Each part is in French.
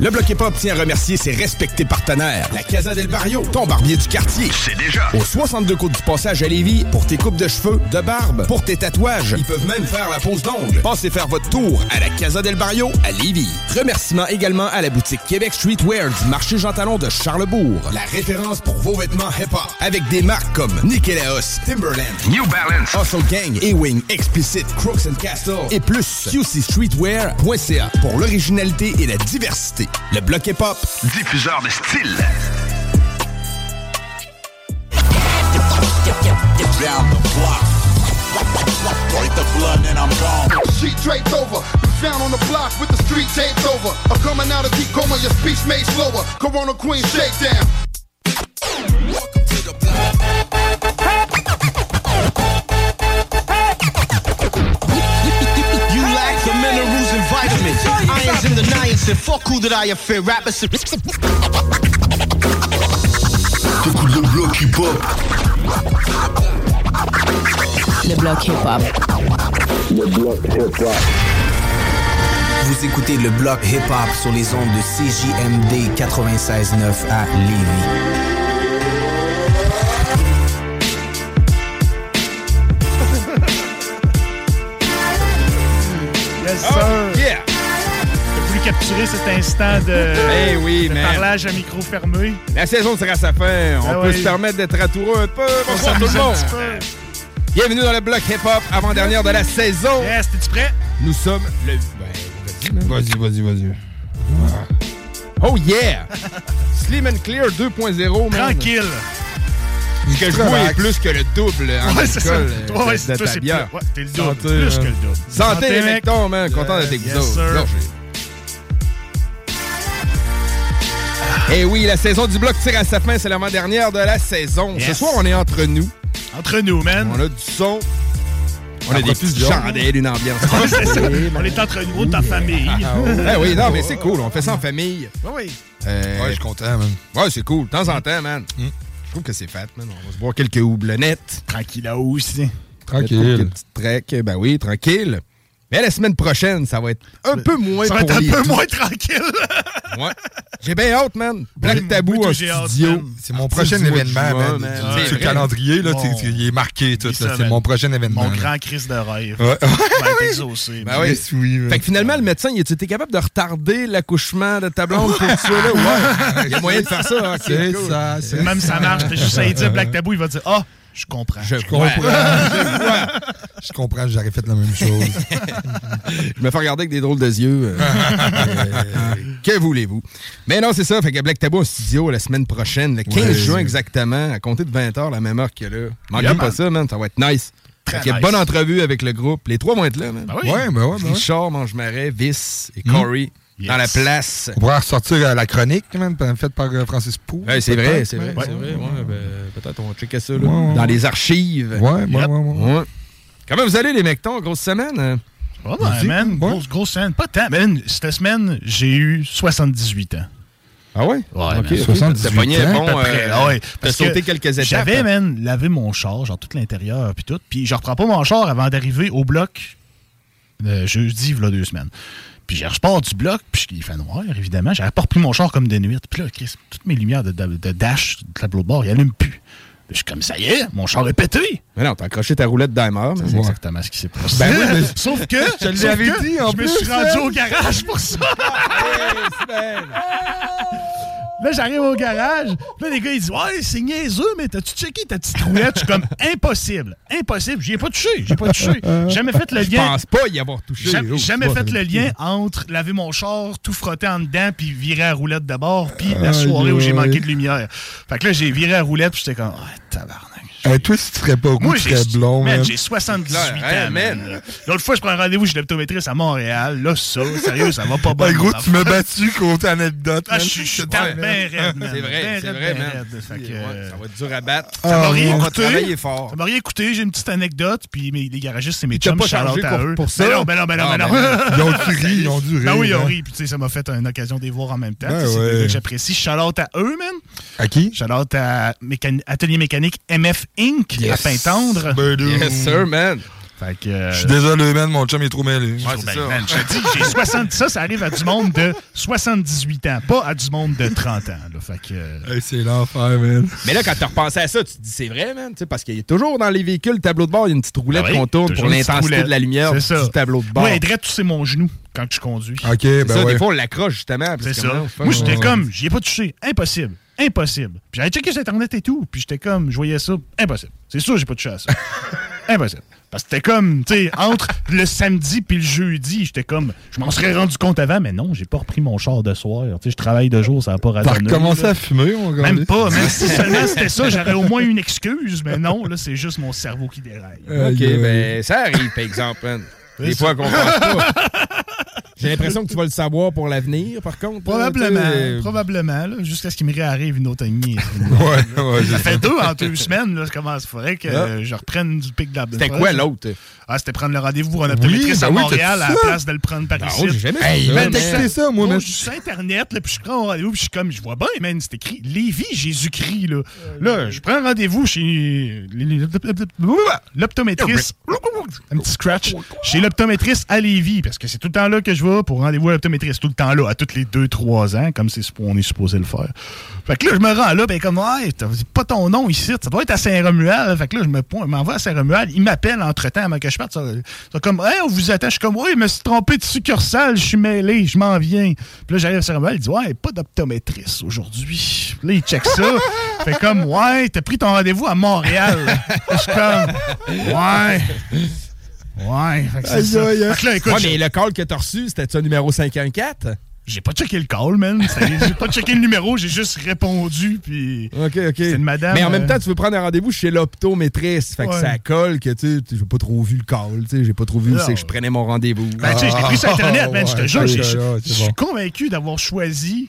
Le Bloc Hip-Hop tient à remercier ses respectés partenaires. La Casa del Barrio, ton barbier du quartier. C'est déjà. Au 62 côtes du passage à Lévis, pour tes coupes de cheveux, de barbe, pour tes tatouages. Ils peuvent même faire la pose d'ongles. Passez faire votre tour à la Casa del Barrio à Lévis. Remerciements également à la boutique Québec Streetwear du marché Jean Talon de Charlebourg. La référence pour vos vêtements hip-hop. Avec des marques comme Nikélaos, Timberland, New Balance, Hustle Gang, Ewing, Explicit, Crooks and Castle et plus. QCStreetwear.ca pour l'originalité et la diversité. Le bloc hip-hop, diffuseur de style. Down the block. Break the blood and I'm gone. Sheet draped over, found on the block with the street taped over. I'm coming out of deep coma, your speech made slower. Corona Queen shakedown. You Irons in the niacin. Fuck who that I offend? Rappers. T'écoutes le bloc hip-hop. Le bloc hip-hop. Le bloc hip-hop. Vous écoutez le bloc hip-hop sur les ondes de CJMD 96.9 à Lévis. Yes, Oh, sir. Capturer cet instant de, Eh oui, de man. parlage à micro fermé. La saison sera à sa fin. On Ah peut se permettre d'être ratoureux un peu. On Bonsoir tout le monde. Bienvenue dans le bloc hip-hop, avant-dernière de la saison. Yes, t'es-tu prêt? Nous sommes le. Ben, vas-y, vas-y, vas-y. Oh yeah! Slim and Clear 2.0, man. Tranquille. Ce que je bois est plus que le double en Ouais, c'est ça. alcool euh, Ouais, de- c'est- plus- ouais, t'es le double. Santé, Plus que le double. Santé, Santé, les mec. man. Content Euh, d'être avec yes, vous autres. Gorgé. Eh oui, la saison du bloc tire à sa fin. C'est l'avant-dernière de la saison. Ce Yes. soir, on est entre nous. Entre nous, man. On a du son. On a des petites chandelles, une ambiance. On est entre nous, ta famille. Eh oui, non, mais c'est cool. On fait ça en famille. Oui. Euh, Ouais, je suis content, man. Ouais, c'est cool. De temps en temps, man. Je trouve que c'est fat, man. On va se boire quelques houblonnettes. Tranquille aussi. Tranquille. Quelques petites treks. Ben oui, tranquille. Mais la semaine prochaine, ça va être un peu moins Ça va être un peu moins tranquille. Ouais. J'ai bien hâte, man. Black Tabou en tout, j'ai hâte, studio. C'est mon prochain événement, man. Sur le calendrier, là, il est marqué, tout. C'est ça, C'est mon prochain événement. Mon grand crise de rêve. Ouais. Va être exaucé. Ben man. oui. Oui. Fait que finalement, le médecin, il était capable de retarder l'accouchement de ta blonde pour sois là? Ouais. Il y a moyen de faire ça. ok, C'est ça, c'est Même ça marche. T'as juste à dire Black Tabou, il va dire Ah, je comprends. Je comprends. comprends. Je comprends, j'aurais fait la même chose. Je me fais regarder avec des drôles de yeux. euh. Que voulez-vous? Mais non, c'est ça. Fait que Black Tabou en studio la semaine prochaine, le 15 Ouais. juin exactement, à compter de 20h, la même heure que là. Manquez Yeah, pas man. ça, man. Ça va être nice. Très Fait a nice. bonne entrevue avec le groupe. Les trois vont être là, man. Ben oui. Ouais, ben ouais, ben ouais. Richard, Mange-Marais, Vice et Corey dans la place. On pourra ressortir euh, la chronique, man, faite par euh, Francis Pou. Ouais, c'est vrai, c'est vrai, ouais. c'est vrai. Ouais, ben, Peut-être on va checker ça là, Ouais, ouais, dans les archives. Ouais, ouais, ouais, ouais. Ouais. Comment vous allez, les mectons? Grosse semaine? Ouais, ben, man, grosse, grosse scène. Pas tant. Man, cette semaine, j'ai eu 78 ans. Ah ouais? Ouais, Ok, man. ok. 78 T'as pogné bon... à peu près. euh, Ah ouais, sauté que quelques étapes. J'avais, man, lavé mon char, genre tout l'intérieur puis tout. Puis je reprends pas mon char avant d'arriver au bloc euh, jeudi, voilà deux semaines. Puis je repars du bloc, puis il fait noir, évidemment. J'avais pas repris mon char comme de nuit. Puis là, Chris, toutes mes lumières de, de- de dash, de tableau de bord, ils allument plus. Je suis comme, ça y est, mon char est pété. Mais non, t'as accroché ta roulette d'Aimer. C'est exactement ce qui s'est passé. Ben oui, mais- sauf que, Je l'avais dit, en je me plus, suis rendu au garage pour ça. Là, j'arrive au garage. Là, les gars, ils disent Ouais, c'est niaiseux, mais t'as-tu checké ta petite roulette? Je suis comme Impossible. Impossible. J'y ai pas touché. J'y ai pas touché. Jamais fait le Je lien. pense pas y avoir touché. Jamais, Oh, jamais c'est fait le lien entre laver mon char, tout frotter en dedans, puis virer à roulette d'abord, puis la soirée où j'ai manqué de lumière. Fait que là, j'ai viré à roulette, puis j'étais comme, ah, tabarnak. Hey, toi, si tu serais pas au goût, Moi, tu j'ai serais blond, man, man. j'ai 78 Clair, hein, ans, man. man. L'autre fois, je prends un rendez-vous chez l'optométriste à Montréal. Là, ça, sérieux, ça va pas bien. Gros, tu m'as battu côté anecdote. Ah, je suis bien raide, man. C'est vrai, c'est vrai, man. euh, Ça va être dur à battre. Ça m'a Ah, rien on va coûté. travailler fort. Ça m'a rien coûté. J'ai une petite anecdote, puis mes, les garagistes, c'est mes chums. chargé à pour- eux. pour ça? Ben non, ben non, ben non, Ah, ben non. ben Ils ont rire, ils ont dû rire. Ben oui, ils ont hein. ri, puis tu sais, ça m'a fait une occasion de les voir en même temps. J'apprécie. Shout-out à eux, man. À qui? Shout-out à Atelier Mécanique MF Inc. à Yes. Pintendre. Ben. Yes, sir, man. Euh, Je suis désolé, man, mon chum est trop mêlé. Ouais, c'est ben, ça. man, je te dis, j'ai 60... Ça, ça arrive à du monde de 78 ans, pas à du monde de 30 ans. Là. Fait que... euh, Hey, c'est l'enfer, man. Mais là, quand tu repensé à ça, tu te dis c'est vrai, man. tu sais, Parce qu'il y a toujours dans les véhicules, le tableau de bord, il y a une petite roulette Ah oui, qu'on tourne pour l'intensité de la lumière du tableau de bord. Ouais, Dredd, c'est mon genou quand je conduis. OK, ben ça, ouais. des fois, on l'accroche justement. C'est parce que ça. Moi, j'étais comme, j'y ai pas touché. Impossible. Impossible. Puis j'avais checké sur Internet et tout. Puis j'étais comme, je voyais ça. Impossible. C'est sûr, j'ai pas touché à ça. Impossible. Parce que c'était comme, tu sais, entre le samedi puis le jeudi, j'étais comme, je m'en serais rendu compte avant, mais non, j'ai pas repris mon char de soir. Tu sais, je travaille de jour, ça va pas recommencé là. à fumer, mon gars? Même pas, même si seulement c'était ça, j'aurais au moins une excuse, mais non, là, c'est juste mon cerveau qui déraille. OK, ben ça arrive, par exemple. Des fois qu'on pense pas. J'ai l'impression que tu vas le savoir pour l'avenir, par contre. Probablement, probablement, là, jusqu'à ce qu'il me réarrive une autre année. Ouais, ouais, Ça fait deux en deux semaines, là, comment il faudrait que Ah. euh, je reprenne du pic d'ab. C'était quoi l'autre? Ah, c'était prendre le rendez-vous pour un optométriste ben à oui, Montréal à la place de le prendre par Non, ici. j'ai jamais Hey, ça, texté ça, moi, je suis sur Internet, là, puis je prends un rendez-vous, puis je suis comme, je vois bien, man, c'est écrit Lévis, Jésus-Christ, là. Là, je prends rendez-vous chez l'optométriste. Un petit scratch. Chez l'optométriste à Lévis, parce que c'est tout le temps là que je vais pour rendez-vous à l'optométriste. Tout le temps là, à tous les 2-3 ans, comme c'est on est supposé le faire. Fait que là, je me rends là, ben comme, ouais, t'as pas ton nom ici, ça doit être à Saint-Romuald. Fait que là, je m'envoie à Saint-Romuald. Il m'appelle entre-temps avant que je parte. Ça, ça comme, hey, on vous attend. Je suis comme, oui, je me suis trompé de succursale, je suis mêlé, je m'en viens. Puis là, j'arrive à Saint-Romuald, il dit, ouais, pas d'optométriste aujourd'hui. Là, il check ça. fait comme, ouais, t'as pris ton rendez-vous à Montréal. je suis comme, ouais. Ouais, fait que c'est Aïe, ça. aïe, aïe. Fait que là, écoute, Ouais, je- mais le call que t'as reçu, c'était un numéro 514? j'ai pas checké le call, man. J'ai pas checké le numéro, j'ai juste répondu, puis... OK, OK. C'est une madame, Mais en même euh, temps, tu veux prendre un rendez-vous chez l'optométriste. Fait que Ouais. ça colle que, tu sais, j'ai pas trop vu le call. Tu sais, j'ai pas trop vu où Non. c'est que je prenais mon rendez-vous. Ben, tu sais, je l'ai pris sur Internet, man, je te ouais, jure. j'ai- Je c'est suis convaincu d'avoir choisi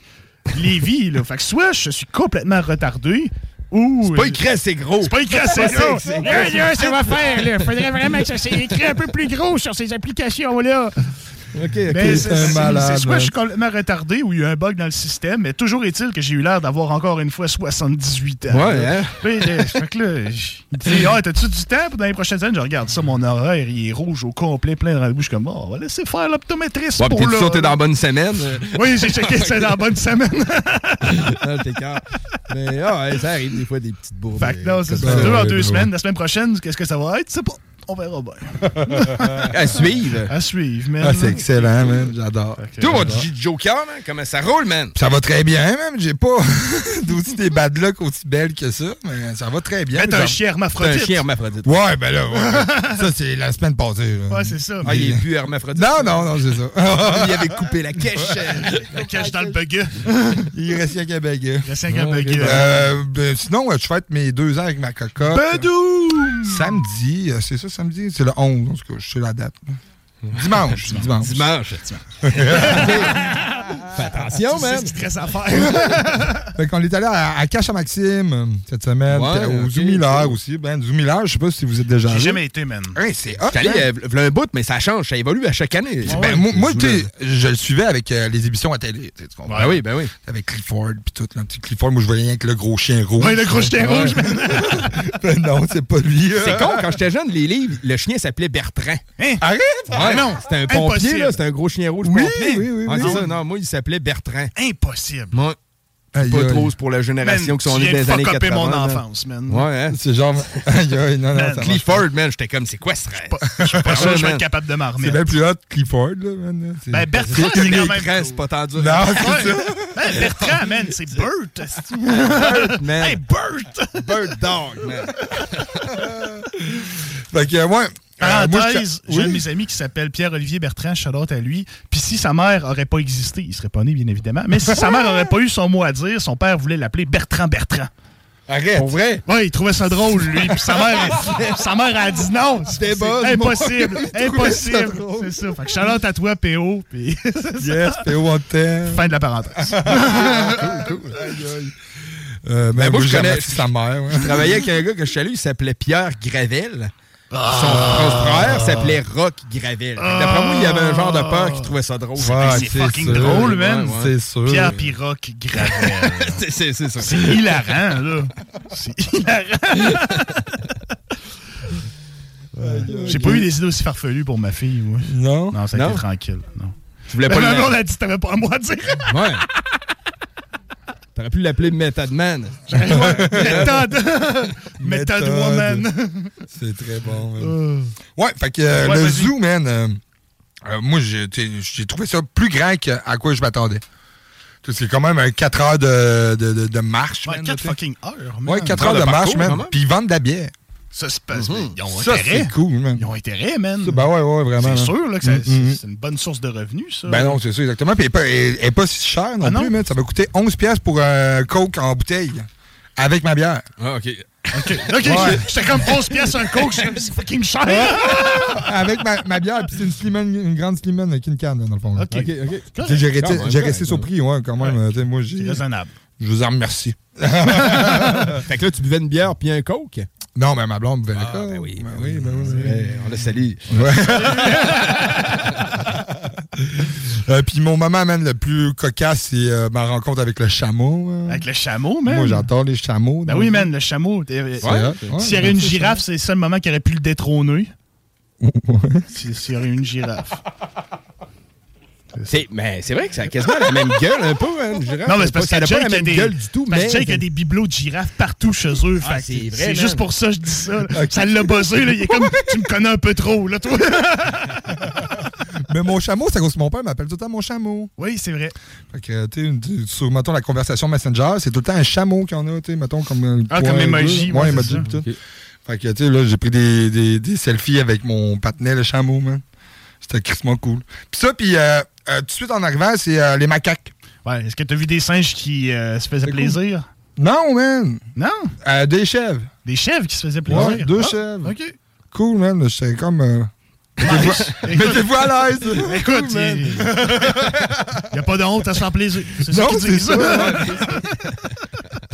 Lévis, là. Fait que soit je suis complètement retardé. C'est pas écrit assez gros. C'est pas écrit assez gros. Là, là, ça va faire, là. Faudrait vraiment que ça soit écrit un peu plus gros sur ces applications-là. OK, OK. Mais c'est c'est un c'est- malade, c'est soit man. je suis complètement retardé ou il y a un bug dans le système, mais toujours est-il que j'ai eu l'air d'avoir encore une fois 78 ans. Ouais, là. hein? Puis, là, fait que là, il dit Ah, t'as-tu du temps pour dans les prochaines années Je regarde ça, mon horaire, il est rouge au complet, plein rendez-vous. Je suis comme, oh, on va laisser faire l'optométriste Ouais, pour t'es là. sûr que t'es dans la bonne semaine? Oui, j'ai checké ça dans la bonne semaine. non, t'es calme. Mais ah, ça arrive des fois des petites bourdes. fait que non, c'est. Deux en deux semaines. La semaine prochaine, qu'est-ce que ça va être? C'est pas. On verra bien. À suivre. À suivre, man. Ah, c'est excellent, man. J'adore. Toi, Joker, man. Comment ça roule, man? Ça va très bien, même. J'ai pas d'aussi des bad luck aussi belles que ça, mais ça va très bien. T'as un chien T'es hermaphrodite. un chien hermaphrodite. Ouais, ben là, ouais. ça, c'est la semaine passée. là. Ouais, c'est ça. Ah, il est plus hermaphrodite. Non, non, non, c'est ça. il avait coupé la cache. La cache dans le bug. Il reste rien qu'un baguette. Il reste rien qu'un bug. Euh, ben, sinon, je fête mes deux ans avec ma cocotte. Bedoum! Samedi, euh, c'est ça samedi? C'est le 11, en tout cas, je sais la date. Dimanche, dimanche. Dimanche. Fais attention, C'est man. ce qui te reste à faire. Fait qu'on est allé à, à Cache à Maxime euh, cette semaine. Ouais, au ok, Zoo Miller ok. aussi. Ben, Zoo Miller, je sais pas si vous êtes déjà J'ai jamais été, man. Hey, c'est hot, J'étais allé hein? euh, un bout, mais ça change. Ça évolue à chaque année. Ben, moi, je le suivais avec euh, les émissions à télé. tu comprends? Ben oui, ben oui. Avec Clifford, puis tout. Le petit Clifford, moi, je voyais rien avec le gros chien rouge. Ouais, le gros chien Ouais. rouge, man. Ben non, c'est pas lui. C'est con, quand j'étais jeune, les livres, le chien s'appelait Bertrand. Hein? Arrête! Ah non, C'était un pompier, là. C'était un gros chien rouge Oui, pompier. oui, oui, Ah, oui. c'est ça. Non, moi, il s'appelait Bertrand. Impossible. Moi, Aïe, pas aïe. trop c'est pour la génération Man, qui sont nés viens dans de les années fuck 80. upper mon enfance, man. Ouais, hein? C'est genre. Aïe, aïe, non, non, Man, ça marche. Clifford, man, j'étais comme, c'est quoi ce rêve? Je suis pas sûr que je vais être capable de m'en C'est remettre. bien plus hot que Clifford, là, man. C'est- Ben, Bertrand, c'est quand même c'est pas tendu. Non, c'est ça. Ben, Bertrand, man, c'est Bert. Bert, man. Hey, Bert! Bird dog, man. Fait que, ouais. euh, je- Parenthèse, j'ai oui. un de mes amis qui s'appelle Pierre-Olivier Bertrand, shout à lui. Puis si sa mère aurait pas existé, il serait pas né, bien évidemment. Mais si sa mère aurait pas eu son mot à dire, son père voulait l'appeler Bertrand Bertrand. Arrête. Pour vrai? Ouais, il trouvait ça drôle, lui. Puis sa mère, sa mère a dit non. C'était bon, Impossible. Impossible. C'est ça. Fait que shout à toi, PO. Puis Yes, PO on t'aime. fin de la parenthèse. Aïe, aïe. Euh, ben, moi, moi, je je connais- connais sa mère. ouais. Je travaillais avec un gars que je salue, il s'appelait Pierre Gravel. Son, son frère s'appelait Rock Gravel. Que D'après moi, il y avait un genre de peur qui trouvait ça drôle. Ouais, c'est fucking sûr. drôle, man. Ouais, ouais. C'est sûr. Pierre Piroc Gravel. C'est- c'est c'est ça. C'est hilarant, là. C'est hilarant. J'ai pas eu des idées aussi farfelues pour ma fille, moi. Non? Non, ça a Non? été tranquille. Non. Tu voulais pas ma le... blonde a dit t'avais pas à moi à dire. Ouais. T'aurais pu l'appeler Method Man. Méthode Méthode. woman. C'est très bon. man. Euh, Ouais, fait que euh, Ouais, le zoo, man, euh, euh, moi, j'ai trouvé ça plus grand qu'à quoi je m'attendais. C'est quand même 4 heures de, de, de, de marche, Ouais, man. 4 tu sais. fucking heures, man. Ouais, 4 Heures de marche, parcours, man. même. Puis ils vendent de la bière. Ça, c'est pas... Ils ont Ça, intérêt. c'est cool, man. Ils ont intérêt, man. Ça, ben ouais, ouais, vraiment. C'est sûr là, que ça- mm. c'est une bonne source de revenus, ça. Ben non, c'est ça, exactement. Puis elle est pas, si chère non Ah non? plus, man. Ça m'a coûté 11 pièces pour un Coke en bouteille. Avec ma bière. Ah, OK. OK, OK. Ouais. J'étais comme 11 pièces un coke, c'est fucking cher. avec ma, ma bière, puis c'est une Slimane, une grande Slimane avec une canne, dans le fond. là. OK, J'ai resté, j'ai quand resté même. surpris, ouais, quand même. euh, C'est j'ai. raisonnable. Je vous en remercie. Fait que là, tu buvais une bière puis un coke? Non, mais ma blonde buvait Ah, ben oui, Ben ben oui, oui, ben oui. Ouais, on le salue. Euh, puis mon moment, man, le plus cocasse, c'est euh, ma rencontre avec le chameau. Avec le chameau, man? Moi, j'adore les chameaux. Ben oui, le- man, le chameau. t'es- Ouais, ouais, S'il y avait une girafe, c'est le seul moment qu'il aurait pu le détrôner. Si- S'il y aurait une girafe. C'est, mais c'est vrai que ça a quasiment la même gueule un peu, hein, une girafe. Non, mais c'est parce ça n'a pas la même des, gueule du tout, parce mais... Jake a des bibelots de girafes partout chez eux. Ah, fait c'est vrai, c'est juste pour ça que je dis ça. Ça l'a buzzé, là. Il est comme, tu me connais un peu trop, là, toi. Mais mon chameau, c'est à cause que mon père m'appelle tout le temps mon chameau. oui, c'est vrai. Fait que, tu sais, sur, mettons, la conversation Messenger, c'est tout le temps un chameau qu'il y en a, tu sais, mettons, comme un Ah, comme emoji, ouais, emoji, tout. Fait que, tu sais, là, j'ai pris des, des, des selfies avec mon patinet, le chameau, man. C'était crissement cool. Puis ça, puis euh, euh, tout de suite en arrivant, c'est euh, les macaques. Ouais, est-ce que t'as vu des singes qui euh, se faisaient C'est plaisir? Non, man! Non? Des chèvres. Des chèvres qui se faisaient plaisir? Ouais, deux Ah, chèvres. OK. Cool, man. J'étais comme... euh, Mettez-vous mettez-vous à l'aise. Écoute, Cool, man. il n'y a pas de honte à se faire plaisir. C'est ça Non, qu'ils c'est disent. ça. ouais.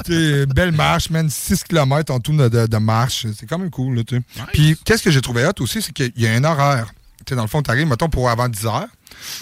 T'sais, belle marche, man. 6 km en tout de, de- de marche. C'est quand même cool, là, tu sais. Puis, qu'est-ce que j'ai trouvé hot aussi, c'est qu'il y a un horaire. Tu sais, dans le fond, t'arrives, mettons, pour avant 10 heures.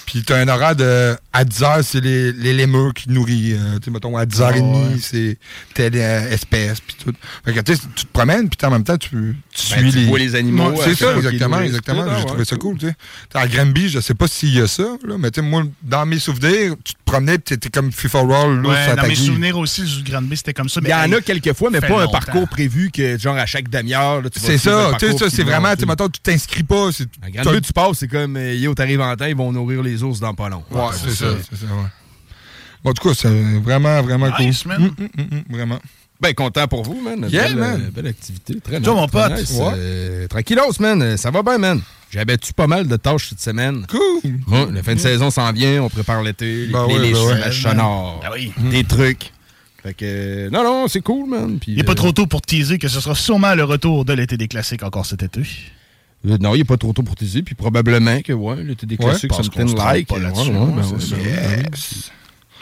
Puis, t'as un horaire de. À 10 heures, c'est les, les lémurs qui nourrissent. Euh, tu mettons, à 10h30, ouais. c'est telle euh, espèce. Puis tout. Fait que, tu te promènes, puis en même temps, tu, tu Ben, suis tu les. vois les animaux, C'est ça, exactement. exactement. ah, J'ai ouais, trouvé ça cool, tu sais. À Granby, je sais pas s'il y a ça, là, mais tu sais, moi, dans mes souvenirs, tu te promenais, puis t'étais comme FIFA Roll, là, Ouais, dans mes souvenirs aussi, le zoo de Granby, c'était comme ça. Il y en hey, a quelques fois, mais pas un parcours prévu que, genre, à chaque demi-heure, là, tu vas C'est ça, tu sais, c'est vraiment, tu mettons, tu t'inscris pas. c'est- À Grande tu passes, c'est comme, euh, yo, t'arrives en temps, ils vont nourrir les ours dans pas long. Ouais, c'est ça, c'est ça, ouais. Bon, en tout cas, c'est vraiment, vraiment Nice, cool. man. Hum, hum, hum, vraiment. Ben, content pour vous, man. Yeah, belle, man. euh, belle activité. Très Toi, mon très pote. nice. Ouais. Euh, tranquillos, man. Ça va bien, man. J'ai abattu pas mal de tâches cette semaine? Cool. Ouais, la fin de saison s'en vient, on prépare l'été, les Ben playlists, ben ouais. la sonore, Ben oui. des trucs. Fait que, non, non, c'est cool, man. Puis, Il n'est pas euh, trop tôt pour teaser que ce sera sûrement le retour de l'été des classiques encore cet été. Euh, non, il n'est pas trop tôt pour teaser, puis probablement que, ouais, Ouais, classiques, parce something qu'on se trompe like. pas Ouais, là-dessus, ouais, ouais, ben c'est ouais, ça. ouais, ouais.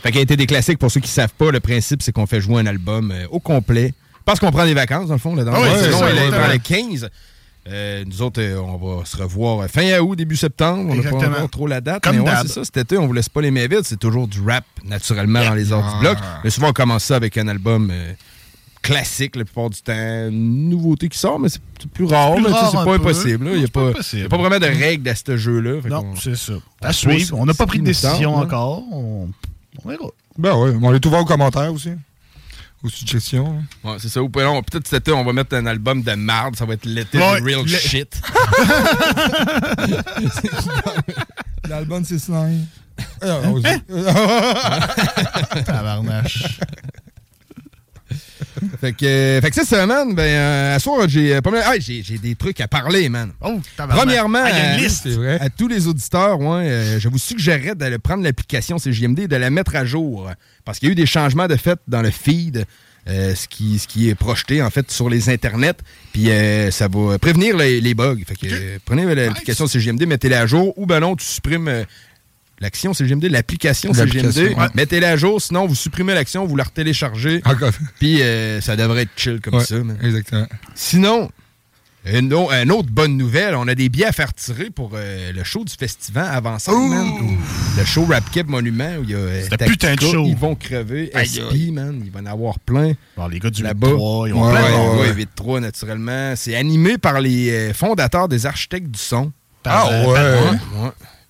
Fait qu'il a été des classiques, pour ceux qui ne savent pas, le principe, c'est qu'on fait jouer un album euh, au complet. Parce qu'on prend des vacances, dans le fond, là, dans Ah c'est saison, ça, elle dans le 15. Euh, nous autres, euh, on va se revoir euh, fin août, début septembre. On n'a pas encore trop la date. Comme mais ouais, c'est ça. Cet été, on vous laisse pas les mains vides. C'est toujours du rap, naturellement, dans les Ah. du bloc. Mais souvent, on commence ça avec un album euh, classique la plupart du temps. Une nouveauté qui sort, mais c'est plus rare. Plus mais c'est pas peu. impossible. Il n'y a, pas pas- impossible. il y a pas vraiment de règles à ce jeu-là. Non, c'est ça. on À suivre. se- On n'a pas pris de décision là. encore. On, on verra. Ben oui, on est ouvert aux commentaires aussi. Aux suggestions. Ouais, c'est ça. Ou peut-être cet été, on va mettre un album de marde. Ça va être l'été Ouais, de real le- shit. L'album, c'est Slime. Tabarnache. fait que, euh, fait que c'est ça, man. Ben, euh, à soir, j'ai euh, pas mal- ah, j'ai j'ai des trucs à parler, man. Oh. Premièrement, Ah, il y a une liste. à tous les auditeurs, ouais, euh, je vous suggérerais d'aller prendre l'application CJMD et de la mettre à jour. Parce qu'il y a eu des changements de fait dans le feed, euh, ce, qui, ce qui est projeté en fait sur les internets. Puis euh, ça va prévenir les, les bugs. Fait que euh, prenez l'application CJMD, mettez-la à jour, ou ben non, tu supprimes. L'action CGMD, l'application L'application, CGMD, ouais. mettez-la à jour, sinon vous supprimez l'action, vous la retéléchargez, puis euh, ça devrait être chill comme Ouais, ça. man. Exactement. Sinon, une, au- une autre bonne nouvelle, on a des billets à faire tirer pour euh, le show du festival man. Le show Rap Cap Monument où il y a euh, C'est un putain de Tactica, show. Ils vont crever. Aïe, SP, man, il va en avoir plein. Bon, les gars du Là-bas. 8-3, ils ont ouais, plein de ouais, monde. ouais, 8-3, naturellement. C'est animé par les euh, fondateurs des architectes du son. Ah, ouais.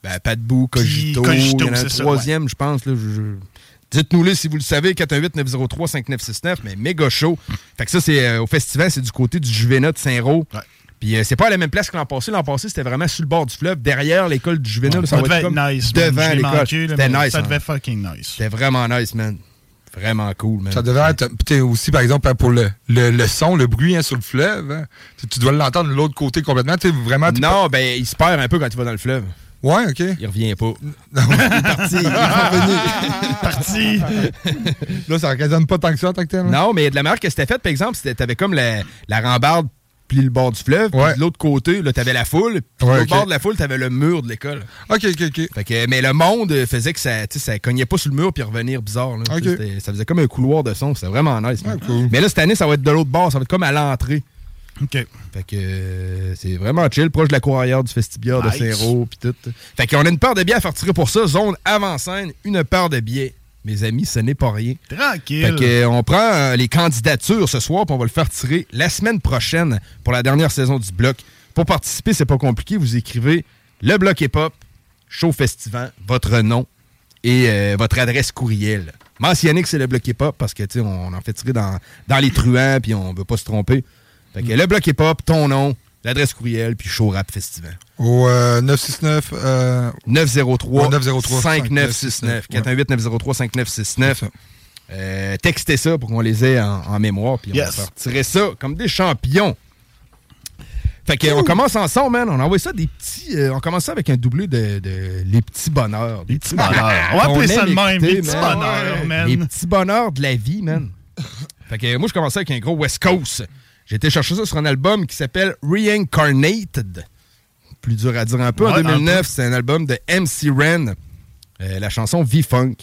Ouais. Ben, Pat Bou, Cogito, Cogito, il y en a un ça, troisième, je pense. Là, je- je- Dites-nous-le si vous le savez, 418-903-5969, mais méga chaud. Fait que ça, c'est euh, au festival, c'est du côté du Juvénat de Saint-Roch. Puis euh, c'est pas à la même place que l'an passé. L'an passé, c'était vraiment sur le bord du fleuve, derrière l'école du Juvénat. là, Ça va devait être comme nice. Devant l'école. C'était nice. Ça hein. devait fucking nice. C'était vraiment nice, man. Vraiment cool, man. Ça devait être aussi, par exemple, pour le, le, le son, le bruit hein, sur le fleuve. hein. Tu, tu dois l'entendre de l'autre côté complètement. Tu vraiment, Non, ben, il se perd un peu quand il va dans le fleuve. Ouais, OK. Il revient pas. il est parti. Il est revenu. Parti. Là, ça occasionne pas tant que ça, tant que tel. hein? Non, mais de la manière que c'était fait, par exemple, c'était- t'avais comme la, la rambarde puis le bord du fleuve. Puis Ouais. de l'autre côté, là, t'avais la foule. Puis Ouais, l'autre ok. bord de la foule, t'avais le mur de l'école. OK, OK, OK. Fait que, mais le monde faisait que ça, tu sais, ça cognait pas sur le mur puis revenir bizarre. là. Ça faisait comme un couloir de son. C'était vraiment nice. Ouais, cool. Mais là, cette année, ça va être de l'autre bord. Ça va être comme à l'entrée. OK. Fait que euh, c'est vraiment chill, proche de la cour arrière du Festibière de Nice. Saint-Roch puis tout. Fait qu'on a une paire de billets à faire tirer pour ça. Zone avant-scène, une paire de billets. Mes amis, ce n'est pas rien. Tranquille. Fait que, euh, on prend euh, les candidatures ce soir, puis on va le faire tirer la semaine prochaine pour la dernière saison du bloc. Pour participer, c'est pas compliqué. Vous écrivez le bloc hip-hop, show festival, votre nom et euh, votre adresse courriel. Mentionnez que c'est le bloc hip-hop parce que, on en fait tirer dans, dans les truands, puis on veut pas se tromper. Fait que le bloc hip-hop, ton nom, l'adresse courriel, puis show rap festival. Au euh, 969. euh, 903 Ouais, 903 5969 418 903 5969 C'est ça. euh, textez ça pour qu'on les ait en, en mémoire puis on Yes. va faire tirer ça comme des champions. Fait que, on commence ensemble, man. On envoie ça des petits. euh, on commence ça avec un doublé de, de Les petits bonheurs. Des petits bonheurs. On va appeler ça de même, les petits man. bonheurs, man. Les petits bonheurs de la vie, man. fait que moi, je commençais avec un gros West Coast. J'ai été chercher ça sur un album qui s'appelle Reincarnated. Plus dur à dire un peu. en Ouais, un 2009, peu. c'est un album de MC Ren. Euh, la chanson V-Funk.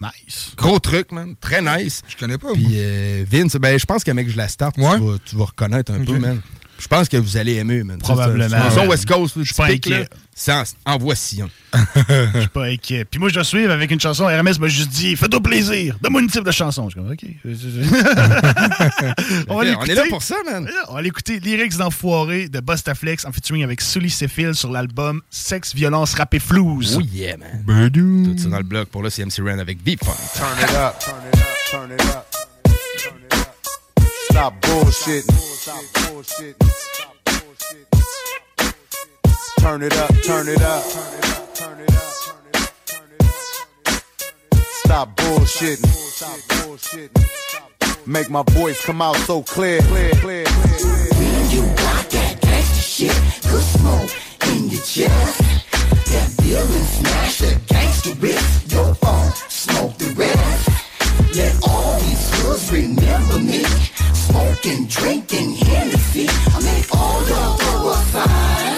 Nice. Gros truc, man. Très nice. Je connais pas. Puis euh, Vince, ben, je pense qu'à mec, je la starte, tu vas- tu, vas, reconnaître un peu, man. Je pense que vous allez aimer, man. Probablement, son ouais. West Coast, Je suis pas inquiet. C'est en, en voici un. Je suis pas inquiet. Puis moi, je dois suivre avec une chanson. RMS m'a juste dit Fais-toi plaisir. Donne-moi une type de chanson. Je suis comme OK. on, va est là pour ça, man. On va l'écouter Lyrics d'Enfoiré de Bustaflex en featuring avec Sully Sephil sur l'album Sexe, Violence, Rap et Flouze. Oh yeah, man. Tout ça dans le bloc. Pour là, c'est MC Ren avec V-Funk. Turn it up, turn it up, turn it up. Stop bullshitting. Turn it up, turn it up. Stop bullshitting. Make my voice come out so clear. Clear, clear, clear. You got that gangsta shit, good smoke in your chest. Smoking, drinking Hennessy. I make all y'all throw a sign.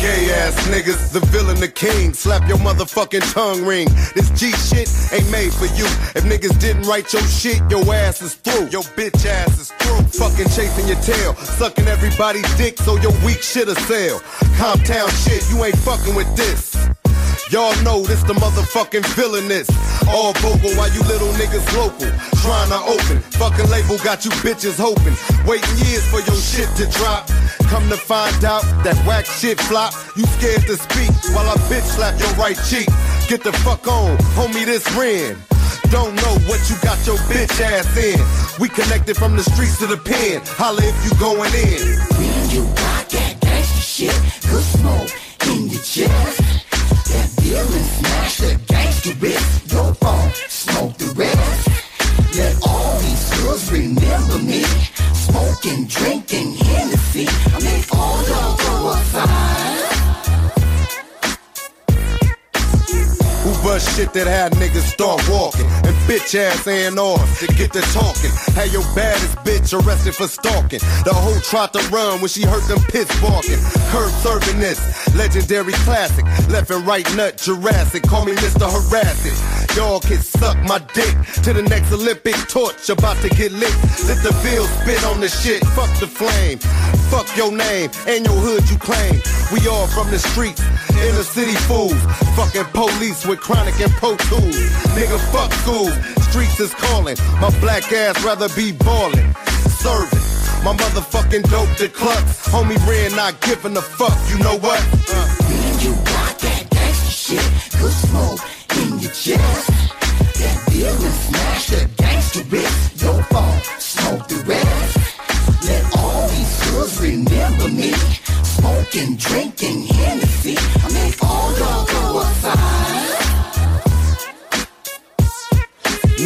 Gay ass niggas, the villain, the king. Slap your motherfucking tongue ring. This G shit ain't made for you. If niggas didn't write your shit, your ass is through. Your bitch ass is through. Fucking chasing your tail. Sucking everybody's dick so your weak shit'll sell. Comptown shit, you ain't fucking with this. Y'all know this the motherfucking villainous. All vocal while you little niggas local. Trying to open. Fucking label got you bitches hoping. Waiting years for your shit to drop. Come to find out that whack shit flop. You scared to speak while I bitch slap your right cheek. Get the fuck on, homie, this Ren. Don't know what you got your bitch ass in. We connected from the streets to the pen. Holla if you going in. When you got that gangsta shit, good smoke in your chest. Feeling smash the gangster wrist. Your phone, smoke the rest. Let all these girls remember me. Smoking, drinking, Hennessy. I make all y'all go outside. Shit that had niggas start walking and bitch ass and off to get to talking. Had your baddest bitch arrested for stalking. The whole tried to run when she heard them pits barking. Curb serving this legendary classic. Left and right nut Jurassic. Call me Mr. Harassing. Y'all can suck my dick to the next Olympic torch about to get lit. Let the bill spit on the shit. Fuck the flame. Fuck your name and your hood you claim. We all from the streets, inner city fools. Fucking police with chronic and pro tools. Nigga, fuck school. Streets is calling. My black ass rather be ballin'. Serving. My motherfucking dope to clucks. Homie Ren not giving a fuck. You know what? Uh. You got that gangsta shit, good smoke in your chest. That feeling smash the gangster wrist. Your phone, smoke the rest. Let all these girls remember me. Smoking, drinking, Hennessy.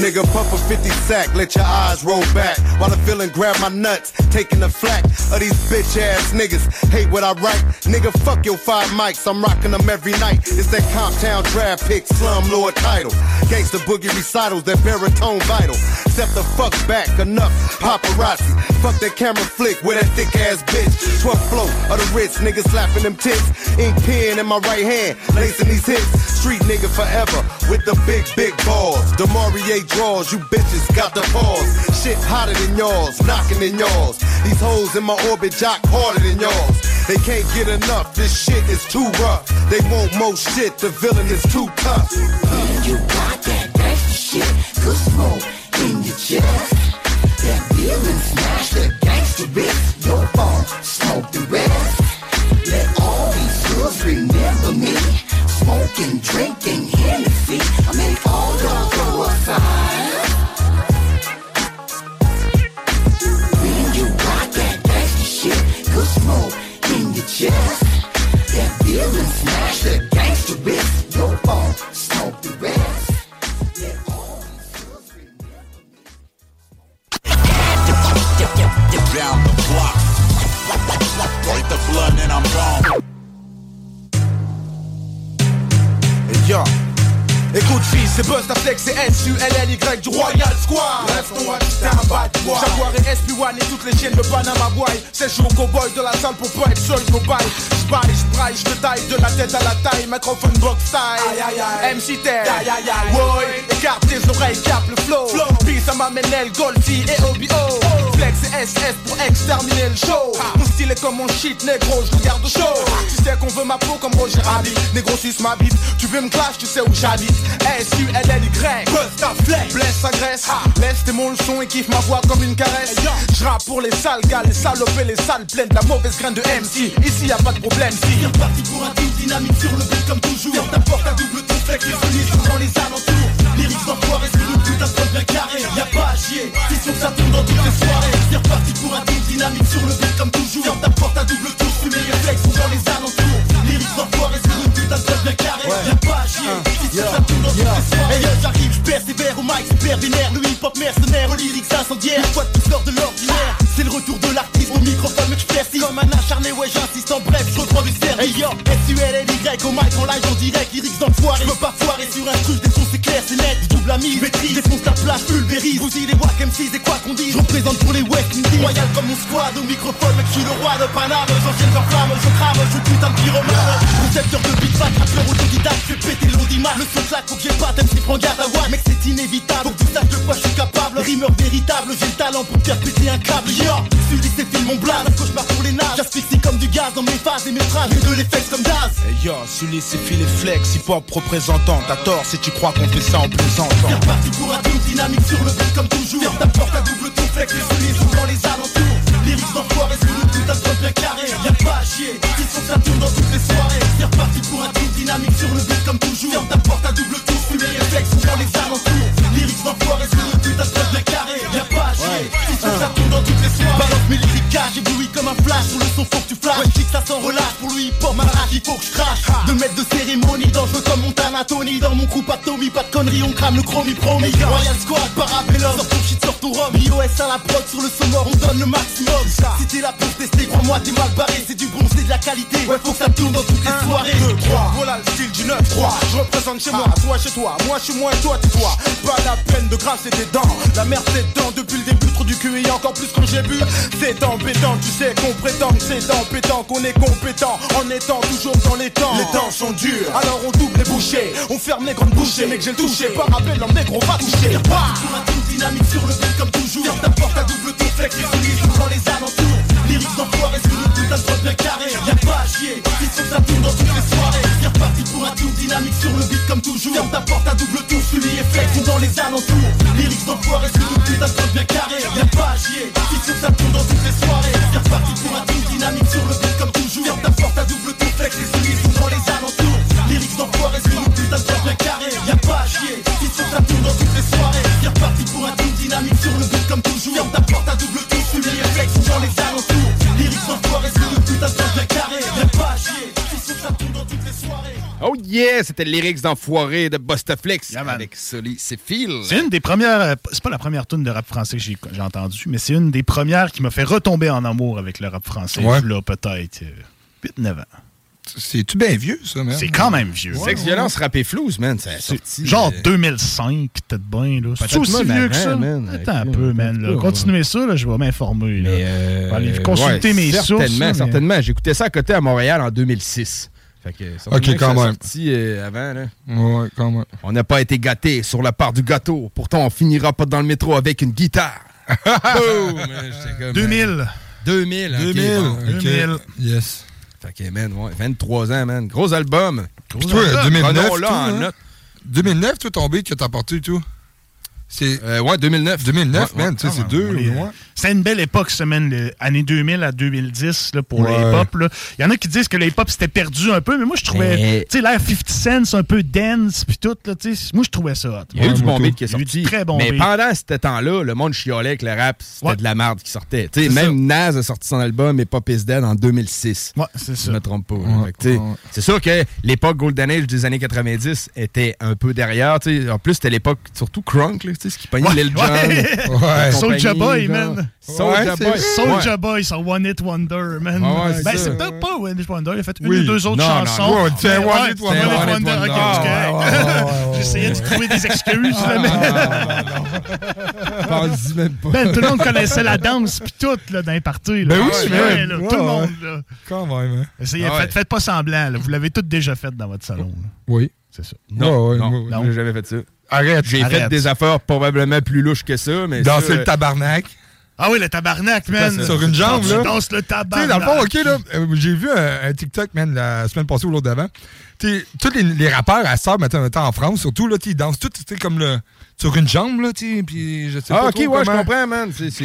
Nigga, pump a 50 sack, let your eyes roll back. While the feeling grab my nuts, taking the flack of these bitch ass niggas. Hate what I write. Nigga, fuck your five mics, I'm rocking them every night. It's that Comptown draft pick, slum lord title. Gangsta boogie recitals, that baritone vital. Step the fuck back, enough paparazzi. Fuck that camera flick with that thick ass bitch. 12 flow of the Ritz, nigga slapping them tits. Ink pen in my right hand, lacing these hits. Street nigga forever with the big, big balls. Demarie draws, you bitches got the pause. Shit hotter than yours, knocking in yours. These hoes in my orbit jock harder than yours. They can't get enough, this shit is too rough. They want more shit, the villain is too tough. When you got that gangsta shit, good smoke in your chest. That feeling smash the gangsta wrist. Your phone, smoke the rest. Let all girls remember me. Smoking, drinking, Hennessy. I make all y'all go outside. When you got that gangsta shit, good smoke in your chest. That feeling smash the gangsta wrist. Your phone, smoke the rest. Girls Down the block. Wipe the blood and I'm gone. Yo. Écoute fils, c'est Buzz ta flex, c'est S-U-L-L-Y du Royal Squad. Reste ton watch, t'es un bad boy. Jaguar et SP1 et toutes les chiennes de Panama Boy. C'est chaud cowboy de la salle pour pas être seul mobile J'baille, j'braille, j'te taille de la tête à la taille. Microphone box style. MC Terre. Woy, écarte tes oreilles, cap le flow. Peace à ma Menel, Goldie et OBO Flex et SS pour exterminer le show. Mon style est comme mon shit, négro, je regarde au show Tu sais qu'on veut ma peau comme Roger Rabbit. Négro suce ma bite, tu veux me clash, tu sais où j'habite. S-U-L-L-Y ta flex, blesse agresse. Laisse tes mon le son et kiffe ma voix comme une caresse. J'rappe pour les sales gars, les salopes et les salles pleines de la mauvaise graine de MC Ici y a pas de problème, si. C'est reparti pour un team dynamique sur le beat comme toujours. Ferme ta porte à double ton flex, les dans les alentours. Lyrics d'enfoirés prod bien carré Y'a pas à chier, c'est sûr que ça tourne dans toutes les soirées. C'est reparti pour un team dynamique sur le beat comme toujours. Ferme ta porte à double tour, fumer les flex sont dans les alentours. Lyrics d'enfoirés sur une prod bien carré Y'a pas à chier, c'est sûr que ça tourne dans toutes les soirées. Hey j'arrive, j'persévère au mic, super vénère Le hip-hop mercenaire, aux lyrics incendiaires Une fois de plus sort de l'ordinaire. C'est le retour de l'artiste au microphone mais j'persique Comme un acharné, ouais j'insiste en bref, je reprends du service Hey yo, S-U-L-L-Y au mic en live en direct Lyrics d'enfoirés, je veux pas foirer sur un truc Des sons c'est clair, c'est net, double la mise Maîtrise, défonce la place, pulvérise. Bousille les wack MC et quoi qu'on dise Je représente pour les West Indies Royal comme mon squad. Au microphone Mec je suis le roi de Paname. J'enchaîne j'en flamme, je crame, je putain de pyromane. Concepteur de beat back, rappeur autodidacte. Je fais péter l'audimat, le son claque faut que j'ai pas MC prends garde à what Mec c'est inévitable, que tu saches de quoi je suis capable. Rimeur véritable, j'ai le talent pour faire péter un câble. Yo, celui c'est film mon blague Un cauchemar pour les nages, j'asphyxie comme du gaz dans mes phases et mes phrases, et de l'effet comme Daz. Hey yo, Sully, c'est et Flex, hip-hop représentant. T'as tort si tu crois qu'on fait ça en plaisantant. C'est reparti pour un tour dynamique sur le beat comme toujours. Ferme ta porte à double tour, flex les souliers dans les alentours. Lyrics d'enfoirés sur le putain de spot bien carré? Y'a pas à chier, ils sont ça tourne dans toutes les soirées. C'est reparti pour un tour dynamique sur le beat comme toujours. Ferme ta porte à double tour, les réflexes sont dans les alentours. Lyrics d'enfoirés sur le putain de spot bien carré? Y'a pas à chier, ils sont ça tourne dans toutes les soirées. Balance mes lyricages, ébloui comme un flash. Sur le son, faut que tu flashes. Que ça s'en relâche pour le hip-hop, ma rage, il faut que je crache. Deux mètres de cérémonie, dangereux comme Montana Tony. Dans mon de Tommy, pas de conneries, on crame le chromie promis. Royal Squad, parabellum, sors ton shit, sors ton rhum. iOS à la prod, sur le sonore, on donne le maximum. Si t'es là pour tester, crois-moi, t'es mal barré. C'est du bon, c'est de la qualité. Ouais, faut que ça tourne dans toutes les soirées. 2, 3, voilà le style du 9-3 Je représente chez moi, toi chez toi, moi chez moi et toi toi Pas la peine de grasser tes dents, la merde c'est dedans Depuis le début, trop du cul et encore plus quand j'ai bu C'est embêtant, tu sais qu'on prétend que c'est embêtant Qu'on est compétent en étant toujours dans les temps. Les temps sont durs, alors on double les bouchées On ferme les grandes bouchées, mais que j'ai le touché Par rappel, en négro, on va toucher. Wouah Pour un tour dynamique sur le beat comme toujours. Ferme ta porte à double tour, flex les souliers dans les alentours. Lyrics d'enfoirés sur le putain de bien carré. Y'a pas à chier, sont ça tourne dans toutes les soirées. C'est reparti pour un tour dynamique sur le beat comme toujours. Ferme ta porte à double tour, suivi et flex sont dans les alentours. Lyrics d'enfoirés sur le putain de bien carré. Y'a pas à chier, sont ça tourne dans toutes les soirées. C'est reparti pour un tour dynamique sur le beat comme toujours. Ferme ta porte à double tour, Oh yeah, c'était lyrics d'enfoiré de Bustaflex avec Sully, c'est. C'est une des premières. euh, C'est pas la première tune de rap français que j'ai entendue, mais c'est une des premières qui m'a fait retomber en amour avec le rap français. Ouais. Là, peut-être euh, 8-9 ans. C'est-tu bien vieux, ça, man? C'est quand même vieux. Sex violence rap et flouze, man, a sorti. Genre euh, 2005, peut-être bien. là. C'est aussi vieux que ça. man. Attends un peu, man. là. Continuez ça, là, je vais m'informer. là. Euh, aller consulter ouais, mes sources. Certainement, là, mais- certainement. J'écoutais ça à côté à Montréal en 2006. Fait que, certainement Ok, que quand même. sorti euh, avant, là. Ouais, quand même. On n'a pas été gâtés sur la part du gâteau. Pourtant, on finira pas dans le métro avec une guitare. Boom! Comme, 2000. euh, 2000. ok, 2000. bon. ok. 2000. Yes. Fait que, man, ouais, 23 ans, man. Gros album. Puis toi, 2009, Prenons-le toi, en hein? note. 2009, toi, ton beat que t'as apporté et tout? C'est... Euh, ouais, 2009. 2009, Ouais, man, ouais. tu sais, c'est deux. on est- ouais. C'était une belle époque, ça, man. le- Année 2000 à 2010 là, pour le Ouais. hip-hop. là. Il y en a qui disent que le hip-hop s'était perdu un peu, mais moi, je trouvais. Mais- Tu sais, l'air 50 Cent, un peu dense, puis tout. Là, tu sais, moi, je trouvais ça hot. Il y a eu Ouais, du bon beat qui est Il y a eu sorti. du très bon mais beat. pendant ce temps-là, le monde chiolait avec le rap, c'était Ouais. de la merde qui sortait. Tu sais, C'est même Naz a sorti son album et Pop is Dead en 2006. Ouais, c'est Si ça. je me trompe pas. C'est sûr que l'époque Golden Age des années 90 était un peu derrière. tu sais. En plus, c'était l'époque surtout crunk, là, tu sais, ce qui pognait Ouais, Lil Jon. ouais. Ouais. Soulja Boy, genre. man. Soulja Ouais, Boy. c'est- Soulja. Boy, son One Hit Wonder, man. Ouais, ouais, c'est ben, c'est peut-être pas One Hit Wonder. Il a fait une ou deux autres Non, non, chansons. non. Ouais, c'est Mais One Hit c'est Wonder. One Hit Wonder. Ok, c'est Ah, ouais, J'essayais de trouver des excuses, là, mais- Pense-y même pas. Ben, tout le monde connaissait la danse pis tout, là, dans les parties. là. Ben oui, là, Ouais, Tout le monde, là. Quand même, hein? Essayez, Ah faites, pas semblant, là. Vous l'avez toutes déjà fait dans votre salon, là. Oui. C'est ça. Non, non, non, ouais. j'ai jamais fait ça. Arrête. J'ai fait des affaires probablement plus louches que ça, mais Danser ça, le tabarnak. Ah oui, le tabarnak, man. Sur une jambe, là? Tu danses le Tu sais, tabarnak. dans le fond, OK, là, euh, j'ai vu un, un TikTok, man, la semaine passée ou l'autre d'avant. Tu sais, tous les, les rappeurs à ça, maintenant, maintenant, en France, surtout, là, ils dansent tous, tu sais, comme le, sur une jambe, là, tu sais, puis je sais Ah, pas ok, trop ouais, je comprends, man. Le- tu sais,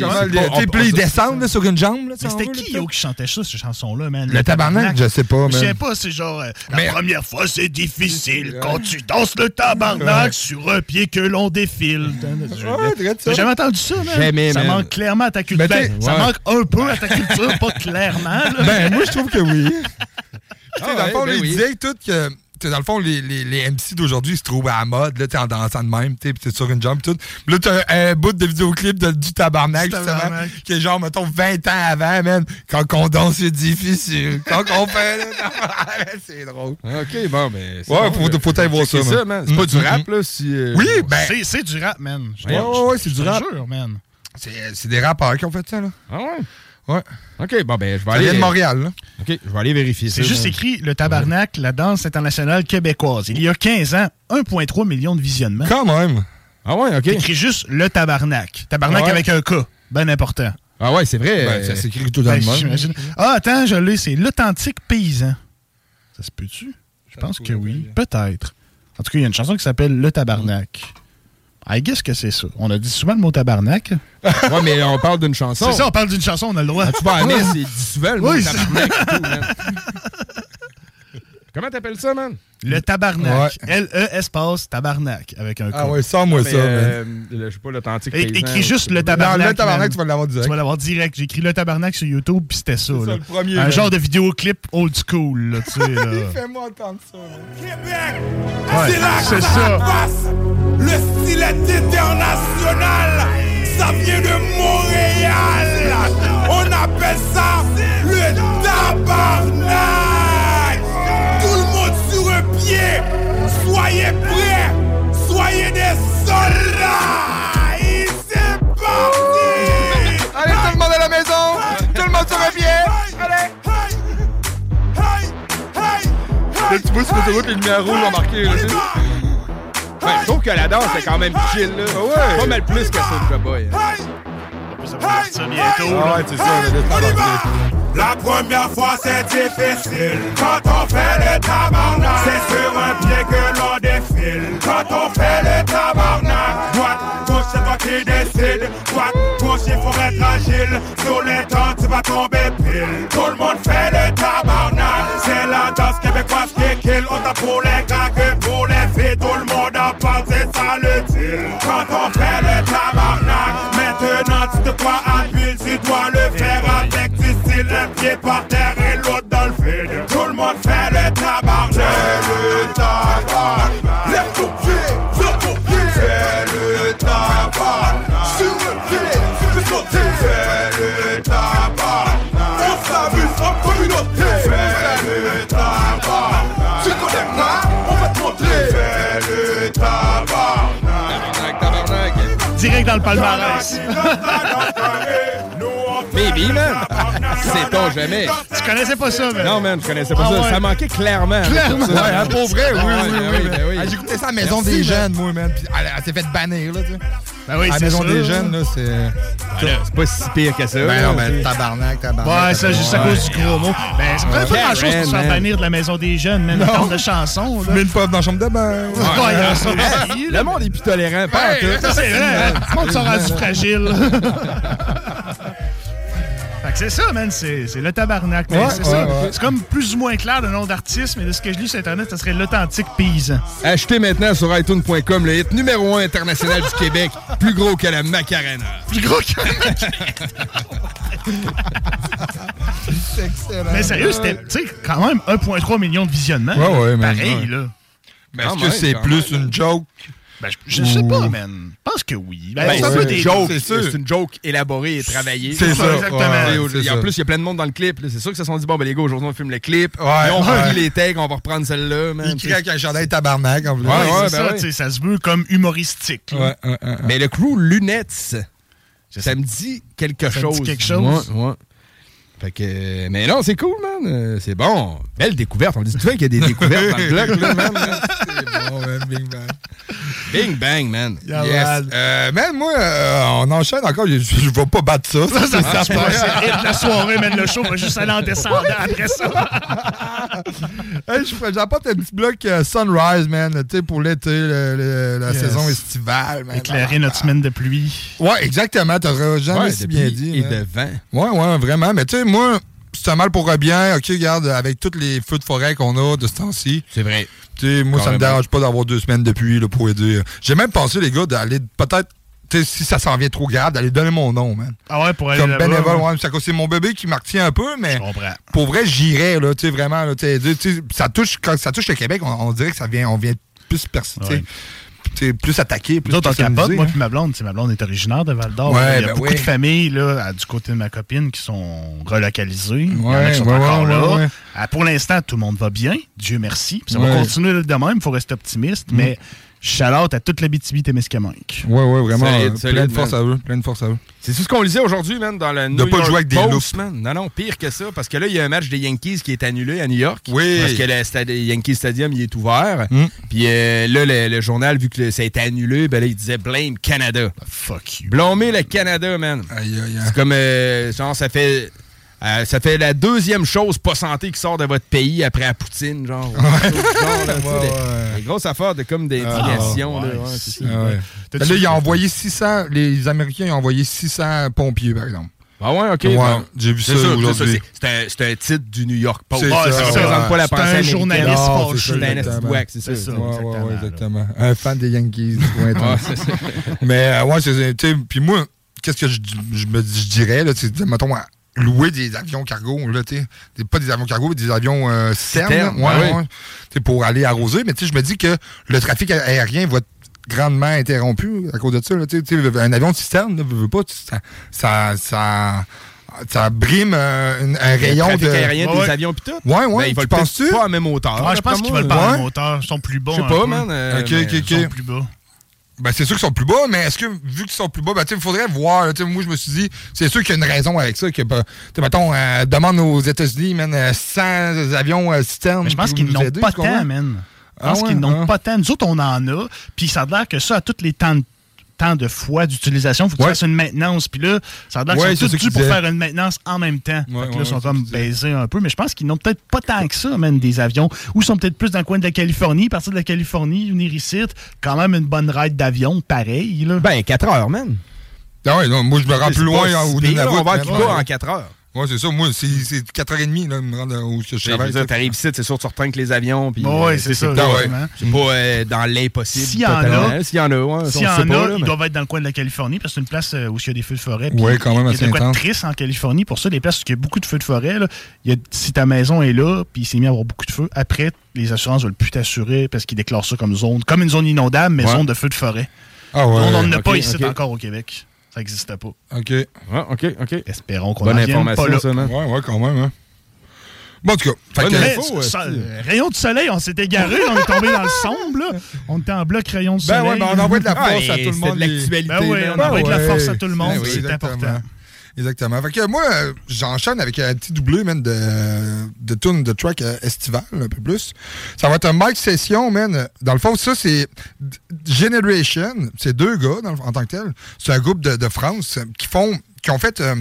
puis là, ils descendent sur une jambe. Là, Mais c'était qui, yo, qui chantait ça, cette chanson-là, man? Le tabarnak, je sais pas, Je sais man. pas, c'est genre, euh, la première fois, c'est difficile quand tu danses le tabarnak Ouais. sur un pied que l'on défile. Ouais. T'as jamais entendu ça, man? Jamais, Ça man. manque clairement à ta culture. Ben, Ça manque un peu à ta culture, pas clairement. là. Ben, moi, je trouve que oui. Tu sais, Ah dans le fond, ben disaient tout que. Dans le fond, les, les, les MC d'aujourd'hui se trouvent à la mode, là, tu sais, en dansant de même, t'es sur une jambe, tout. Puis là, t'as un, un bout de vidéoclip de, du tabarnak, justement, tabarnak. qui est genre, mettons, 20 ans avant, man. Quand on danse, c'est difficile. Quand on fait le tabarnak, c'est drôle. Ok, bon, ben. c'est Ouais, bon, faut, faut aller voir ça, Checker man. C'est pas du Mm, rap, là, si. euh, Oui, ben. C'est- C'est du rap, man. Ouais, ouais, ouais, c'est du rap. jure, man. C'est c'est des rappeurs qui ont fait ça, là. Ah ouais? Ouais. Ok, bon, ben, je vais Ça aller. vient de Montréal, là. Ok, je vais aller vérifier C'est juste écrit le tabarnak, la danse internationale québécoise. Il y a 15 ans, 1,3 million de visionnements. Quand même. Ah ouais, ok. C'est écrit juste le tabarnak. Tabarnak Ouais. avec un K. Ben important. Ah ouais, c'est vrai. Ben, ça s'écrit tout dans Ben, le monde. Ah, attends, je l'ai, c'est l'authentique paysan. Ça se peut-tu? Je pense que oui. Peut-être. En tout cas, il y a une chanson qui s'appelle Le Tabarnak. I guess que c'est ça. On a dit souvent le mot tabarnak. ouais, mais on parle d'une chanson. C'est ça, on parle d'une chanson, on a le droit. Ah, tu vas à Nice, il dit souvent le mot Oui, tabarnak. Comment t'appelles ça, man? Le tabarnak. L-E espace tabarnak avec un Ah ouais, sors-moi Mais, ça, euh, Je sais pas, l'authentique. É- écris juste le Non, tabarnak. le tabarnak, man. tu vas l'avoir direct. Tu vas l'avoir direct. J'ai écrit le tabarnak sur YouTube, puis c'était ça. C'est ça, là. le premier, un genre de vidéoclip old school, là, tu sais. là. Fais-moi entendre ça. Ouais, C'est ça. Le style est international. Ça vient de Montréal. On appelle ça le tabarnak. Pied. Soyez prêts. Soyez des soldats. Et c'est parti. Allez, tout le monde à la maison! Tout le monde sur un pied! Allez! Là, tu vois sur l'autoroute, les lumières rouges ont marqué, là. Ouais, je trouve que la danse est quand même chill, là. ouais. Pas mal plus que Soulja Boy. hein. Ça bientôt. Ah ouais, c'est ça, le tabarnak. La première fois c'est difficile. Quand on fait le tabarnak C'est sur un pied que l'on défile. Quand on fait le tabarnak Droite, gauche, c'est toi qui décide. Droite, gauche, il faut être agile. Sur les temps, tu vas tomber pile. Tout le monde fait le tabarnak. C'est la danse québécoise qui kill. Autant pour les gars que pour les filles. Tout le monde en parle, c'est ça le deal. Quand on fait le tabarnak pied par terre et l'autre dans le vide. Tout le monde fait le tabarnak. C'est le tabarnak. Lève ton pied, lève ton pied C'est le tabarnak. Sur le pied, tu peux sauter C'est le tabarnak. On s'amuse en communauté. C'est le tabarnak. Tu connais pas, on va te montrer. C'est le tabarnak. Direct dans le palmarès. Man. Sait-on jamais. Tu connaissais pas ça, man? Non, man, je connaissais pas Ah ça. ouais. Ça manquait clairement. Clairement. Ça, Ouais, hein, pour vrai, oui, Ah oui, ben oui, oui, ben oui. Ah, J'écoutais ça à la Maison Merci, des man. Jeunes, moi, man. Puis elle, elle s'est fait bannir, là, tu sais. Ben oui, à la c'est Maison ça. des Jeunes, là, c'est... Voilà, C'est pas si pire que ça. Ben non, ben, tabarnak, tabarnak. Ouais, ça, juste à cause du gros mot. Ben, c'est pas grand chose pour se faire bannir de la maison des jeunes, même en de chansons. Une puff dans la chambre de bain. Le monde est plus tolérant. Pas en tout. ça, c'est vrai. Le monde sont rendus fragiles. C'est ça, man, c'est c'est le tabarnak. Mais Ouais, c'est ouais, ça. ouais. C'est comme plus ou moins clair le nom d'artiste, mais de ce que je lis sur Internet, ça serait l'authentique paysan. Achetez maintenant sur iTunes.com le hit numéro 1 international du Québec, plus gros que la Macarena. Plus gros que. C'est excellent. Mais sérieux, c'était, tu sais, quand même 1,3 million de visionnements. Ouais, ouais, man, Pareil, ouais. là. Mais Quand est-ce que c'est plus même. une joke? Ben, je, je sais pas, man. Je pense que oui. Ben, Ben, c'est un c'est peu une des joke. c'est sûr. C'est une joke élaborée et travaillée. C'est ça, exactement. ouais, Et et en plus, il y a plein de monde dans le clip. C'est sûr que se sont dit, bon, ben les gars, aujourd'hui, on filme le clip. Ouais, ouais. repris les takes, on va reprendre celle-là. man. Il crie avec un chandail tabarnak, en plus. Ouais, Ouais, ouais, c'est ben ça, se veut comme humoristique. Mais le crew Lunettes, ça me dit quelque Ça me chose. dit quelque chose? Fait que, mais non, c'est cool, man. Euh, C'est bon. Belle découverte. On dit souvent qu'il y a des découvertes dans le bloc, là, man. C'est bon, man, Big Bang. Bing bang, man. Yeah, Yes. man. Euh, man, moi, euh, on enchaîne encore. Je, je vais pas battre ça. Ça, ça, ça, c'est c'est le hit de la soirée, man. Le show va juste aller en descendant après ça. Hey, J'apporte un petit bloc euh, Sunrise, man, tu sais, pour l'été, la Yes. saison estivale, man. Éclairer notre semaine de pluie. Ouais, exactement. T'auras jamais Ouais, si bien dit. et man. de vent. Ouais, ouais, vraiment. Mais tu sais, moi, c'est un mal pour un bien. OK, regarde, avec tous les feux de forêt qu'on a de ce temps-ci. C'est vrai. Tu sais, moi, ça me dérange pas d'avoir deux semaines de pluie, là, pour aider. J'ai même pensé, les gars, d'aller peut-être, si ça s'en vient trop grave, d'aller donner mon nom, man. Ah ouais, pour aller Comme bénévole, ouais. ouais. C'est mon bébé qui me retient un peu, mais Je comprends. pour vrai, j'irais, là, tu sais, vraiment, là, tu sais, tu sais, ça touche, quand ça touche le Québec, on, on dirait que ça vient, on vient plus Ouais. Plus attaqué, plus Nous autres, on capote, personnalisé, moi hein. puis ma blonde. Ma blonde est originaire de Val-d'Or. Ouais, Il y a ben beaucoup oui. de familles là, à- du côté de ma copine qui sont relocalisées. Il y en a qui sont ouais, encore là. Ah, pour l'instant, tout le monde va bien. Dieu merci. Puis ça va continuer de même. Il faut rester optimiste. Mm. Mais Shout-out à toute la BTB-Témiscamingue. Ouais, ouais, vraiment. Solide, euh, solide, plein de force man. à eux. Plein de force à eux. C'est tout ce qu'on lisait aujourd'hui, man, dans le New pas York jouer avec des Post, loups. man. Non, non, pire que ça, parce que là, il y a un match des Yankees qui est annulé à New York. Oui. Parce que le stade- Yankee Stadium, il est ouvert. Mm. Puis euh, là, le, le journal, vu que ça a été annulé, ben là, il disait blame Canada. Fuck you. Blâmer le Canada, man. Aïe, aïe, aïe. C'est comme, euh, genre, ça fait... euh, ça fait la deuxième chose pas santé qui sort de votre pays après la poutine, genre. Genre, là, tu sais, Ouais, des- ouais. des grosses affaires de comme des Ah, ouais, là, ouais, ça. Ah ouais. Ben là, ils ont envoyé 600, les Américains ils ont envoyé 600 pompiers, par exemple. Ah ouais, ok. Ouais, bon. j'ai vu ça c'est aujourd'hui. C'est un, titre du New York Post. C'est Ah, ça, ça ouais. représente pas la pensée un journaliste Non, fâché. c'est ça, exactement. ça. ça. Ouais, ouais, exactement, ouais, là. exactement. Un fan des Yankees. ouais, Ouais, c'est ça. Mais euh, ouais, c'est. Puis moi, qu'est-ce que je, je me je dirais, là, c'est, mettons, à louer des avions cargo, là, tu sais. Pas des avions cargo, mais des avions euh, ouais, ouais. ouais. Pour aller arroser. Mais tu sais, je me dis que le trafic aérien va être grandement interrompu à cause de ça. Là, un avion de citerne, là, veux, veux pas, ça, ça, ça, ça brime euh, un, rayon trafic de. aérien Ouais, des ouais. avions pis tout? Ouais, ouais, Ben, ils tu veulent penses-tu? pas à la même hauteur. Ouais, je pense qu'ils veulent pas Ouais. la moteur. Ils sont plus bas. Je sais pas, man. euh, Ok, mais- ok, ok. Ils sont plus bas. Ben, c'est sûr qu'ils sont plus bas, mais est-ce que, vu qu'ils sont plus bas, ben, il faudrait voir. là, moi, je me suis dit, c'est sûr qu'il y a une raison avec ça. Que, ben, mettons, euh, demande aux États-Unis, man, euh, 100 avions euh, citernes. Mais je pense qu'ils n'ont pas tant, man. Je Ah pense ouais, qu'ils n'ont ah. pas tant. Nous autres, on en a. Puis ça a l'air que ça, à tous les temps de, temps de fois d'utilisation, il faut que tu fasses une maintenance. Puis là, ça a l'air Ouais, qu'ils sont tous pour faire une maintenance en même temps. Ouais, là, ils sont comme baisés un peu. Mais je pense qu'ils n'ont peut-être pas tant que ça, man, des avions. Ou ils sont peut-être plus dans le coin de la Californie. Partir de la Californie, venir ici, quand même une bonne ride d'avion, pareil. Là. Ben, 4 heures, man. Ah ouais, non, moi, je me rends plus loin au Nunavut. On va à en 4 heures. Ouais, c'est ça. Moi, c'est c'est 4h30, là, me rendre où je Tu travaille. arrives ici, c'est sûr, tu reprends avec les avions. puis, Ouais, euh, c'est ça, exactement. c'est pas euh, dans l'impossible. S'il y en a- S'il y en a. S'il y en a, ils mais- doivent être dans le coin de la Californie parce que c'est une place euh, où il y a des feux de forêt. Ouais, quand même Il y assez intense. triste en Californie. Pour ça, les places où il y a beaucoup de feux de forêt, là, il y a- si ta maison est là, puis il s'est mis à avoir beaucoup de feux, après, les assurances veulent plus t'assurer parce qu'ils déclarent ça comme zone, comme une zone inondable, mais Ouais. zone de feu de forêt. Ah ouais. on n'en a pas ici encore au Québec. Ça n'existe pas. OK. Ouais, OK, OK. Espérons qu'on Bonne en vienne pas information, là. ça. Ouais, ouais, quand même. Hein. Bon, en tout cas. fait Bonne que- info, ça- euh, rayon du soleil, on s'est égaré, on est tombé dans le sombre. Là. On était en bloc rayon Ben soleil. ouais, ben on envoie de la Ah, force à et tout le monde. de l'actualité. Ben oui, man. on envoie de la ouais. force à tout le monde, Ben oui, c'est important. Exactement. Fait que moi, j'enchaîne avec un petit doublé, man, de, de tune de track euh, estival, un peu plus. Ça va être un mic session, man. Dans le fond, ça, c'est Generation. C'est deux gars, dans le- en tant que tel. C'est un groupe de, de France euh, qui font, qui ont fait euh,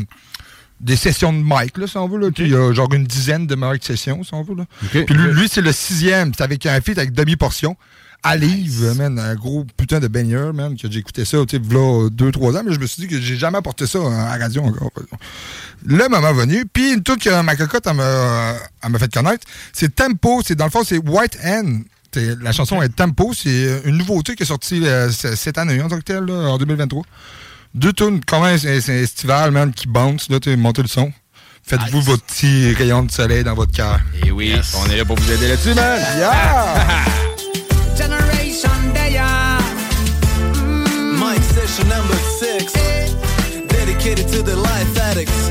des sessions de mic, là, si on veut. Là. Il y a genre une dizaine de mic sessions, si on veut. Là. OK. Puis lui, lui, c'est le sixième. C'est avec un feat avec demi-portion. Alive, man, un gros putain de baigneur, man, que j'ai écouté ça, tu sais, v'là deux, trois ans, mais je me suis dit que j'ai jamais apporté ça à la radio encore. Le moment venu, puis une toute que ma cocotte, elle m'a elle m'a fait connaître, c'est Tempo, c'est dans le fond, c'est White Hand. La chanson est Tempo, c'est une nouveauté qui est sortie euh, cette année en tant que telle, là, en 2023. Deux tunes, quand même, c'est c'est estival, man, qui bounce, là, tu montez le son. Faites-vous votre petit rayon de soleil dans votre cœur. Et oui, on est là pour vous aider là-dessus, man. Generation dedicated to the life addicts.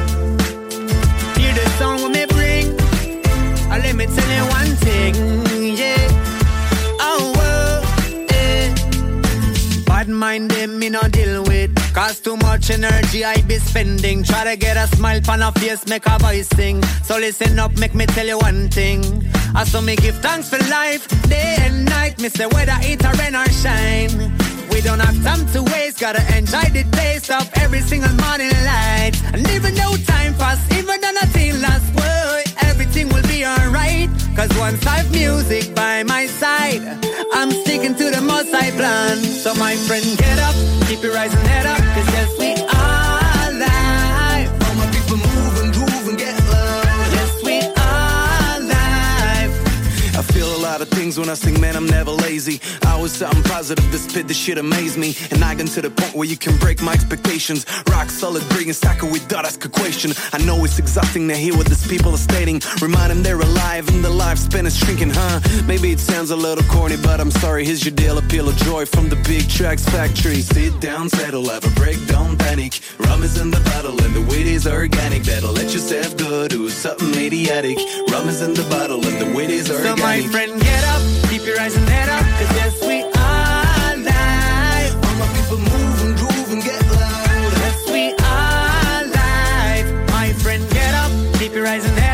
Hear the song we may bring. Uh, let me tell you one thing, yeah. Oh, whoa, eh. Bad mind them me no deal with. Cause too much energy I be spending. Try to get a smile on a face, make a voice sing. So listen up, make me tell you one thing. I saw me give thanks for life, day and night. Me say whether it rain or shine. We don't have time to waste, gotta enjoy the taste of every single morning light. And even though time pass, even though nothing lasts, boy, everything will be alright. Cause once I've music by my side, I'm sticking to the most I plan. So my friend, get up, keep your rising head up, cause yes, we are lot of things when I sing, man, I'm never lazy. I always something positive to spit, this shit amaze me. And I get to the point where you can break my expectations. Rock solid, bringing stacker with dot, ask a question. I know it's exhausting to hear what these people are stating. Remind them they're alive and the lifespan is shrinking, huh? Maybe it sounds a little corny, but I'm sorry. Here's your deal, a appeal of joy from the big tracks factory. Sit down, settle, have a break, don't panic. Rum is in the bottle and the weed is organic. That'll let yourself go do something idiotic. Rum is in the bottle and the weed is organic. So my friend, get up, keep your eyes and head up, cause yes, we are live. All my people move and groove and get loud. Yes, we are live. My friend, get up, keep your eyes and head up.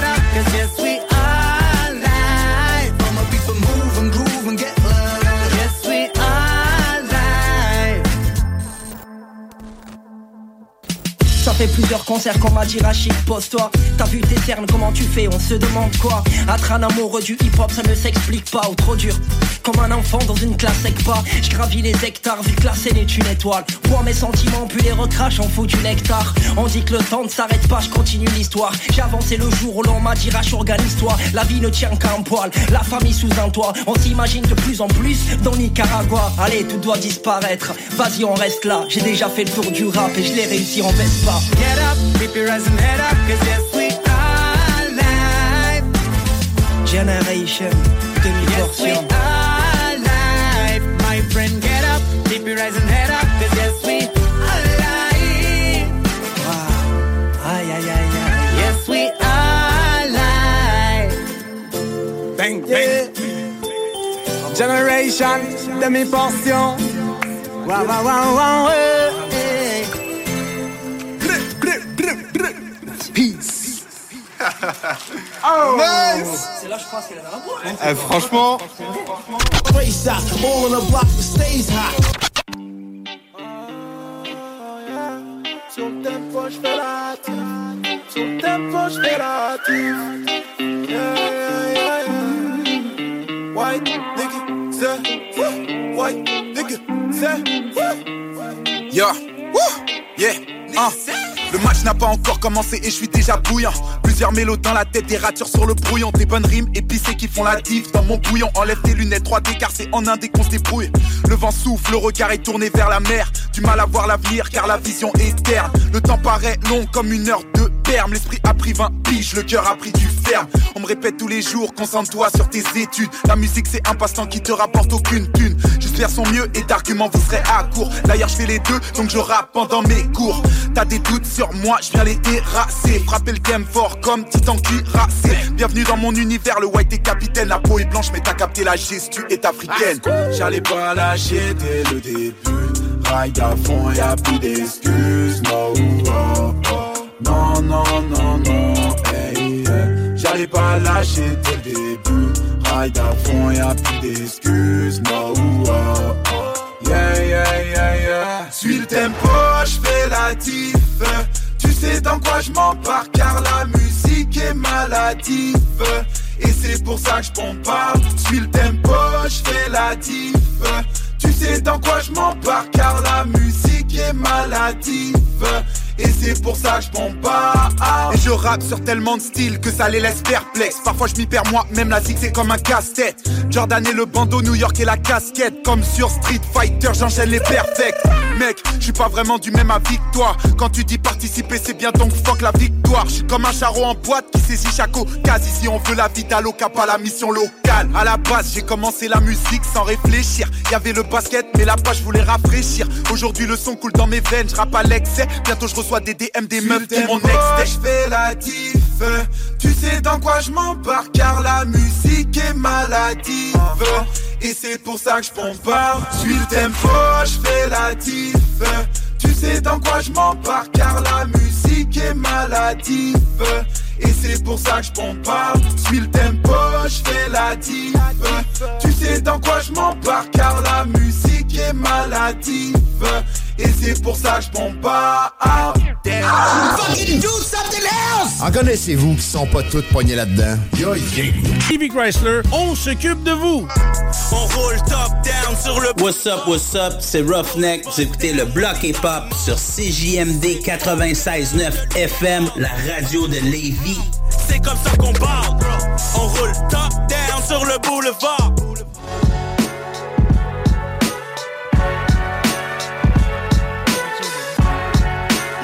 Plusieurs concerts dit Rachid, pose-toi. T'as vu tes cernes, comment tu fais On se demande quoi Être un amoureux du hip-hop, ça ne s'explique pas ou trop dur. Comme un enfant dans une classe pas. Je gravis les hectares, vu que la scène est une étoile. Vois mes sentiments, puis les recrache, on fout du nectar. On dit que le temps ne s'arrête pas, je continue l'histoire. J'ai avancé le jour où l'on m'a dit Rach, organise-toi. La vie ne tient qu'à un poil, la famille sous un toit. On s'imagine de plus en plus dans Nicaragua. Allez, tout doit disparaître. Vas-y, on reste là. J'ai déjà fait le tour du rap et je l'ai réussi en Vespa. Get up, keep your eyes and head up, cause yes, we are live. Generation, Yes, we are live. My friend, get up, keep your eyes and head up, cause yes, we are live. Aïe, aïe, aïe, aïe. Yes, we are live. Bang, bang. Generation, demi-portion. Wow, wow, wow, wow, hey. Eh. Oh, nice. C'est là, je pense qu'elle a un Eh, franchement, Race out, all on the block stays hot. Sur le tempo, je fais la tif. Sur le tempo, je fais la tif. Yeah, yeah, yeah, yeah. White nigga, say, woo. White nigga, say, woo. Yo, Wouh. yeah, hein. Le match n'a pas encore commencé et je suis déjà bouillant. Plusieurs mélos dans la tête, des ratures sur le brouillon. Des bonnes rimes épicées qui font la diff dans mon bouillon. Enlève tes lunettes 3D car c'est en indé qu'on se débrouille. Le vent souffle, le regard est tourné vers la mer. Du mal à voir l'avenir car la vision est terne. Le temps paraît long comme une heure de perme. L'esprit a pris 20 piges, le cœur a pris du ferme. On me répète tous les jours, concentre-toi sur tes études. La musique c'est un passe-temps qui te rapporte aucune thune. Juste faire son mieux et d'arguments vous serez à court. D'ailleurs je fais les deux, donc je rappe pendant mes cours. T'as des doutes sur moi, je viens les terrasser. Frapper le game fort comme titan cuirassé. Bienvenue dans mon univers, le white est capitaine. La peau est blanche, mais t'as capté la gestu est africaine. J'allais pas lâcher dès le début. Ride à fond, y'a plus d'excuses. No, oh, oh. Non, non, non. Hey, hey. J'allais pas lâcher dès le début. Ride à fond, y'a plus d'excuses. No, oh, oh. Yeah, yeah, yeah, yeah. Suis le tempo, j'fais la diff. Tu sais dans quoi je car la musique est maladive. Et c'est pour ça que je bombarde. Suis le tempo, j'fais la diff. Tu sais dans quoi je car la musique est maladive. Et c'est pour ça que je bombarde. Et je rappe sur tellement de styles que ça les laisse perplexes. Parfois je m'y perds moi, même la zig c'est comme un casse-tête. Jordan et le bandeau, New York et la casquette. Comme sur Street Fighter, j'enchaîne les perfects. Mec, je suis pas vraiment du même avis que. Quand tu dis participer, c'est bien donc fuck la victoire. Je comme un charreau en boîte qui saisit chaque occasion. Ici on veut la vie d'Aloca, pas la mission locale. À la base, j'ai commencé la musique sans réfléchir. Y avait le basket, mais là-bas je voulais rafraîchir. Aujourd'hui le son coule dans mes veines, je rappe à l'excès. Bientôt je reçois des DM des meufs qui mon ex. Fais la diff. Tu sais dans quoi je m'embarque car la musique est maladive. Et c'est pour ça que je bombarde. Suis le tempo, je fais la diff. Tu sais dans quoi je m'embarque car la musique est maladive. Et c'est pour ça que je bombarde. Suis le tempo, je fais la diff. Tu sais dans quoi je m'embarque car la musique est maladive. Et c'est pour ça que je bombarde. En connaissez-vous qui sont pas toutes poignées là-dedans? TV Chrysler, on s'occupe de vous. On roule top down sur le. What's up, what's up, c'est Roughneck. Vous écoutez le bloc hip-hop sur CJMD 96.9 FM, la radio de Lévis. C'est comme ça qu'on parle. On roule top down sur le boulevard.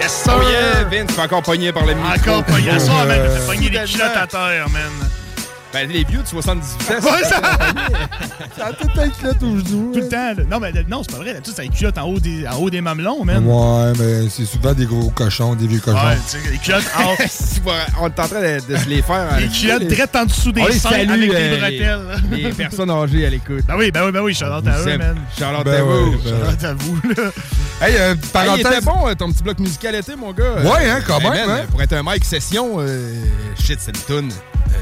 Yes, sir! Oh yeah, Vince, fait encore pogné par le micro. Encore pogné. À soir, man, Euh, t'as pogné des culottes à terre, man. Ben, les vieux de 78 ans. Ouais, ça- Ça a tout un culotte au genou. Tout le temps. là. Non, mais non, c'est pas vrai. Là, tout ça, les culottes en haut des, en haut des mamelons, man. Ouais, mais c'est souvent des gros cochons, des vieux cochons. Ouais, tu sais, les culottes en On est en train de, de se les faire. Les culottes drettes en dessous des On les seins avec des euh, bretelles. Les, les personnes âgées à l'écoute. Ben oui, ben oui, ben oui, Charlotte à eux, man. Charlotte Ben à vous. ouais, ben Charlotte à vous, là. Hey, euh, Hey, il parenthèse. était bon, euh, ton petit bloc musical été, mon gars. Ouais, hein, quand Hey, même, man, hein. Pour être un mic session, euh, shit, c'est une toune. Euh,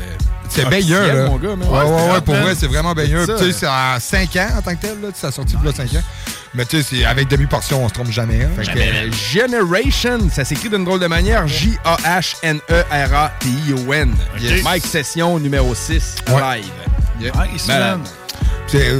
C'est baigneux, là. mon gars. Ouais, ouais, ouais, pour vrai, c'est vraiment. Ça, Tu sais, c'est à 5 ans en tant que tel, là. Ça a sorti il y a 5 ans. Mais tu sais, avec demi-portion, on se trompe jamais. hein. Fait que, euh, Generation, ça s'écrit d'une drôle de manière. J-A-H-N-E-R-A-T-I-O-N. Mike Session numéro 6, Ouais. live. Nice, Malade. man.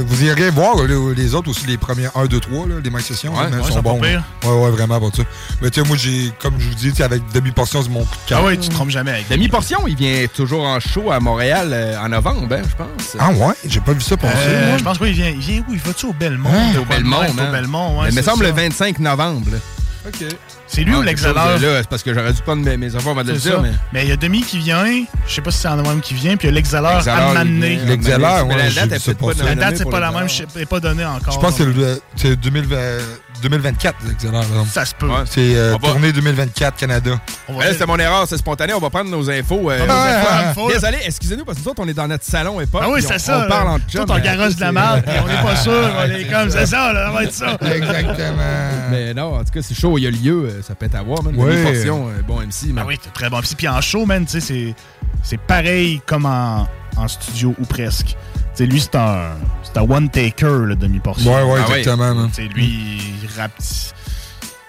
Vous irez voir là, les autres aussi, les premières 1, 2, 3, là, les Mike Sessions. Ouais, ouais, sont bons. là. Ouais, ouais, vraiment pour ça. Mais tu sais, moi, j'ai, comme je vous dis, tu sais, avec demi-portion, c'est mon coup de cœur. Ah ouais, tu te trompes jamais avec. Demi-portion, il vient toujours en show à Montréal euh, en novembre, hein, je pense. Ah ouais? J'ai pas vu ça passer. Euh, moi. je pense pas, il vient, il vient où? Il va-tu au Belmont? Hein? Au Belmont. Au Belmont, ouais. Mais il me semble ça. le 25 novembre. là. OK. C'est lui ou Ah, l'exhaleur? de Là, c'est parce que j'aurais dû prendre mes, mes enfants avant de le C'est dire, ça. mais... Mais il y a Demi qui vient, je sais pas si c'est en novembre qui vient, puis il y a l'exhaleur L'exhaleur, à m'amener. L'exhaleur, Mais ouais, la date vu est ça peut-être pas. La date, c'est pas la même, je sais- elle est pas donnée encore. Je pense que c'est le- c'est 2020 2024, l'excellent. Ça se peut. C'est euh, On va- tournée 2024 Canada. On Là, c'était mon erreur, c'est spontané. On va prendre nos infos. euh, Ah. Désolé, excusez-nous, parce que nous autres, on est dans notre salon et pas. Ah oui, c'est ça. On parle en Tout chum, on mais- garoche de la merde, puis on n'est pas sûr. On est comme, c'est ça, là, ça va être ça. Exactement. Mais non, en tout cas, c'est chaud, il y a lieu, euh, ça peut être à voir, man. Ouais. Demi-portion, euh, bon MC, man. Ah oui, c'est très bon. Puis, puis en show, man, tu sais, c'est, c'est pareil comme en, en studio ou presque. Tu sais, lui, c'est un, c'est un one-taker, le demi-portion. Ouais, ouais, Ah oui. exactement. man. Tu sais, lui, il rappe.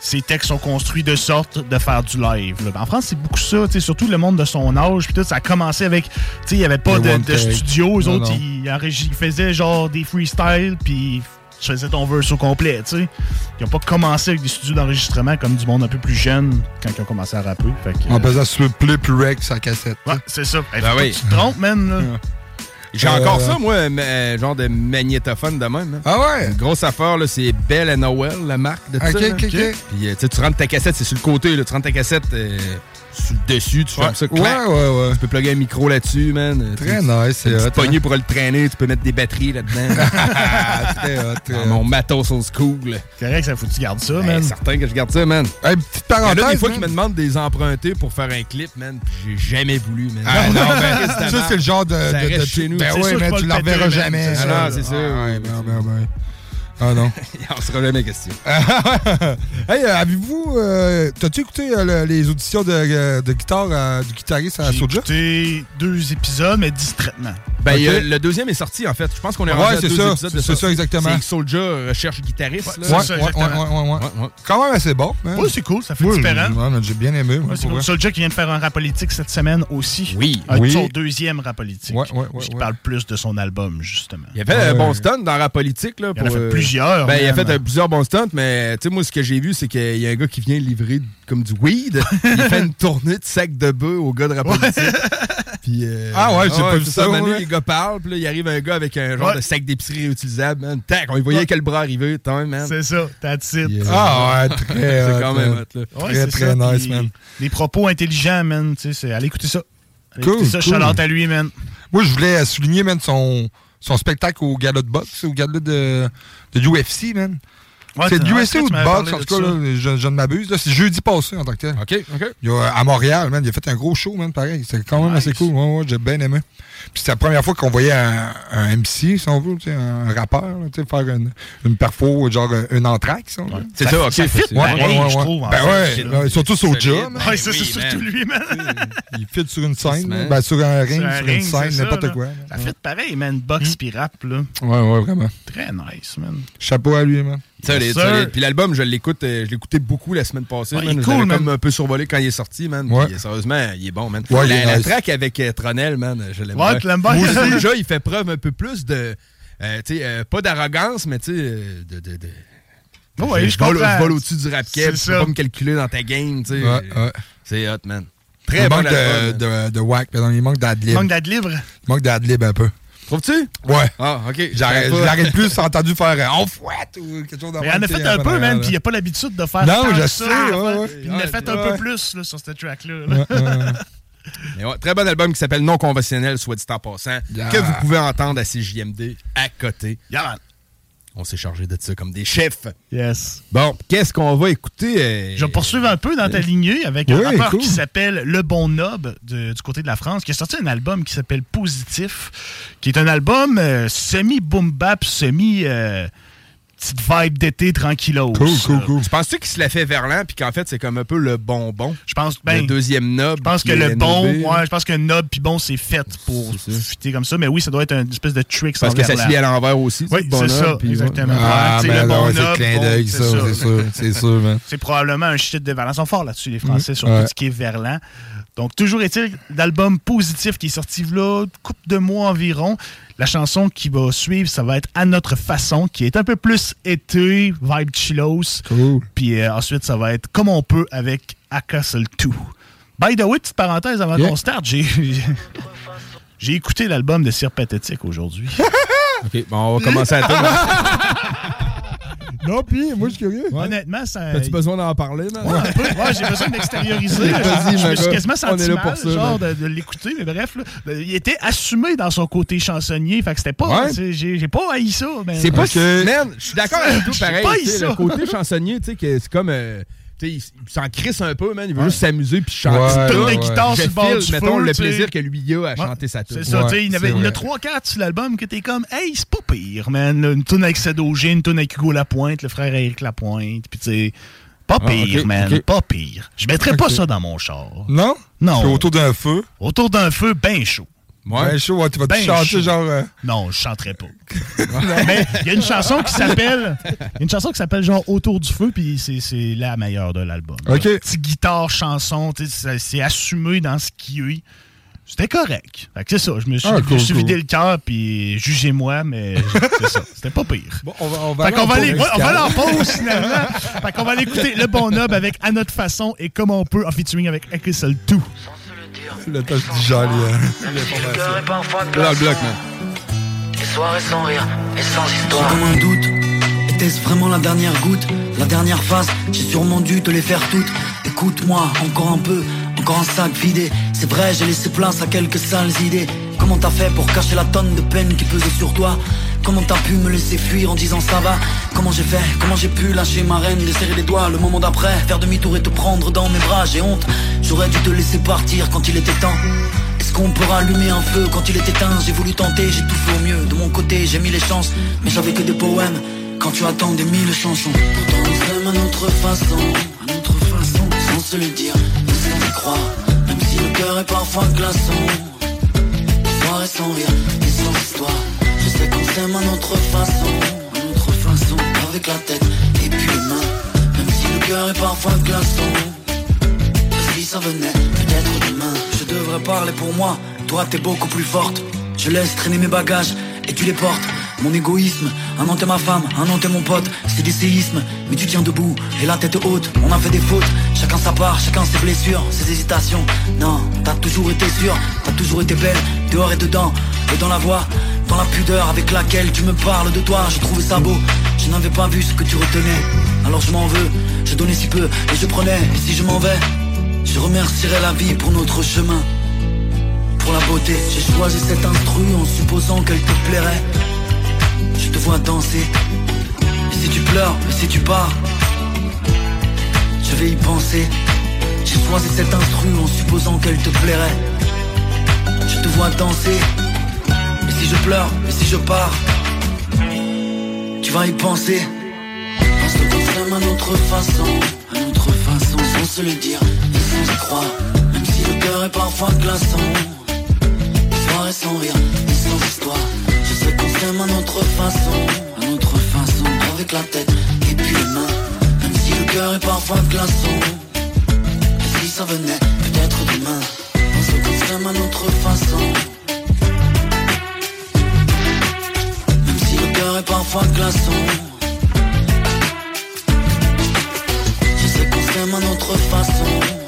Ses textes sont construits de sorte de faire du live. là. En France, c'est beaucoup ça, tu sais, surtout le monde de son âge. Puis tout, ça a commencé avec, tu sais, il n'y avait pas Le de, de studio. Eux Non, autres, non. ils, ils faisaient genre des freestyles, puis tu faisais ton verse au complet, tu sais. Ils n'ont pas commencé avec des studios d'enregistrement comme du monde un peu plus jeune quand ils ont commencé à rapper. Fait que, En faisant sur plus plus rec sa cassette. Ouais, c'est ça. Hey, Ben faut pas oui. que Tu te trompes, man. là. J'ai Euh, encore ça, moi, un ma- genre de magnétophone de même. hein. Ah ouais? Une grosse affaire, là, c'est Bell Noel, la marque de Ok, ça. là. ok, ok. Puis, euh, tu sais, tu rentres ta cassette, c'est sur le côté, là. Tu rentres ta cassette euh, sur le dessus, tu fermes ça, Ouais, clac. ouais, ouais. Tu peux plugger un micro là-dessus, man. Très tu- nice, c'est tu hot, peux hein. pour le traîner, tu peux mettre des batteries là-dedans. Très hot, très mon matos old school. C'est correct, ça faut que tu gardes ça, Ben, man? certain que je garde ça, man. Hey, petite Il y a parenthèse. des fois qui me demandent des empruntés pour faire un clip, man, puis j'ai jamais voulu, man. Ah non, ben, ça, c'est le genre de. Ça de- reste de- chez nous. Ben C'est oui, mais tu je la vais le reverras jamais. C'est ça. ça. Ah c'est sûr. Ah, non. Il en sera jamais question. hey, euh, avez-vous. euh, T'as-tu écouté euh, le- les auditions de, de guitare euh, du guitariste à J'ai Soja? écouté deux épisodes, mais distraitement. Ben, le deuxième est sorti, en fait. Je pense qu'on est Ouais, rendu à c'est deux ça. épisodes de C'est sortie. ça, exactement. C'est Soulja recherche guitariste. Ouais, là. c'est Ouais, ça, ouais, ouais, exactement. ouais, ouais, ouais. Ouais, ouais. Quand même assez bon. hein. Oui, c'est cool, ça fait Oui, différent. ouais, J'ai bien aimé. moi, Ouais, c'est cool. Soulja qui vient de faire un rap politique cette semaine aussi. Oui. Un, Oui. Son deuxième rap politique. Ouais, ouais, ouais, Qui ouais. parle plus de son album, justement. Il a fait Ouais. un bon stunt dans la politique. Là, Il en a fait euh, plusieurs, Ben, il a fait plusieurs bons stunts, mais tu sais, moi, ce que j'ai vu, c'est qu'il y a un gars qui vient livrer comme du weed. il fait une tournée de sac de bœuf au gars de la politique. Puis, euh, Ah ouais, j'ai pas vu c'est ça, les parlent, puis là, il arrive un gars avec un genre Ouais. de sac d'épicerie réutilisable, man. Tac, on y voyait Ouais. quel bras arriver, tant, man. C'est ça, that's it. Yeah. Ah ouais, très. C'est quand même man. hot, là. Ouais, Très, c'est très ça, nice, man. Des propos intelligents, man. Tu sais, c'est- allez écouter ça. Allez Cool, écouter ça, cool. à lui, man. Moi, je voulais souligner, man, son, son spectacle au gala de boxe, au gala de, de UFC, man. Ouais, c'est de UFC ou de boxe, en tout cas, là, je, je ne m'abuse. C'est jeudi passé en tant que tel. OK, OK. Il y a, à Montréal, man, il a fait un gros show, man, pareil. C'était quand même Nice. assez cool. Ouais, ouais, j'ai bien aimé. Puis c'était la première fois qu'on voyait un, un MC, si on veut, un rappeur, là, faire une, une perfo, genre euh, une entraque, si. C'est ça, OK. ça fit c'est- pareil, Ouais, ouais, je ouais. trouve. en Ben fait. ouais, ouais, surtout Solide. man. Ouais, ça, oui, c'est surtout lui, man. Il fit sur une scène, ben, sur un ring, Sur un sur une c'est scène, ça, n'importe quoi. Ça fait pareil, man. Box pis rap, là. Ouais, ouais, vraiment. Très nice, man. Chapeau à lui, man. Solide, solide. Puis l'album, je l'écoute, euh, je l'écoutais beaucoup la semaine passée. Ouais, man. il est cool, man. comme un peu survolé quand il est sorti, man. Ouais. Puis, sérieusement, il est bon, man. Ouais, il la, est la nice. track avec euh, Tronel, man, je l'aime Ouais, Moi aussi, déjà, il fait preuve un peu plus de... euh, tu sais, euh, pas d'arrogance, mais tu sais, euh, de... de, de Ouais, je, je vole, comprends. je vole au-dessus du rap cap, tu peux pas me calculer dans ta game, tu sais. Ouais, ouais. C'est hot, man. Il Très bon manque de, de, de whack, pardon, il manque d'adlib. Manque d'adlibre. Il manque d'adlib un peu. Trouves-tu? Ouais. Ah, OK. J'arrête plus entendu faire on fouette ou quelque chose Mais il en a fait un peu, man, puis il a pas l'habitude de faire Non, je sais. Puis Il a fait un peu plus là, sur cette track-là. là. Mais ouais, très bon album qui s'appelle Non conventionnel, soit dit en passant, Yeah. que vous pouvez entendre à CJMD à côté. Yeah, man. On s'est chargé de ça comme des chefs. Yes. Bon, qu'est-ce qu'on va écouter? euh, Je vais poursuivre un peu dans ta lignée avec Oui, un rappeur cool. qui s'appelle Le Bon Nob de- du côté de la France, qui a sorti un album qui s'appelle Positif, qui est un album euh, semi-boom bap, semi. euh, petite vibe d'été tranquillos. Tu penses-tu qu'il se l'a fait Verlan puis qu'en fait c'est comme un peu le bonbon? Je pense ben, Le deuxième nob. Je pense que le bon, ouais, je pense que nob puis bon c'est fait pour fuiter comme ça, mais oui, ça doit être une espèce de trick Parce que ça se lit à l'envers aussi. Oui, c'est ça, exactement. Ah, ben le bon nob, clin bon, d'œil, ça, c'est sûr, c'est sûr. C'est probablement un shit de Verlan. Ils sont forts là-dessus, les Français, sur Ouais. tout ce qui est Verlan. Donc, toujours est-il, l'album positif qui est sorti là, une couple de mois environ. La chanson qui va suivre, ça va être À notre façon, qui est un peu plus été, vibe chillos. Puis euh, ensuite, ça va être Comme on peut avec Acastle 2. By the way, petite parenthèse avant Yeah. qu'on starte, j'ai. J'ai écouté l'album de Cire Pathétique aujourd'hui. OK, bon, on va commencer à tout. Non, puis moi, je suis curieux. Honnêtement, ça. As-tu besoin d'en parler, man? Ouais, un peu. Ouais, j'ai besoin d'extérioriser. Vas-y, je me suis gars. quasiment On est senti là mal, pour ça, genre, de, de l'écouter, mais bref, là, ben, il était assumé dans son côté chansonnier, fait que c'était pas... Ouais. J'ai pas haï ça. mais- C'est pas. Man, je suis d'accord avec toi, pareil. pas ça. Le côté chansonnier, tu sais, que c'est comme. euh, il s'en crisse un peu, man. Il veut juste s'amuser puis chanter. Ouais, Une ouais, de guitare Je sur le bord file, du mettons, feu, le plaisir que lui a à Ouais, chanter sa tune. C'est ça, tu sais, il y en avait- c'est il y en a vrai. 3-4 sur l'album que t'es comme, hey, c'est pas pire, man. là, Une tune avec G, une tune avec Hugo Lapointe, le frère Eric Lapointe, puis tu sais, pas Ah, pire, ok, man, ok. pas pire. Je mettrais pas Ok. ça dans mon char. Non? Non. C'est autour d'un feu? Autour d'un feu bien chaud. Ouais. Ben chaud, tu vas te Ben chanter genre. euh, Non, je chanterais pas. Mais il y a une chanson qui s'appelle. il y a Une chanson qui s'appelle genre Autour du feu, puis c'est- la meilleure de l'album. Ok. Petite guitare, chanson, c'est assumé dans ce qu'il y a eu. C'était correct. C'est ça. Je me suis, Ah, je me cool, suis cool. vidé le cœur, puis jugez-moi, mais c'est ça. C'était pas pire. Bon, on va, on va Fait aller qu'on va on va aller en pause finalement. fait qu'on va aller écouter Le Bon Nob avec À notre façon et Comme on peut en featuring avec Eccleston 2. Le temps du joli. Dans le bloc, man. Les soirées sans rire et sans histoire. Comme un doute. Était-ce vraiment la dernière goutte? La dernière phase J'ai sûrement dû te les faire toutes. Écoute-moi, encore un peu, encore un sac vidé. C'est vrai, j'ai laissé place à quelques sales idées. Comment t'as fait pour cacher la tonne de peine qui pesait sur toi? Comment t'as pu me laisser fuir en disant ça va? Comment j'ai fait? Comment j'ai pu lâcher ma reine, desserrer les doigts le moment d'après? Faire demi-tour et te prendre dans mes bras, j'ai honte. J'aurais dû te laisser partir quand il était temps. Est-ce qu'on peut rallumer un feu quand il est éteint? J'ai voulu tenter, j'ai tout fait au mieux. De mon côté, j'ai mis les chances Mais j'avais que des poèmes. Quand tu attends des mille chansons. Pourtant on s'aime à notre façon À notre façon Sans se le dire, Même si le cœur est parfois glaçant. Des soirées sans rire et sans histoire Je sais qu'on s'aime à notre façon. À notre façon. Avec la tête et puis les mains. Même si le cœur est parfois glaçant. Si ça venait, peut-être demain. Je devrais parler pour moi, toi t'es beaucoup plus forte. Je laisse traîner mes bagages et tu les portes Mon égoïsme, un an t'es ma femme, un an t'es mon pote C'est des séismes, mais tu tiens debout et la tête haute On a fait des fautes, chacun sa part, chacun ses blessures Ses hésitations, non, t'as toujours été sûr T'as toujours été belle, dehors et dedans. Et dans la voix, dans la pudeur avec laquelle tu me parles de toi J'ai trouvé ça beau, je n'avais pas vu ce que tu retenais. Alors je m'en veux, je donnais si peu et je prenais Et si je m'en vais je remercierai la vie pour notre chemin. Pour la beauté J'ai choisi cette instru en supposant qu'elle te plairait Je te vois danser. Et si tu pleures, et si tu pars Je vais y penser. J'ai choisi cette instru en supposant qu'elle te plairait. Je te vois danser. Et si je pleure, et si je pars Tu vas y penser. Que qu'on s'aime à notre façon À notre façon sans se le dire sans y croire Même si le cœur est parfois glaçant Sans rire et sans histoire. Je sais qu'on s'aime à notre façon À notre façon Avec la tête et puis les mains. Même si le cœur est parfois glaçant. Et si ça venait peut-être demain. Parce qu'on s'aime à notre façon. Même si le cœur est parfois glaçant. Je sais qu'on s'aime à notre façon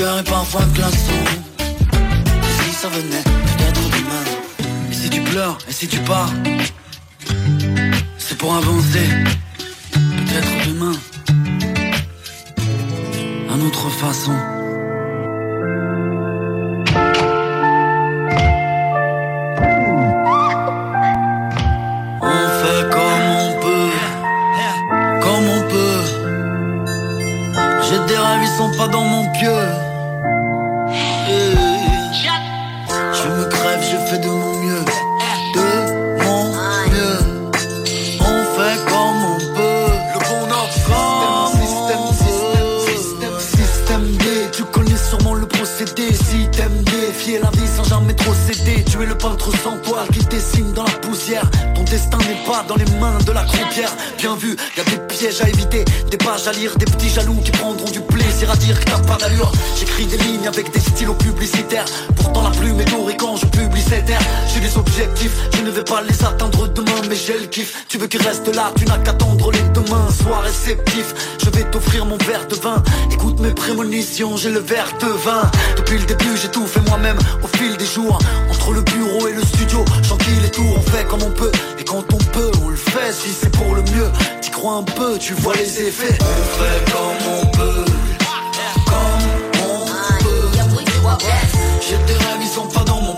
cœur est parfois glaçant Et si ça venait peut-être demain Et si tu pleures, et si tu pars C'est pour avancer. Peut-être demain. À notre façon. On fait comme on peut, comme on peut. Ils sont pas dans mon pieu. qui est la vie sans jamais trop céder le peintre sans toile qui dessine dans la poussière. Ton destin n'est pas dans les mains de la croupière. Bien vu, y a des pièges à éviter, des pages à lire, des petits jaloux qui prendront du plaisir à dire que t'as pas d'allure. J'écris des lignes avec des stylos publicitaires. Pourtant la plume est dorée quand je publie cette air. J'ai des objectifs, je ne vais pas les atteindre demain, mais j'ai le kiff. Tu veux qu'ils restent là, tu n'as qu'attendre les demain. Sois réceptif, je vais t'offrir mon verre de vin. Écoute mes prémonitions, j'ai le verre de vin. Depuis le début, j'ai tout fait moi-même au fil des jours. Entre le bureau et le studio, j'enquille les tours, on fait comme on peut. Et quand on peut, on le fait si c'est pour le mieux. T'y crois un peu, tu vois les effets. On fait comme on peut. Comme on peut. J'ai des rêves, ils sont pas dans mon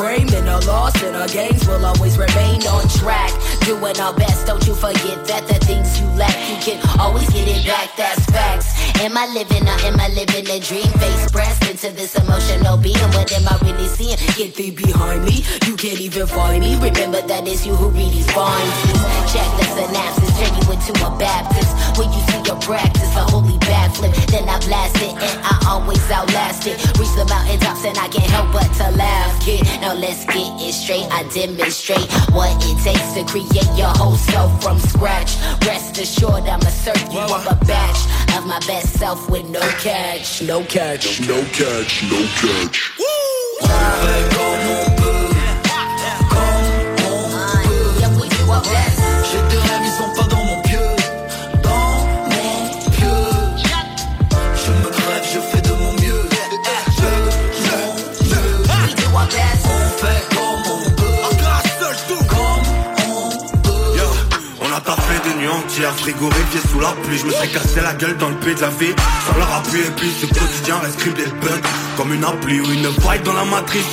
And our loss and our gains will always remain on track. Doing our best, don't you forget that the things you lack, you can always get it back. That's facts. Am I living or am I living a dream? Face pressed into this emotional being. What am I really seeing? Get thee behind me. You can't even find me. Remember that it's you who read these vines. Check the synapses, turn you into a Baptist. When you see your practice, a holy backflip. Then I blast it and I always outlast it. Reach the mountain tops and I can't help but to laugh, kid. Now let's get it straight. I demonstrate what it takes to create your whole self from scratch. Rest assured, I'ma serve you of a batch of my best self with no catch. No catch. No catch, no catch. J'ai frigorifié sous la pluie. Je me suis cassé la gueule dans le pays de la vie. Sans leur appui, et puis ce quotidien reste criblé le bug. Comme une appli ou une faille dans la matrice.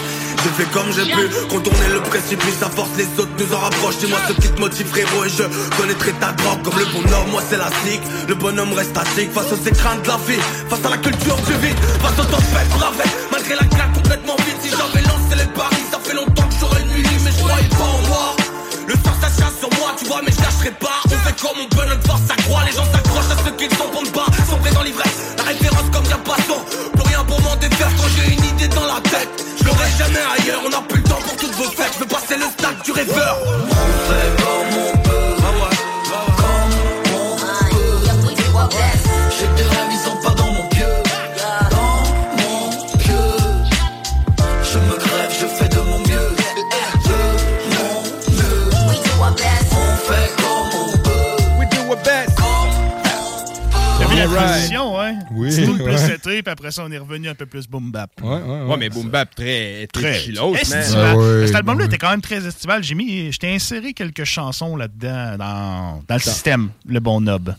J'ai fait comme j'ai pu, contourner le précipice, à force les autres nous en rapprochent. Dis-moi ce qui te motive, frérot, et je connaîtrai ta drogue comme le bonhomme. Moi, c'est la cycle, le bonhomme reste statique face aux écrans de la vie, face à la culture du vide, face au tempête pour la veille, malgré la claque complètement vide. Si j'avais lancé les paris, ça fait longtemps que j'aurais une nuit, mais je croyais pas en moi. Le sang ça chasse sur moi, tu vois, mais je lâcherai pas. On fait comme on peut, notre force s'accroît. Les gens s'accrochent à ceux qui ne sont pas, sombrés dans l'ivresse. La référence comme y'a pas son, plus rien pour m'en défaire quand j'ai une idée dans la tête. Je l'aurai jamais ailleurs, on n'a plus le temps pour toutes vos fêtes. Je veux passer le stade du rêveur. On fait Vu la transition, hein? Oui, C'est tout le plus ouais. seté, puis après ça, on est revenu un peu plus boom bap. Ouais, ouais, ouais. mais boom bap très, très, man. estival. Ah ouais, Cet album-là ouais. était quand même très estival. J'ai mis, je t'ai inséré quelques chansons là-dedans, dans, dans le système, le bon knob.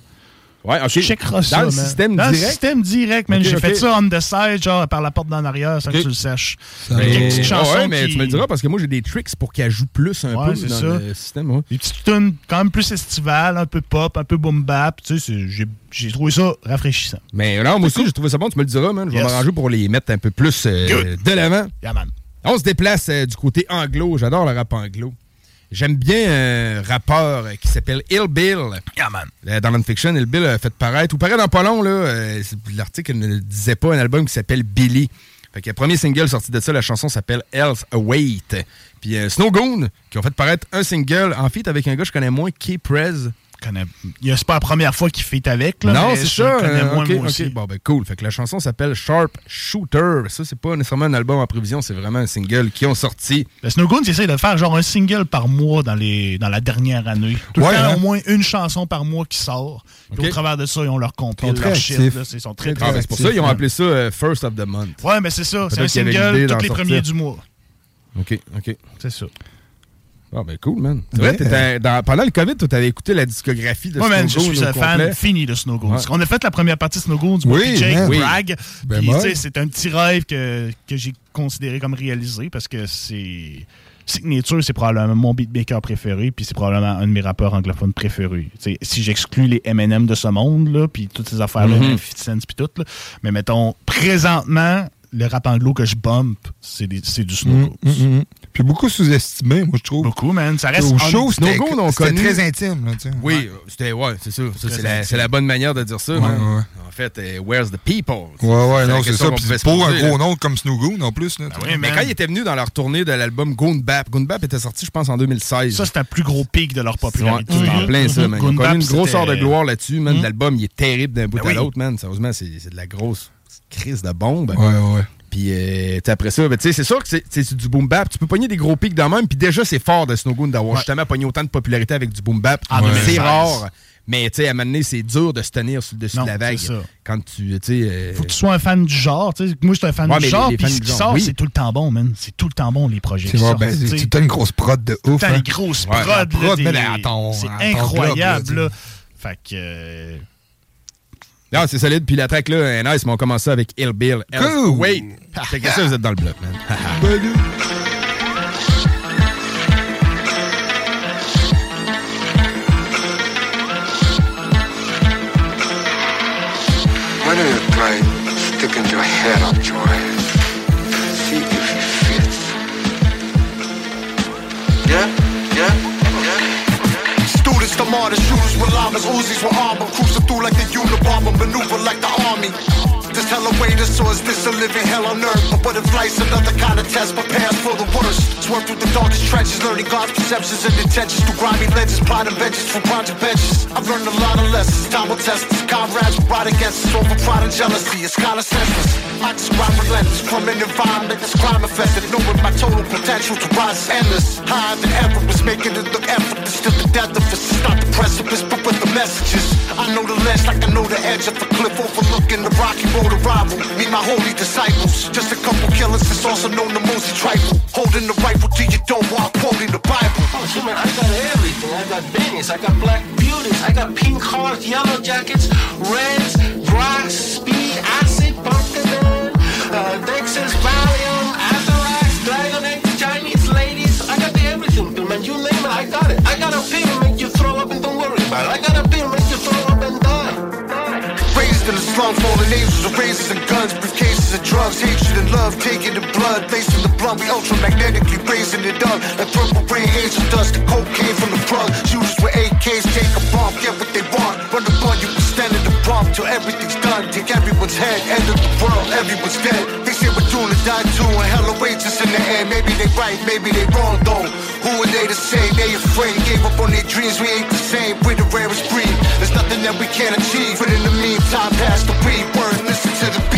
Ouais, ok. Ça, Dans le man. système Dans direct? le système direct, man. Ok, J'ai fait ça on the side, genre par la porte d'en arrière, sans Ok. que tu le saches. Mais, Ah ouais, mais qui- tu me le diras parce que moi j'ai des tricks pour qu'elle joue plus un Ouais, peu c'est dans ça. le système. ouais. Des petites tunes quand même plus estivales, un peu pop, un peu boom bap. Tu sais, j'ai- trouvé ça rafraîchissant. Mais non, moi aussi j'ai trouvé ça bon, tu me le diras, man. Je vais Yes. m'arranger pour les mettre un peu plus euh, de l'avant. Yeah, man. On se déplace euh, du côté anglo. J'adore le rap anglo. J'aime bien un rappeur qui s'appelle Ill Bill. Yeah, man. Euh, Dans Non-Fiction, Ill Bill a fait paraître, ou paraît dans pas long, euh, l'article ne disait pas, un album qui s'appelle Billy. Fait que le premier single sorti de ça, la chanson s'appelle Health Await. Puis euh, Snow Goon, qui ont fait paraître un single en feat avec un gars que je connais moins, Key Prez. Connais- Il y a- C'est pas la première fois qu'il fait avec. Là, non, c'est ça. connais euh, moins, ok, moi ok. aussi. Bon, ben cool. Fait que la chanson s'appelle Sharp Shooter. Ça, c'est pas nécessairement un album en prévision, c'est vraiment un single qui ont sorti. Le Snow Goons essaie de faire genre un single par mois dans, les, dans la dernière année. Tout Ouais, le temps, hein? au moins une chanson par mois qui sort. Puis. Au travers de ça, ils ont leur compil, leur shit. Ils sont très, Ah, très ben, c'est pour ça qu'ils ont appelé ça euh, First of the Month. Ouais, mais c'est ça. C'est un single tous les sortir. premiers du mois. OK, OK. C'est ça. Ah, ben cool, man. Ouais. vrai, dans- pendant le COVID, toi, t'avais écouté la discographie de man, Snow je Goon suis un fan complet. fini de Snow Goons. Ouais. On a fait la première partie de Snow Goons, Oui, Jake man. Oui. Bragg. Ben, tu c'est un petit rêve que, que j'ai considéré comme réalisé parce que c'est. Signature, c'est probablement mon beatmaker préféré, puis c'est probablement un de mes rappeurs anglophones préférés. Tu si j'exclus les M&M de ce monde, là, puis toutes ces affaires-là, Mhm. 50 Cent, puis tout, là, mais mettons, présentement, le rap anglo que je bump, c'est du Snow Mm. Puis beaucoup sous-estimé, moi, je trouve. Beaucoup, man. Ça reste Au show, c'était c'était très intime. Là, tu sais. Oui, Ouais. euh, c'était ouais, c'est Très c'est la, intime. c'est la bonne manière de dire ça. Ouais, man. ouais. En fait, euh, where's the people? Ouais, ouais, non, c'est ça. Puis pour un gros nom comme Snow Goon, en plus. Sais. mais quand il était venu dans leur tournée de l'album Goon Bap, Goon Bap était sorti, je pense, en 2016. Ça, c'est un plus gros pic de leur popularité. En plein ça, man. Ils ont une grosse c'était- heure de gloire là-dessus, man. Mm. L'album, il est terrible d'un bout Ben à l'autre, man. Sérieusement, c'est c'est de la grosse crise de bombe. Ouais, ouais. Puis euh, après ça, ben, c'est sûr que c'est- du boom bap. Tu peux pogner des gros pics de même. Puis déjà, c'est fort de Snow Goon d'avoir justement pogné autant de popularité avec du boom bap. En C'est 2016. rare. Mais tu sais, à un moment donné, c'est dur de se tenir sur le dessus Non, de la vague. ça. Quand tu. tu euh, Faut que tu sois un fan du genre. tu sais. Moi, je suis un fan Ouais, du genre. Puis fans ce du qui genre, sort, oui. c'est tout le temps bon, man. C'est tout le temps bon, les projets. C'est vrai, ben, tu t'as une grosse prod de ouf. T'as hein. une grosse Ouais, prod. des- ton- C'est incroyable, là, là. Fait que. Non, c'est solide. Puis la track là, est nice, mais on commence avec Ill Bill. Cool. Wait. Fait que ça, vous êtes dans le bloc, man. Why don't you try sticking your head up your the martyrs, shooters with llamas, Uzis with armor, cruising through like the Unabomber, maneuver like the army. This hell away, this or is this a living hell on earth? But what if life's another kind of test, prepares for the worst? Swerve through the darkest trenches, learning God's perceptions and intentions through grimy lenses, plotting vengeance from project benches. I've learned a lot of lessons, time will test us. Comrades will ride against us over pride and jealousy. It's kinda senseless. I describe relentless from an environment that's crime infested, knowing my total potential to rise is endless. Higher than ever was making it look effortless. Still the death of us. It's not the precipice, but with the messages. I know the ledge like I know the edge of the cliff overlooking the rocky road of rival. Me, my holy disciples. Just a couple killers that's also known to Mosey trifle. Holding the rifle till you don't walk, quoting the Bible. Oh, shit, man, I got everything. I got Benny's, I got black beauties, I got pink hearts, yellow jackets, reds, rocks, speed, acid, pumpkin, uh, Dexys, Valium, Atherax, Dragon Eggs, Chinese ladies. I got the everything, man. You name it, I got it. I got a pill make you throw up and don't worry about it. I got a pill Raised in the slum, fallen angels with razors and guns, briefcases and drugs, hatred and love, taking the blood, lacing the blunt, we ultramagnetically raising it up, like purple rain angel dust, the cocaine from the plug, shooters with AKs, take a bomb, get what they want, run the blood, bump till everything's done, take everyone's head, end of the world, everyone's dead, they say we're doomed to die too, and hell awaits us in the air, maybe they right, maybe they wrong though, who are they to say, they afraid, gave up on their dreams, we ain't the same, we're the rarest breed, there's nothing that we can't achieve, but in the meantime, pass the weed, word, listen to the beat.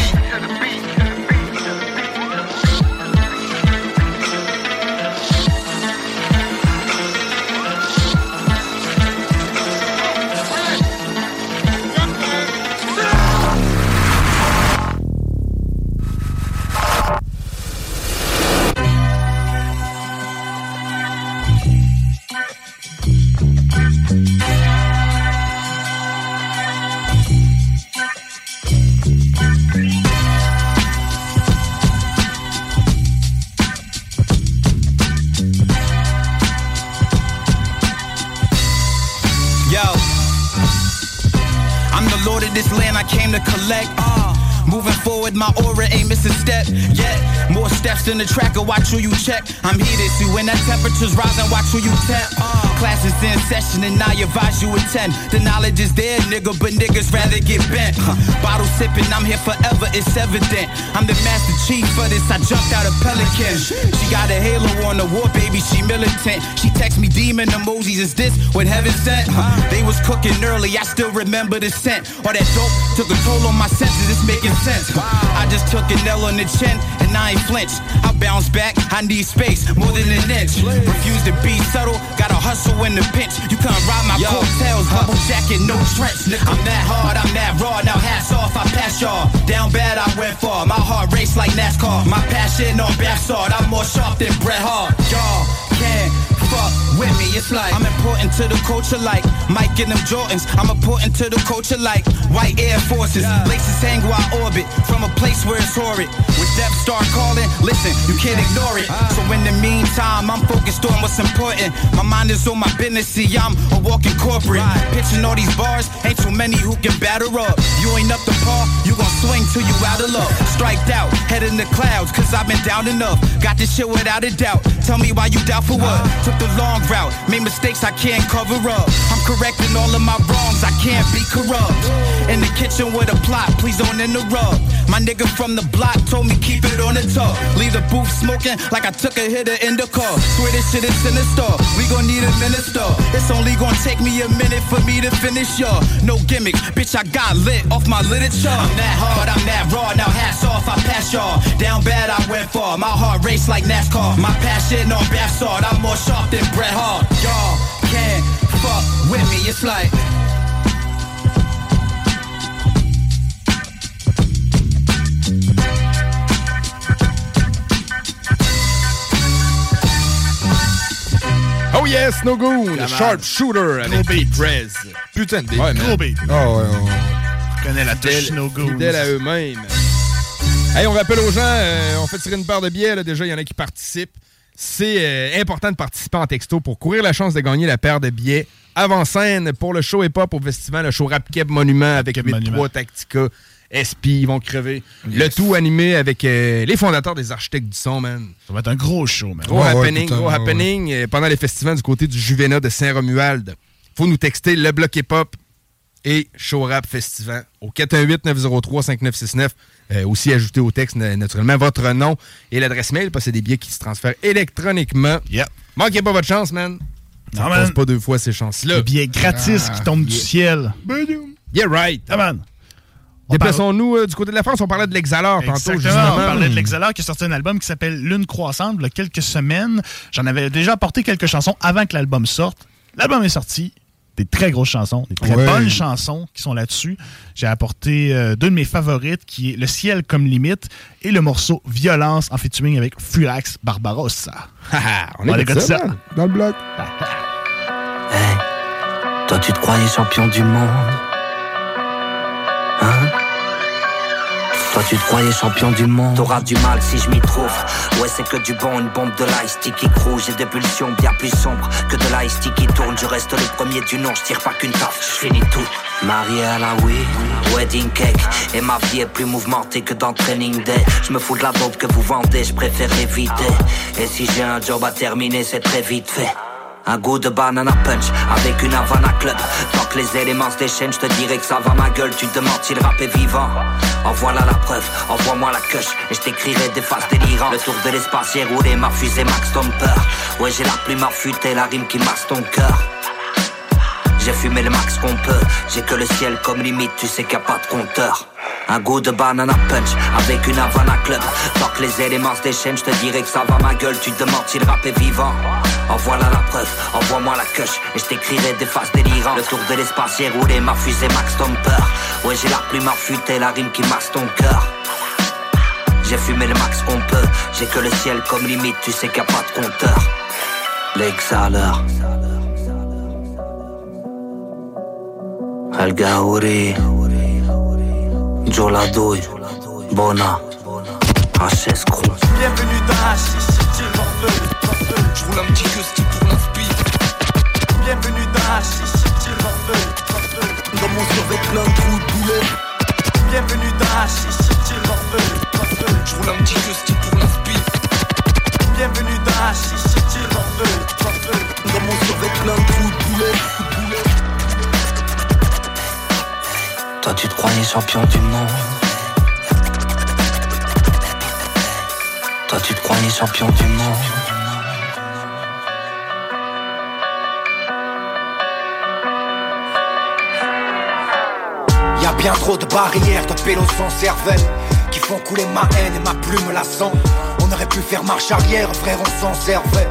Of this land I came to collect. Uh, moving forward, my aura ain't missing step yet. More steps than the tracker, watch who you check. I'm heated, see when that temperature's rising, watch who you temp. Uh, class is in session and I advise you attend. The knowledge is there, nigga, but niggas rather get bent. Huh. Bottle sipping, I'm here forever, it's evident. I'm the master chief for this, I jumped out of Pelican. She got a halo on the war, baby, she militant. She text me demon emojis, is this what heaven sent? Huh. They was cooking early, I still remember the scent. All that dope took a toll on my senses, it's making sense. I just took an L on the chin and I ain't flinch. I bounce back, I need space, more than an inch. Refuse to be subtle, gotta hustle in the pinch. You can't ride my coattails, bubble jacket, no trench. I'm that hard, I'm that raw, now hats off, I pass y'all. Down bad, I went far, my heart race like NASCAR. My passion on backsword, I'm more sharp than Bret Hart. Y'all can't fuck with me, it's like I'm important to the culture like Mike and them Jordans. I'm important to the culture like white Air Forces. Laces hang while I orbit from a place where it's horrid. With depth start calling, listen, you can't ignore it. Ah. So in the meantime, I'm focused on what's important. My mind is on my business, see, I'm a walking corporate. Pitching all these bars, ain't too many who can batter up. You ain't up to par, you gon' swing till you out of luck. Striked out, head in the clouds, cause I've been down enough. Got this shit without a doubt. Tell me why you doubt for what? Ah. Took the long route, made mistakes I can't cover up. I'm correcting all of my wrongs, I can't be corrupt. In the kitchen with a plot, please don't interrupt. My nigga from the block told me keep it on the top. Leave the booth smoking like I took a hit in the car. Swear this shit is sinister. We gon' need a minister. It's only gon' take me a minute for me to finish y'all. No gimmick, bitch, I got lit off my literature. I'm that hard, I'm that raw. Now hats off, I pass y'all. Down bad, I went far. My heart race like NASCAR. My passion on bath salt. I'm more sharp than Bret Hart. Y'all can't fuck with me. It's like. Yes, no goon, Come on. Sharpshooter avec beat. Prez. Putain de. Ouais, Gros beat. Ah ouais, ouais. Je connais la touche Fidèle- No Goose. fidèles à eux-mêmes. Hey, on rappelle aux gens, euh, on fait tirer une paire de billets. Là, déjà, il y en a qui participent. C'est euh, important de participer en texto pour courir la chance de gagner la paire de billets avant scène pour le show hip-hop au festival, le show Rap Keb Monument avec 8-3 Tactica. SP, ils vont crever. Le tout animé avec euh, les fondateurs des architectes du son, man. Ça va être un gros show, man. Gros Ouais, ouais, happening, putain, gros ouais, happening euh, pendant les festivals du côté du Juvena de Saint-Romuald. Faut nous texter le bloc hip-hop et Show Rap Festival au 418-903-5969. Euh, aussi ajouter au texte, na- naturellement, votre nom et l'adresse mail, parce que c'est des billets qui se transfèrent électroniquement. Manquez pas votre chance, man. Ça Non, man. pas deux fois ces chances-là. Le billet gratis qui tombe du ciel. Yeah, right. Ah, man. On Déplaçons-nous euh, du côté de la France. On parlait de l'Exhaleur tantôt, Exactement. justement. On parlait de l'Exhaleur qui a sorti un album qui s'appelle Lune croissante il y a quelques semaines. J'en avais déjà apporté quelques chansons avant que l'album sorte. L'album est sorti. Des très grosses chansons, des très Ouais. bonnes chansons qui sont là-dessus. J'ai apporté euh, deux de mes favorites qui est Le ciel comme limite et le morceau Violence en featuring avec Furax Barbarossa. on écoute écoute ça, man. Dans le bloc. Toi, tu te croyais champion du monde? Hein? Toi, tu te croyais champion du monde T'auras du mal si je m'y trouve. Ouais, c'est que du bon, une bombe de l'ice qui croule. J'ai des pulsions bien plus sombres que de l'ice qui tourne. Je reste le premier du nom, je tire pas qu'une taf, je finis tout. Marié à la Wii, wedding cake. Et ma vie est plus mouvementée que dans Training Day. Je me fous de la dope que vous vendez, je préfère éviter. Et si j'ai un job à terminer, c'est très vite fait. Un goût de banana punch avec une Havana club. Tant que les éléments se déchaînent, je te dirais que ça va ma gueule. Tu te demandes si le rap est vivant. En voilà la preuve, envoie-moi la cush et je t'écrirai des faces délirantes. Le tour de l'espace, j'ai roulé ma fusée Max Stomper. Ouais, j'ai la plume affûtée, la rime qui masse ton cœur. J'ai fumé le max qu'on peut, j'ai que le ciel comme limite, tu sais qu'il n'y a pas de compteur. Un goût de banana punch avec une Havana club. Tant que les éléments se déchaînent, je te dirais que ça va ma gueule. Tu te demandes si le rap est vivant. En voilà la preuve, envoie-moi la cush et je t'écrirai des faces délirantes. Le tour de l'espace, j'ai roulé ma fusée Max Stomper. Ouais, j'ai la plume affûtée, la rime qui masse ton cœur. J'ai fumé le max qu'on peut, j'ai que le ciel comme limite, tu sais qu'il n'y a pas de compteur. L'exhaleur. El Gauri, Joladouille, Bona, Crew. Bienvenue dans H City Morveux. Roule un petit que pour l'inspire. Bienvenue dans H City Morveux. Dans mon survêt plein de trous de boulet. Bienvenue dans H City Morveux. Je roule un petit que pour l'inspire. Bienvenue dans H City Morveux. Dans mon survêt plein de trous de boulet. Toi tu te croyais champion du monde Toi tu te croyais champion du monde bien trop de barrières de pélos sans cervelle Qui font couler ma haine et ma plume la sang. On aurait pu faire marche arrière, frère, on s'en servait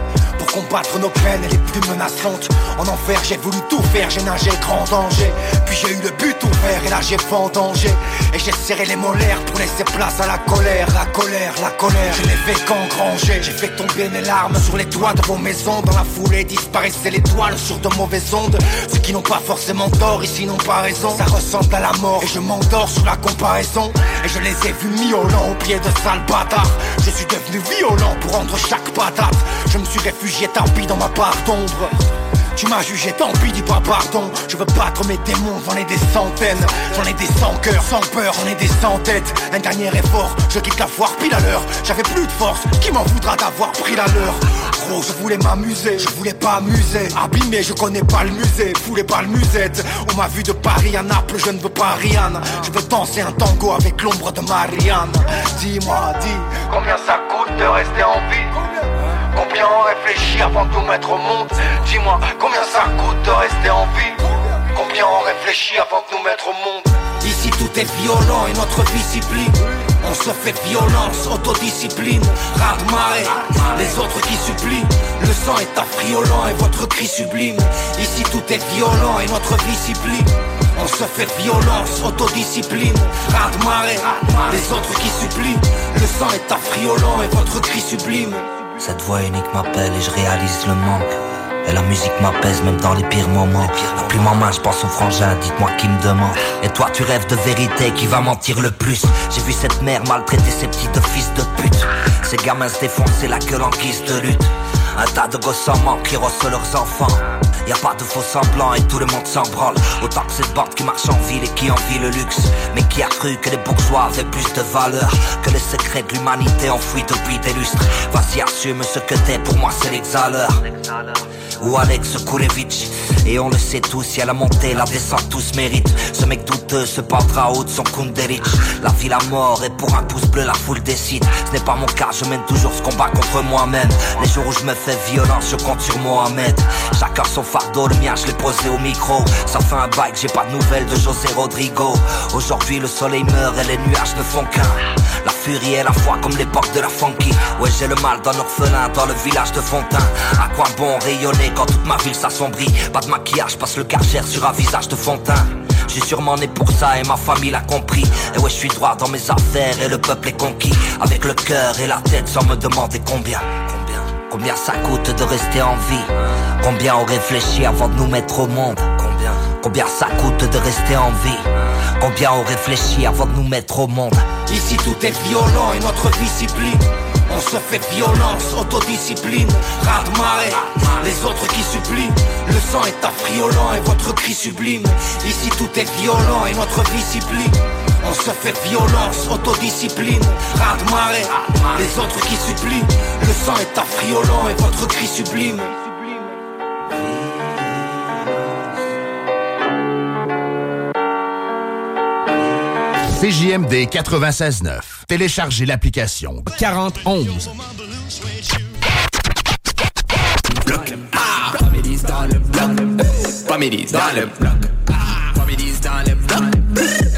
Combattre nos peines les plus menaçantes. En enfer, j'ai voulu tout faire, j'ai nagé grand danger. Puis j'ai eu le but ouvert et là j'ai vendangé. Et j'ai serré les molaires pour laisser place à la colère, la colère, la colère. Je l'ai fait qu'engranger, j'ai fait tomber mes larmes sur les toits de vos maisons. Dans la foulée disparaissaient les toiles sur de mauvaises ondes. Ceux qui n'ont pas forcément tort ici n'ont pas raison. Ça ressemble à la mort et je m'endors sous la comparaison. Et je les ai vus miaulants au pied de sales bâtards. Je suis devenu violent pour rendre chaque patate. Je me suis réfugié tant pis dans ma part d'ombre. Tu m'as jugé, tant pis, dis pas pardon. Je veux battre mes démons, j'en ai des centaines. J'en ai des sans cœur, sans peur, j'en ai des sans tête. Un dernier effort, je quitte la foire pile à l'heure. J'avais plus de force, qui m'en voudra d'avoir pris la leur? Gros, je voulais m'amuser, je voulais pas amuser. Abîmé, je connais pas le musée, foulé pas le musette. On m'a vu de Paris à Naples, je ne veux pas Rihanna. Je veux danser un tango avec l'ombre de Marianne. Dis-moi, dis, combien ça coûte de rester en vie? Combien? On réfléchit avant de nous mettre au monde. Dis-moi, combien ça coûte de rester en vie. Combien on réfléchit avant de nous mettre au monde. Ici tout est violent et notre discipline. On se fait violence, autodiscipline. Marée, les autres qui supplient. Le sang est affriolant et votre cri sublime. Ici tout est violent et notre discipline. On se fait violence, autodiscipline, rade marée, les autres qui supplient, le sang est affriolant et votre cri sublime. Cette voix unique m'appelle et je réalise le manque. Et la musique m'apaise même dans les pires moments. À plus ma main, je pense au frangin, dites-moi qui me demande. Et toi, tu rêves de vérité, qui va mentir le plus J'ai vu cette mère maltraiter ses petits fils de pute. Ces gamins se défoncer la gueule en guise de lutte. Un tas de gosses en manque qui reçoivent leurs enfants. Y a pas de faux semblants et tout le monde s'en branle. Autant que cette bande qui marche en ville et qui envie le luxe. Mais qui a cru que les bourgeois avaient plus de valeur que les secrets de l'humanité enfouis depuis des lustres. Vas-y, assume ce que t'es, pour moi c'est l'exhaleur. Ou Alex Koulevich. Et on le sait tous, y a la montée, la descente, tous méritent. Ce mec douteux se pendra haut de son Kunderich. La vie, la mort, et pour un pouce bleu, la foule décide. Ce n'est pas mon cas, je mène toujours ce combat contre moi-même. Les jours où je me violence, je compte sur Mohamed. Chacun son fardeau, le mien, je l'ai posé au micro. Ça fait un que j'ai pas de nouvelles de José Rodrigo. Aujourd'hui, le soleil meurt et les nuages ne font qu'un. La furie et la foi comme l'époque de la funky. Ouais, j'ai le mal d'un orphelin dans le village de Fontaine. À quoi bon rayonner quand toute ma ville s'assombrit? Pas de maquillage, passe le karcher sur un visage de Fontaine. Suis sûrement né pour ça et ma famille l'a compris. Et ouais, je suis droit dans mes affaires et le peuple est conquis. Avec le cœur et la tête sans me demander combien. Combien ça coûte de rester en vie Combien on réfléchit avant de nous mettre au monde Combien Combien ça coûte de rester en vie Combien on réfléchit avant de nous mettre au monde Ici tout est violent et notre discipline on se fait violence, autodiscipline, rade marée, les autres qui supplient. Le sang est affriolant et votre cri sublime. Ici tout est violent et notre discipline. On se fait violence, autodiscipline, rade marée, les autres qui supplient. Le sang est affriolant et votre cri sublime. CJMD 96.9. Téléchargez l'application 4011. bloc. Ah, Comédies dans le bloc. Dans le bloc.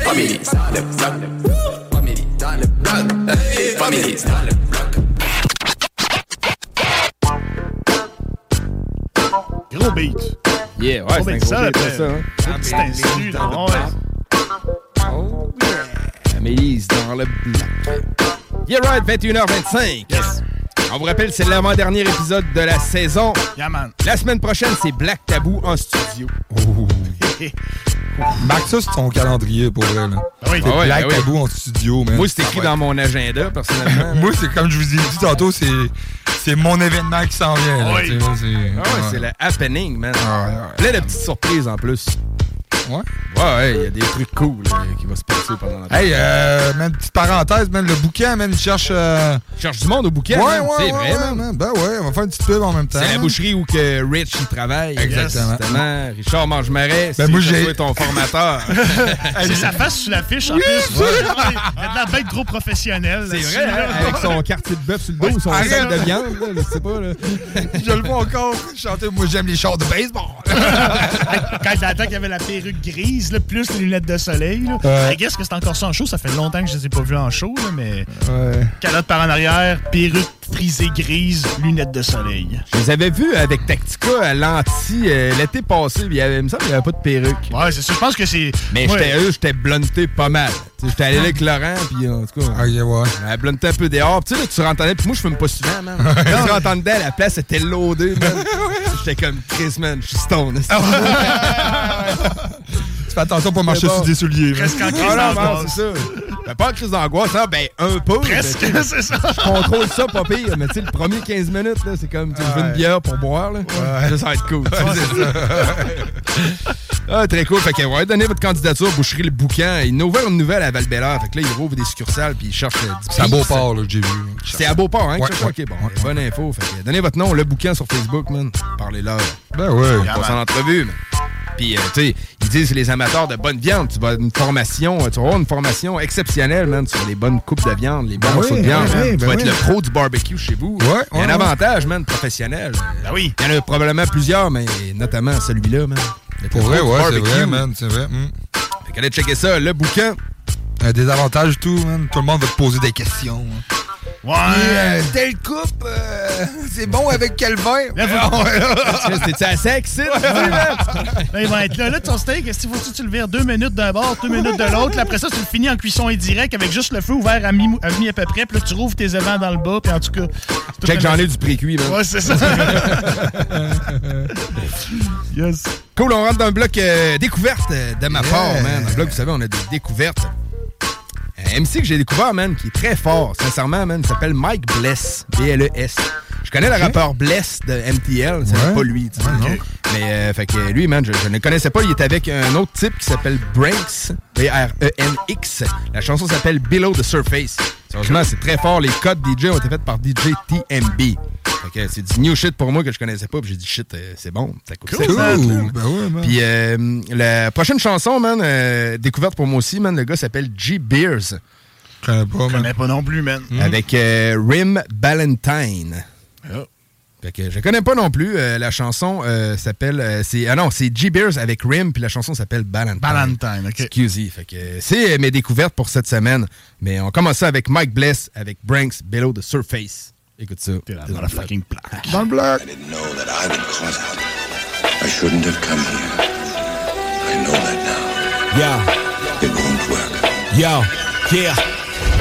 Comédies dans le bloc. Comédies dans le bloc. Comédies dans le bloc. Gros beat. Yeah, ouais, c'est un gros ça, beat, là, ça, hein. Un petit instru, là, ouais. Amélie dans le bloc. Yeah right, 21h25. Yes. On vous rappelle, c'est l'avant-dernier épisode de la saison. Yeah, man. La semaine prochaine, c'est Black Tabou en studio. Marque ça sur ton calendrier pour vrai. Là. Ah oui. Ah ouais, Black ah ouais. Tabou en studio, man. Moi, c'est écrit dans mon agenda, personnellement. Moi, c'est comme je vous ai dit tantôt, c'est, c'est mon événement qui s'en vient. là, Oui. c'est, Ah ouais, c'est le happening, man. Plein de petites surprises en plus. Ouais? Ouais, ouais, il y a des trucs cool là, qui vont se passer pendant la Hey, euh, man, petite parenthèse, man, le bouquin, man, il cherche. Euh... cherche du monde au bouquin, Ouais, man, ouais, c'est ouais, vrai, man. Ben ouais, on va faire une petite pub en même temps. C'est la boucherie où que Rich il travaille. Exactement. Justement. Richard Mange-Marais, Ben, c'est moi, j'ai- ton formateur. C'est sa face sur l'affiche en Oui. plus. Ouais. Il a de la bête gros professionnel. C'est vrai, là. hein, avec son quartier de bœuf sur le dos, Ouais, son arrête. sac de viande, là, je sais pas. Là. Je le vois encore chanter. Moi, j'aime les chars de baseball. Quand il attend qu'il y avait la perruque grises, là, plus les lunettes de soleil. Là. Ouais. I guess que c'est encore ça en show. Ça fait longtemps que je les ai pas vus en show, là, mais Ouais. calotte par en arrière, perruque frisée grise, lunettes de soleil. Je les avais vus avec Tactica à l'anti euh, l'été passé. Il, y avait, il me semble qu'il n'y avait pas de perruque. Ouais, c'est ça. Je pense que c'est. Mais Ouais. j'étais eux, j'étais blunté pas mal. J'étais allé avec Laurent, puis en tout cas. ouais. blunté un peu dehors. Puis Tu sais, là, tu rentres en dedans, puis moi, je fume pas souvent, man. Quand tu rentres en dedans, la place était loadée, man. J'étais comme Chris, man, je suis stone. Tu fais attention pour marcher bon. sur des souliers. man. Presque en crise Ah non, non, d'angoisse. c'est ça. Ben, pas en crise d'angoisse, non, ben un peu. Presque, c'est ça. Je contrôle ça pas pire, mais tu sais, le premier 15 minutes, là, c'est comme, tu veux une bière pour boire, là. Ça, ça va être cool. ah, très cool. Fait que, ouais, donnez votre candidature, Boucherie le Boucan. Il a ouvert une nouvelle à val Fait que là, il rouvre des succursales, puis il cherche euh, C'est à. Beauport, là, que j'ai vu. C'est à Beauport, hein? Ouais, ouais. Ok, bon, bonne info. Fait que, donnez votre nom, le bouquin sur Facebook, man. Parlez-leur. Ben ouais. On passe en entrevue, man. Puis, euh, tu sais, ils disent les amateurs de bonne viande. Tu vas avoir une formation, euh, tu vas avoir une formation exceptionnelle, man, sur les bonnes coupes de viande, les bons Ben morceaux oui, de viande. ben man. oui, tu ben vas être oui. le pro du barbecue chez vous. Ouais, Il y a un avantage, man, professionnel. Ben oui. Il y en a probablement plusieurs, mais notamment celui-là, man. Pour vrai, ouais, c'est vrai, man. C'est vrai. hum. Fait qu'allez checker ça, le bouquin. Euh, des avantages et tout, man. Tout le monde va te poser des questions. hein. Ouais. Euh, telle coupe, euh, c'est bon avec quel vin? Là, faut- Ah, là. T'es-tu à sexe, Là, il va être là. Là, ton steak, est-ce qu'il faut que tu le vires deux minutes d'un bord, deux minutes de l'autre? Là, Après ça, tu le finis en cuisson indirecte avec juste le feu ouvert à mi, à, mi à peu près. Puis là, tu rouvres tes évents dans le bas. Puis en tout cas. Check, un- j'en ai du pré-cuit, man. Ouais, c'est ça. yes. Cool, on rentre dans le bloc euh, découverte de ma Yeah. part, man. Dans le bloc, vous savez, on a des découvertes. Un MC que j'ai découvert, man, qui est très fort, sincèrement, man, s'appelle Mike Bless, B-L-E-S. Je connais le rappeur Bless de MTL, c'est Ouais. pas lui, tu sais. Ouais. Mais, euh, fait que lui, man, je, je ne connaissais pas, il était avec un autre type qui s'appelle Branks, B-R-E-N-X. La chanson s'appelle Below the Surface. Sérieusement, c'est très fort, les codes DJ ont été faits par DJ TMB. Fait que c'est du new shit pour moi que je connaissais pas, puis j'ai dit shit, euh, c'est bon, ça coûte Cool. 700, là. Ben ouais, man. Puis euh, la prochaine chanson, man, euh, découverte pour moi aussi, man, le gars s'appelle G Beers. Je connais pas, Je man. connais pas non plus, man. Avec euh, Rim Ballantyne. Ah. Fait que je connais pas non plus. euh, la chanson euh, s'appelle. euh, c'est ah non, c'est G Beers avec Rim, puis la chanson s'appelle Ballantyne. Valentine, OK. Excusez. Fait que c'est mes découvertes pour cette semaine. Mais on commence ça avec Mike Bless, avec Branks Below the Surface. Écoute ça. T'es là dans la fucking plaque. Dans le bloc. I didn't know that I would cause it. I shouldn't have come here. I know that now. Yeah, It won't work. yo, yeah.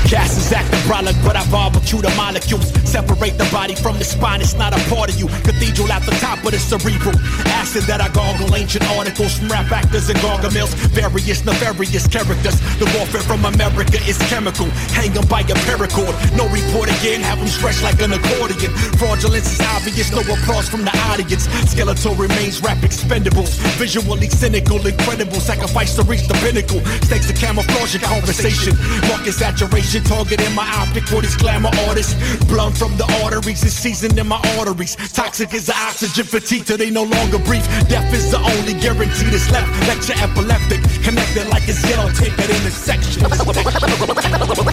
Gas is acting brolic, but I barbecue the molecules. Separate the body from the spine, it's not a part of you. Cathedral at the top of the cerebral. Acid that I gargle, ancient articles from rap actors and gargamels. Various nefarious characters. The warfare from America is chemical. Hang Hang 'em by a paracord. No report again, have 'em stretched like an accordion. Fraudulence is obvious, no applause from the audience. Skeletal remains rap expendables. Visually cynical, incredible. Sacrifice to reach the pinnacle. Stakes to camouflage your conversation. Market saturation, targeting my optic for these glamour artists. Blood from the arteries is seasoned in my arteries. Toxic is the oxygen fatigue till they no longer breathe. Death is the only guarantee that's left. Lecture epileptic, connected like it's yellow tape at intersection.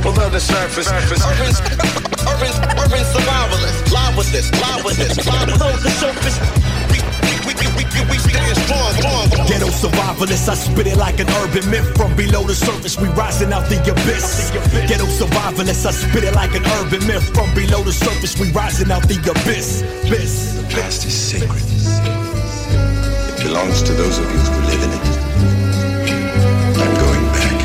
Below the surface. Urban, urban, urban survivalists. Live with this, live with this, live below the surface. We, we, strong, strong. Ghetto survivalists, I spit it like an urban myth. From below the surface, we rising out the abyss. Ghetto survivalists, I spit it like an urban myth. From below the surface, we rising out the abyss. Abyss. The past is sacred. It belongs to those of you who live in it. I'm going back.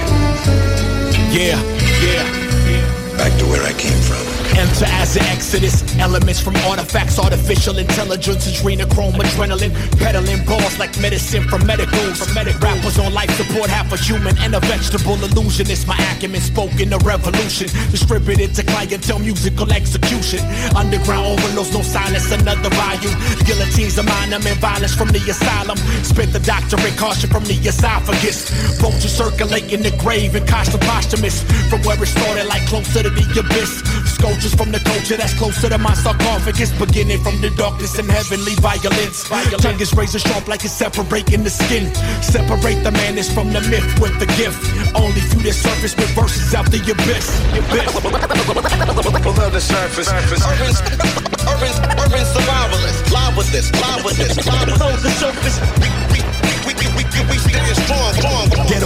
Yeah, yeah. Back to where I came from. Enter as an exodus. Elements from artifacts, artificial intelligence, adrenochrome, adrenaline. Peddling balls like medicine from medicals. From medic rappers on life support, half a human and a vegetable illusionist. My acumen spoken a revolution. Distributed to clientele, musical execution. Underground overloads, no silence, another volume. Guillotines of mine, I'm in violence from the asylum. Spit the doctorate, caution from the esophagus. Vultures circulating in the grave and costume posthumous. From where it started, like closer to the abyss. Sculptures from the culture that's closer to my sarcophagus. Beginning from the darkness and heavenly violence. Tongue is razor sharp like it's separating the skin. Separate the madness from the myth with the gift. Only through the surface with verses out the abyss. Below the surface. Urban, urban, urban survivalists. Live with this, live with this, live below the surface. We, we, we, we, we, we stand strong.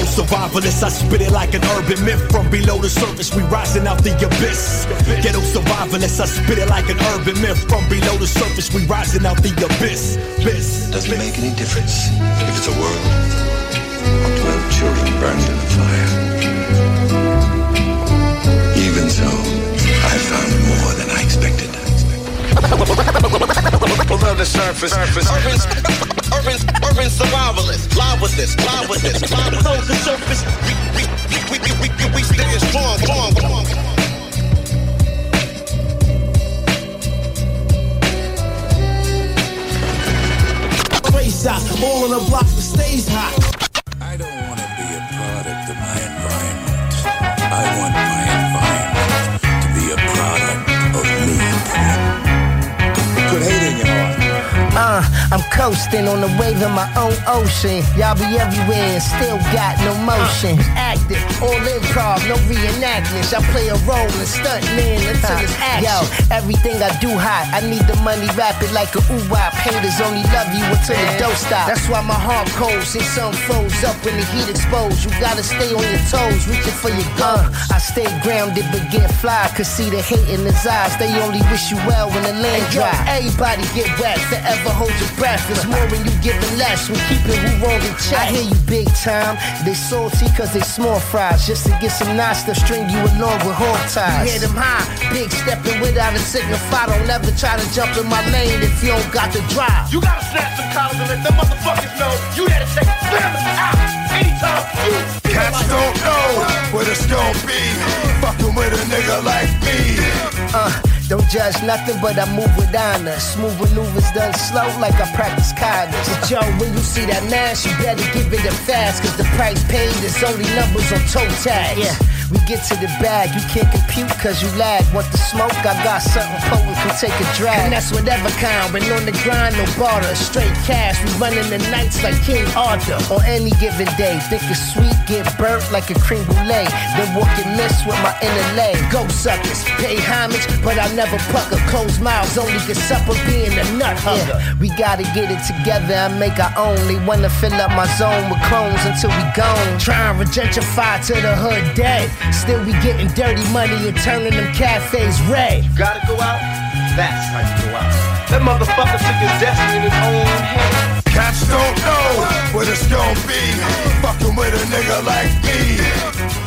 survivalist, I spit it like an urban myth from below the surface. We rising out the abyss. Ghetto survivalist, I spit it like an urban myth from below the surface. We rising out the abyss. Abyss. Doesn't make any difference if it's a world or 12 children burned in a fire. Even so, I found more than I expected. Below the surface, surface. Urban, urban, urban survivalist. Live with this, live with this, live with Below the surface. We, we, we, we, we, we stay strong, strong, strong. Race out, all on the block that stays hot. I don't want to be a product of my environment. I want my Uh, I'm coasting on the wave of my own ocean. Y'all be everywhere and still got no motion. Active, all improv, no reenactments. I play a role and stunt man until it's action. Yo, everything I do hot. I need the money rapid like a ooh-wop. Haters only love you until the dough stop. That's why my heart cold. See some froze up when the heat exposed. You gotta stay on your toes, reaching for your gun. I stay grounded but get fly. Cause see the hate in his eyes. They only wish you well when the land dry. Everybody get wet, forever hold your breath. It's more when you giving less. When keeping who wrong in check. I hear you big time. They salty cause they small fries. Just to get some knots to string you along with hog ties. You hear them high, big stepping without a signify. Don't ever try to jump in my lane if you don't got the drive. You gotta snap some collars and let them motherfuckers know you had to take slammers out anytime you Cats don't know what it's gonna be. Fucking with a nigga like me. Uh, don't judge nothing, but I move with honor. Smooth maneuvers done slow, like I practice kindness. So, Joe, when you see that mask, you better give it a fast, cause the price paid is only numbers on toe tags. Yeah. We get to the bag, you can't compute cause you lag. Want the smoke? I got something potent, can take a drag. And that's whatever kind, when on the grind, no barter. Straight cash, we running the nights like King Arthur. On any given day, think it's sweet, get burnt like a cream brulee. Then walk and miss with my inner leg. Go suckers, pay homage, but I never pucker. Closed mouths only get supper being a nut hugger. Yeah. We gotta get it together and make our own. They wanna fill up my zone with clones until we gone. Try and gentrify to the hood day. Still we getting dirty money and turning them cafes red. Gotta go out, that's how you go out. That motherfucker took his destiny in his own hands. Cats don't know what it's gonna be. Fucking with a nigga like me.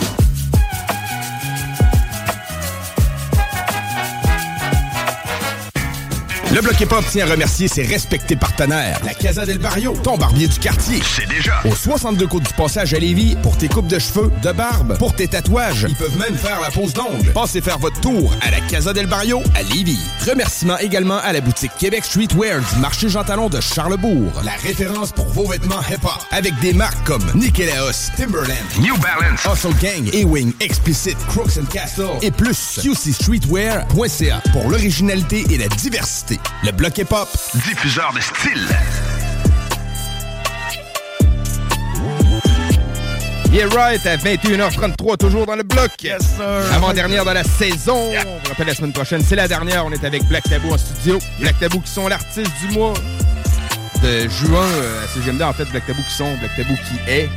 Le Bloc Hip Hop tient à remercier ses respectés partenaires. La Casa del Barrio, ton barbier du quartier. C'est déjà. Au 62 Côte du Passage à Lévis, pour tes coupes de cheveux, de barbe, pour tes tatouages. Ils peuvent même faire la pose d'ongles. Passez faire votre tour à la Casa del Barrio à Lévis. Remerciements également à la boutique Québec Streetwear du marché Jean Talon de Charlebourg. La référence pour vos vêtements hip-hop. Avec des marques comme Nikélaos, Timberland, New Balance, Hustle Gang, A-Wing, Explicit, Crooks and Castle et plus. QCStreetwear.ca pour l'originalité et la diversité. Le bloc hip-hop, diffuseur de style. Yeah right, à 21h33, toujours dans le bloc. Yes, sir. Avant-dernière de la saison. On vous rappelle la semaine prochaine, c'est la dernière. On est avec Black Tabou en studio. Black Tabou qui sont l'artiste du mois de juin euh, à CGMD. En fait, Black Tabou qui sont, Black Tabou qui est.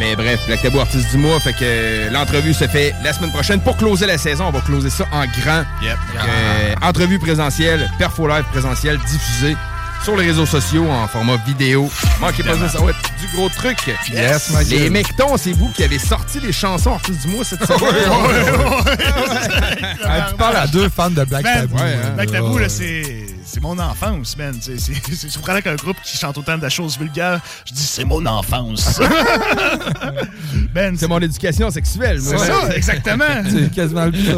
Mais bref, Black Tabou artiste du mois. Fait que l'entrevue se fait la semaine prochaine. Pour closer la saison, on va closer ça en grand. Yep. Euh, entrevue présentielle, perfo live présentielle diffusée sur les réseaux sociaux en format vidéo. Manquez pas ça, ça va être du gros truc. Yes, my Les. Mectons, c'est vous qui avez sorti les chansons artistes du mois cette semaine. Ah, tu parles à deux fans de Black Man, Tabou. ouais, hein. Black Tabou, Ouais. là, c'est c'est mon enfance, man. C'est c'est- c'est surprenant qu'un groupe qui chante autant de choses vulgaires, je dis c'est mon enfance. ben, c'est mon éducation sexuelle. C'est ça, exactement. C'est quasiment le ça.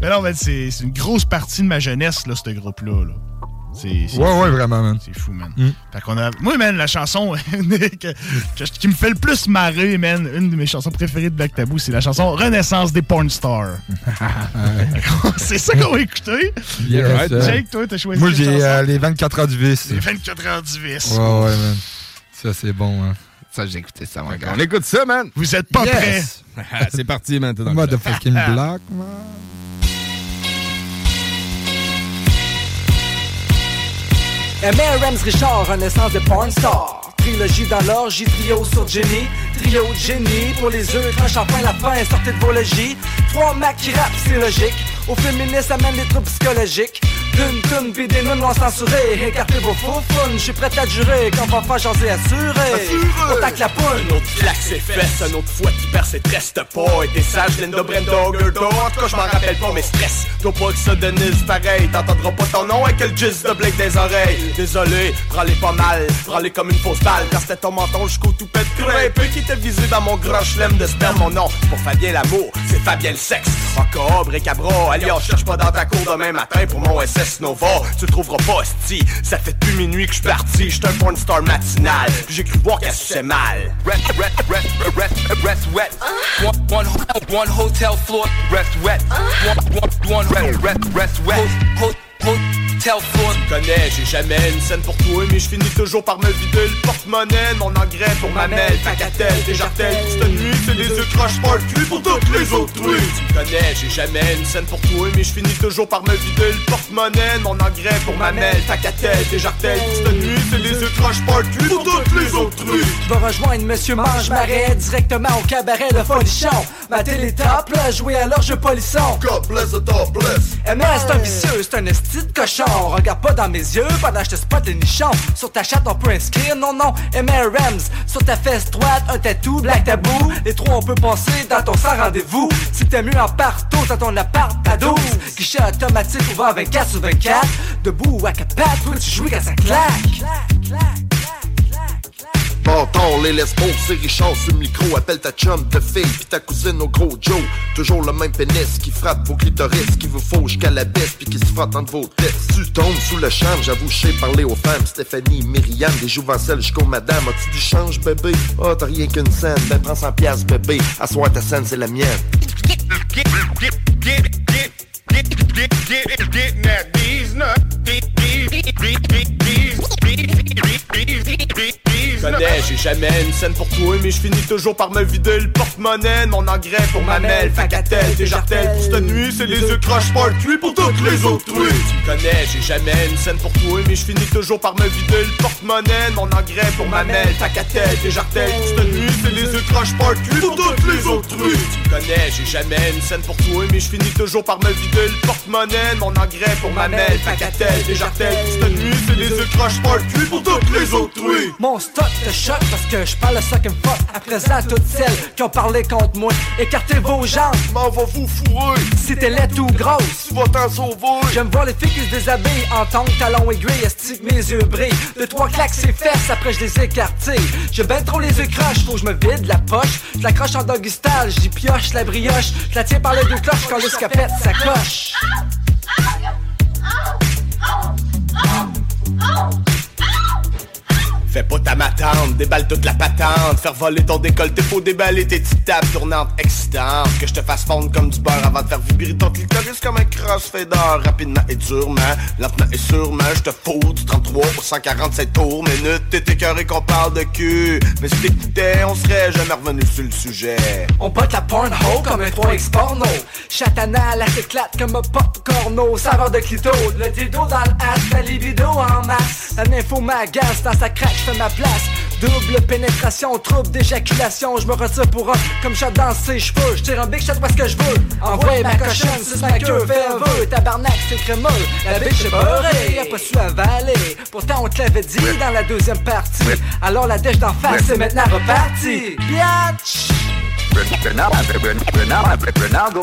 mais- non, man, c'est c'est une grosse partie de ma jeunesse, là, ce groupe-là. Là. C'est Ouais, fou. ouais, vraiment, man. C'est fou, man. Mm. Fait qu'on a... Moi, man, la chanson que- que- qui me fait le plus marrer, man, une de mes chansons préférées de Black Tabou, c'est la chanson Renaissance des Porn Stars. c'est ça qu'on va écouter. Right. Jake, toi, t'as choisi Moi, j'ai euh, les 24 heures du vice. Les 24 heures du vice. Ouais, ouais, man. Ça, c'est bon, hein. Ça, j'ai écouté ça, mon gars. On écoute ça, man. Vous êtes pas Yes. prêts? c'est parti, man. t'es dans le Motherfucking block, man. MRM's Richard, renaissance de porn star. Trilogie dans l'orgie, trio sur Jenny. Trio de génie pour les œufs, tranche enfin la fin, sortez de vos logis. Trois macs qui rappent, c'est logique. Aux féministes, amène des troubles psychologiques. D'une tune, pis des non censurés. Écartez vos faux fun, je suis prêt à jurer qu'en va faire jaser assuré. On tacle la poule. Un autre flac ses fesses, un autre fois qui perd ses trestes pas. Et t'es sage, Linda Brenda Gerdo. En tout cas, je m'en rappelle pas, mais stress. Toi pas que ça Denise pareil. T'entendras pas ton nom avec le jizz de Blake des oreilles. Désolé, prends-les pas mal, prends-les comme une fausse balle. Car c'était ton menton jusqu'au tout pet crêpe qui t'a visé dans mon grand chelem de sperme. Mon nom, pour Fabien l'amour, c'est Fabien le sexe. Encore, bricabra, allez, on cherche pas dans ta cour demain matin pour mon SS Nova. Tu le trouveras pas, sti. Ça fait depuis minuit que je suis parti. J'suis un porn star matinal. J'ai cru voir qu'elle suçait mal. Rest, rest, rest, rest, rest wet. One, one, ho- one hotel floor, rest wet. One, one, one rest, rest, rest wet. Tu connais, j'ai jamais une scène pour toi, mais je finis toujours par me vider le porte-monnaie, mon engrais pour ma mêle, facatelle, des jartelles, cette nuit, c'est les œufs croche pas le cul pour toutes les autres trucs. Tu connais, j'ai jamais une scène pour toi, mais je finis toujours par me vider le porte-monnaie, mon engrais pour ma mêle, facatelle, des jartelles, cette nuit, c'est les œufs croche pas le cul pour toutes les autres trucs. Je vais rejoindre Monsieur Mange Marais directement au cabaret de Folichon. Ma télé là, jouer à l'orge polisson. God bless the top bless. MS, c'est un vicieux, c'est un esti de cochon. Regarde pas dans mes yeux pendant que je te spot les nichons. Sur ta chatte, on peut inscrire non, non, MRMs. Sur ta fesse droite, un tatou, black tabou. Les trois, on peut passer dans ton sans rendez-vous. Si t'es mieux en partout, dans ton appart à 12. Guichet automatique ouvert 24 sur 24. Debout à capate, toi, tu joues quand ça claque. Bâtard, les lesbos, c'est Richard sur le micro. Appelle ta chum, ta fille, pis ta cousine au gros Joe. Toujours le même pénis qui frappe vos clitoris, qui vous fauche jusqu'à la baisse, puis qui se frotte entre vos têtes. Tu tombes sous le charme, j'avoue, je sais parler aux femmes. Stéphanie, Myriam, des jouvencelles jusqu'au madame. As-tu du change, bébé? Oh, t'as rien qu'une scène. Ben, prends 100 piastres, bébé. Assoir ta scène, c'est la mienne. Je connais, j'ai jamais une scène pour toi, mais je finis toujours par me vider le porte-monnaie, mon engrais pour ma mêle, facatelle, des jartelles. Pour cette nuit, c'est les œufs croche pas cul pour toutes les autres trucs. Tu connais, j'ai jamais une scène pour toi, mais je finis toujours par me vider le porte-monnaie, mon engrais pour ma mêle, facatelle, des jartelles. Pour cette nuit, c'est les œufs croche pas cul pour toutes les autres trucs. Tu connais, j'ai jamais une scène pour toi, mais je finis toujours par me vider le porte-monnaie, mon engrais pour ma mêle, facatelle, des jartelles. Pour cette nuit, c'est les œufs croche pas cul pour toutes les autres. Mon stock te choque parce que je parle ça qui me fuck. À présent, toutes celles qui ont parlé contre moi, écartez vos jambes. M'en va vous fourrer. Si t'es laide ou grosse, tu vas t'en sauver. J'aime voir les filles qui se déshabillent en tongs, talons aiguilles, estique mes yeux brillent. Deux, trois claques, ses fesses, après je les écartille. J'ai ben trop les yeux croches, faut que je me vide la poche. Je la croche en doggy style, j'y pioche la brioche. Je la tiens par les deux cloches quand l'escapette ça coche. Fais pas ta matante, déballe toute la patente. Faire voler ton décolleté, faut déballer tes petites tables tournantes excitantes. Que je te fasse fondre comme du beurre avant de faire vibrer ton clitoris comme un crossfader. Rapidement et durement, lentement et sûrement Je te fous du 33 au 147 tours. Minutes T'es écœuré qu'on parle de cul. Mais si t'écoutais, on serait jamais revenu sur le sujet. On pote la pornhole comme un 3X porno. Chatana, la s'éclate comme un pop-corno. Saveur de clito, le dildo dans le hache libido en masse. Nympho m'agace, dans sa craque ma place Double pénétration, trouble d'éjaculation Je me retire pour un, comme chat dans ses cheveux Je tire un big shot parce que je veux Envoie ma cochonne, c'est ma queue, fais un vœu Tabarnak, c'est crémeux, la bitch est beurrée Y'a pas su avaler, pourtant on te l'avait dit dans la deuxième partie Alors la dèche d'en face, c'est maintenant reparti Biatch Ronaldo,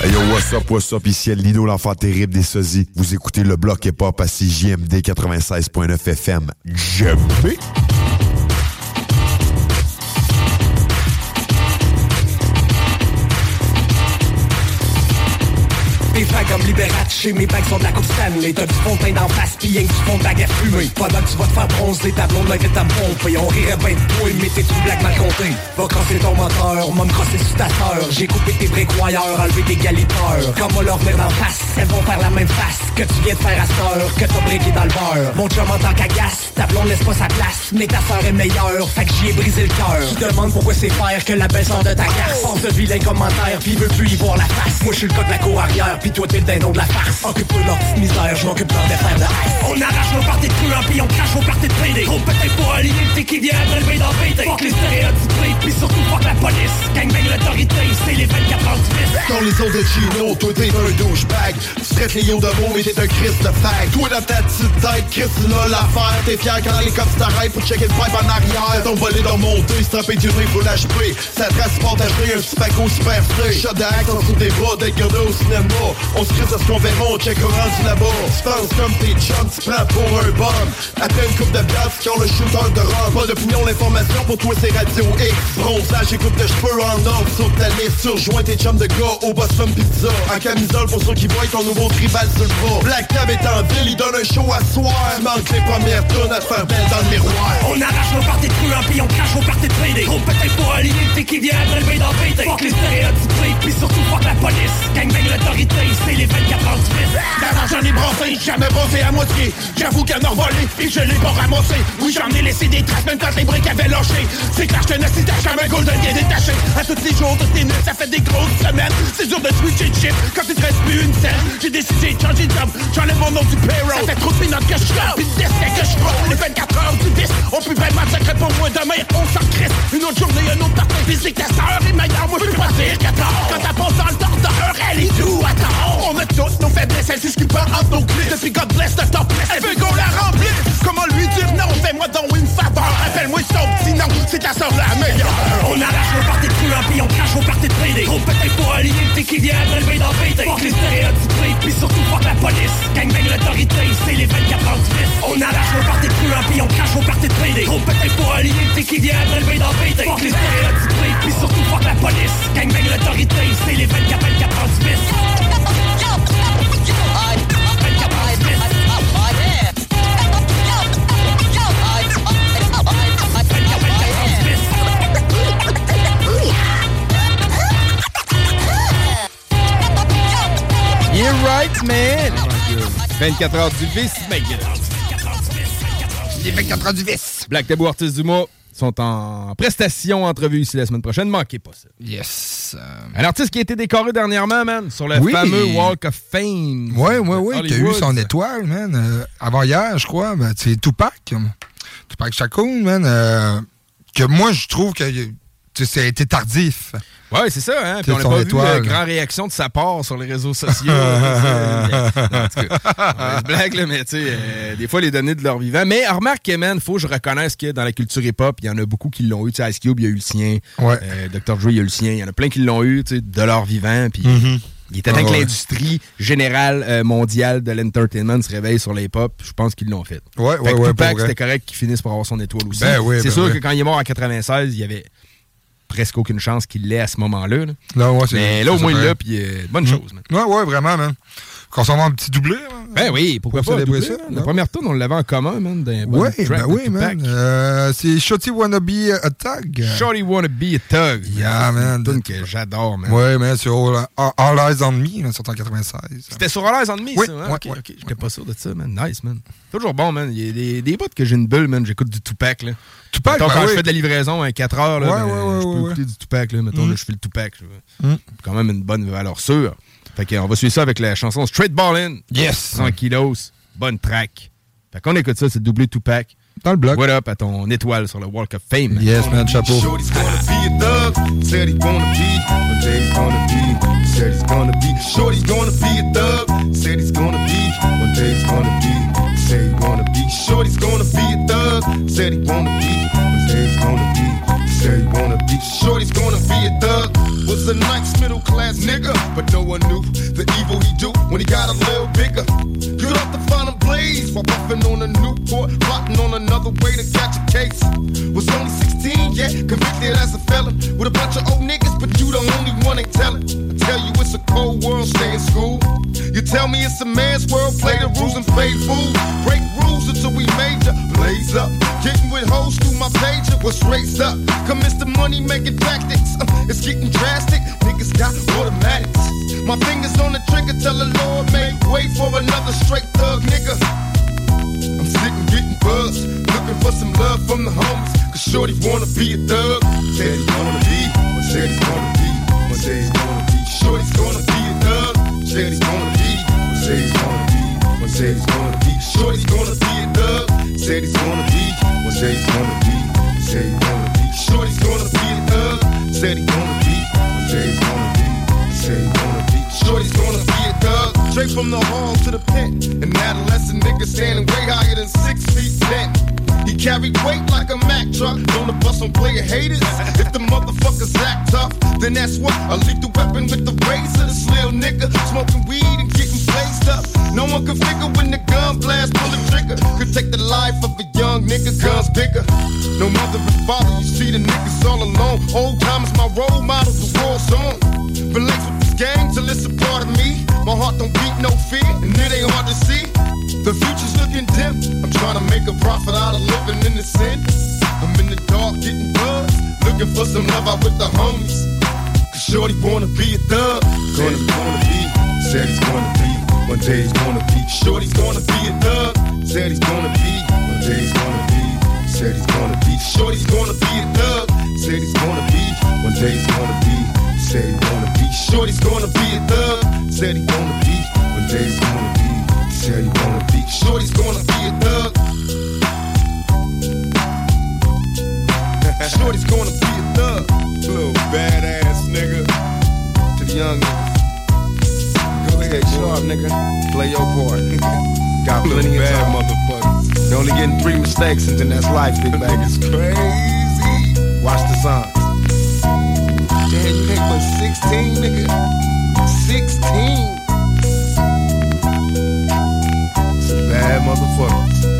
Hey yo, what's up, what's up, ici Lino, l'enfant terrible des sosies. Vous écoutez le bloc hip-hop à 6JMD 96.9 FM. J'aime. Des vagues comme Liberace, mes bagues sont de la coupe Stanley. T'as du fond de teint d'en face, pis y'a du fond de bague à fumer Pendant que tu vas te faire bronzer, ta blonde là que t'as pompé. On rirait ben de toi, mais t'es une blague mal comptée Va crosser ton moteur, moi me crosser sur ta sœur. J'ai coupé tes breakroyeurs, enlevé tes galiteurs. Comme on leur venir d'en face, elles vont faire la même face Que tu viens de faire à sœur, que t'as breaké dans le beurre. Mon chum en tant qu'agace, ta blonde laisse pas sa place Mais ta sœur est meilleure, fait que j'y ai brisé le cœur. Tu demandes pourquoi c'est faire que la belle sort de ta garce Force de vilain commentaire, pis veut plus y voir la face? Moi je suis le de la cour arrière, toi t'es le dindon de la farce. Occupe-toi de leur misère, je m'occupe de leur de On arrache nos parties de truands, pis on crache aux parties de PD Gros peut-être pour aligner le qui vient après le bain dans le Fuck les stéréotypés, pis surtout fuck la police. Gangbang l'autorité, c'est les 24 heures du vice. Dans les autres de Gino, toi t'es un douchebag. Tu traites les yo de mots mais t'es un Christ de fag Toi dans ta petite tête, Chris là l'affaire. T'es fier quand les cops t'arrêtent pour checker le pipe en arrière. Ton volet dans monter, strapé du nez pour l'HP Ça transporte acheter un petit pack au super Shot d'acte en dessous des bras, a au cinéma On se crisse à ce qu'on verra, on check au rendu là-bas Tu penses comme tes chums, tu pour un bum. Après une coupe de bière, tu le shooter de rang. Pas d'opinion, l'information pour toi c'est Radio X. Bronzage et coupe de cheveux en ordre sur ta liste Surjoins tes chums de gars au Boston Pizza. En camisole pour ceux qui voient ton nouveau tribal sur le bras. Black Cab est en ville, il donne un show à soir. Manque les premières tonnes à te faire belle dans le miroir. On arrache nos parties truands, pis on crache aux parties PD Gros peut-être pour aligner le qui vient bain dans le Fuck les stéréotypés, pis surtout fuck la police. Gangbang l'autorité, c'est les 24 heures du vice D'avant j'en ai brassé, jamais brassé à moitié. J'avoue qu'elle m'a volé, et je l'ai pas ramassé. Oui j'en ai laissé des traces même quand les briques avaient lâché. C'est clair je te ne cite jamais golden bien détaché. À tous les jours, toutes les nuits, ça fait des grosses semaines. C'est dur de switcher de shit quand il te reste plus une scène. J'ai décidé de changer de job, j'enlève mon nom du payroll. Ça fait trop de que je suis pis de que je prends Les 24 heures du vice, on peut vraiment sacrer pour moi. Demain On s'en crisse, une autre journée, un autre partie physique Ta sœur est meilleure, moi je peux pas dire qu'à tort Quand elle passe dans le tordeur, elle est tout à tort On a tous nos faiblesses, elle jusqu'une pas entre nos clés. Depuis God bless the top, elle veut qu'on la remplisse. Comment lui dire non, fais-moi donc une faveur. Appelle-moi son petit nom, c'est ta sœur la meilleure. On arrache nos parties de pis on crache aux parties de PD Gros peut-être pour aligner le qui vient après le bain dans le PT Fuck les stéréotypés, pis surtout fuck la police. Gangbang l'autorité, c'est les 24 heures du vice On arrache nos parties de pis on crache aux parties de PD Gros peut-être pour aligner le qui vient après le bain dans le PT Fuck les stéréotypés, pis surtout fuck la police. Gangbang l'autorité, c'est les 24 24 heures right, man! 24 heures du vice, mec. Les 24 heures du vice. Black Tabou Artistes du mois sont en prestation, entrevue ici la semaine prochaine. Manquez pas ça. Yes. Un artiste qui a été décoré dernièrement, man, sur le Oui. fameux Walk of Fame. Ouais, ouais, ouais. Qui a eu son étoile, man. Euh, avant hier, je crois. Ben, c'est Tupac. Tupac Shakur, man. euh, que moi, je trouve que tu sais, ça a été tardif. Ouais, c'est ça, hein. Puis on n'a pas étoile. vu de grand réaction de sa part sur les réseaux sociaux. Non, en tout cas, blague, là, mais tu sais, euh, des fois, les données de leur vivant. Mais remarque, man, faut que je reconnaisse que dans la culture hip-hop, il y en a beaucoup qui l'ont eu. Tu sais, Ice Cube, il y a eu le sien. Ouais. Euh, Dr. Dre, il y a eu le sien. Il y en a plein qui l'ont eu, tu sais, de leur vivant. Puis Mhm. il était temps Ah que l'industrie générale euh, mondiale de l'entertainment se réveille sur l'hip-hop. Je pense qu'ils l'ont fait. Ouais, Fait ouais, que ouais, Tupac, c'était correct qu'il finisse par avoir son étoile aussi. Ben oui, c'est ben sûr oui. que quand il est mort en 96, il y avait presque aucune chance qu'il l'ait à ce moment-là. là. Là, ouais, c'est- Mais là, au moins, il l'a, puis euh, bonne Mm. chose. man. Ouais, ouais, vraiment, man. Qu'on s'en un petit doublé, man. Ben oui, pourquoi Pour pas célébrer doubler, ça. La première tourne, on l'avait en commun, man, Ouais, track ben oui, man. Euh, c'est Shotty Wanna Be a Tag. Shorty Wanna Be a Thug. Yeah, man. C'est une que j'adore, man. Ouais, man, sur All, All Eyes on Me, là, sorti en 96. C'était sur All Eyes on Me, Oui, ça, hein? ouais, ok, ouais, j'étais pas sûr de ça, man. Nice, man. Toujours bon, man. Il y a des, des bouts que j'ai une bulle, man. J'écoute du Tupac, là. Tupac, Mettons, ben quand oui. je fais de la livraison à 4 heures, là, Ouais, ben, ouais, ouais, je peux écouter du Tupac, là. Mettons, Mm. là, je fais le Tupac. Mm. Quand même une bonne valeur sûre. Fait qu'on va suivre ça avec la chanson Straight Ballin'. Yes. 100 kilos. Bonne track. Fait qu'on écoute ça, c'est doublé Tupac. Dans le bloc. What up à ton étoile sur le Walk of Fame. Yes, man, chapeau. Said he wanna be. Say he wanna be. Shorty's gonna be a thug. Was a nice middle class nigga, but no one knew the evil he do when he got a little bigger. Good off the final blaze while puffing on a Newport, plotting on another way to catch a case. Was only 16, yeah, convicted as a felon. With a bunch of old niggas, but you the only one ain't telling. I tell you it's a cold world, stay in school. You tell me it's a man's world, play the rules and play fool. Break rules until we major, blaze up. Getting with hoes through my pager, was raised up. Commence the money making tactics, uh, it's getting drastic. Niggas got automatics. My fingers on the trigger, tell the Lord, make way for another straight thug nigga. I'm sitting getting buzzed, looking for some love from the homies. Cause Shorty wanna be a thug. Said he's gonna be, said he's gonna be, said he's gonna be. Shorty's gonna be a thug. Said he's gonna be, said he's gonna be, said he's gonna be. Shorty's gonna be a thug. Said he's gonna be, said he's gonna be, said he's gonna be. Shorty's gonna be a thug. Said he's gonna be, he's gonna be, said he's gonna be. Shorty's gonna be a thug. Straight from the hall to the pen. An adolescent nigga standing way higher than six feet ten. Carried weight like a Mack truck. On the bus on player haters. If the motherfuckers act tough, then that's what a the weapon with the razor. This little nigga smoking weed and getting blazed up. No one can figure when the gun blast, pull the trigger. Could take the life of a young nigga, guns bigger. No mother and father, you see the niggas all alone. Old time is my role model, the war song. Laced with this game till it's a part of me. My heart don't beat no fear, and it ain't hard to see. The future's looking dim. I'm trying to make a profit out of living in the sin. I'm in the dark getting buzzed, looking for some love out with the homies. Cause Shorty wanna be a thug. Gonna, gonna be, said he's gonna be. One day he's gonna be. Shorty's gonna be a thug. Said he's gonna be. One day he's gonna be. Said he's gonna be. Shorty's gonna be a thug. Said he's gonna be. One day he's gonna be. Said he's gonna be. Shorty's gonna be a thug. Said he's gonna be. One day he's gonna be. Said he's gonna be. Shorty's gonna be a thug. Shorty's gonna be a thug. Little badass nigga. To the young niggas. Go ahead, sharp nigga. Play your part. Got plenty of bad motherfuckers. You're only getting three mistakes and then that's life, big bag. It's crazy. Watch the signs. But 16, nigga. 16. Some bad motherfuckers.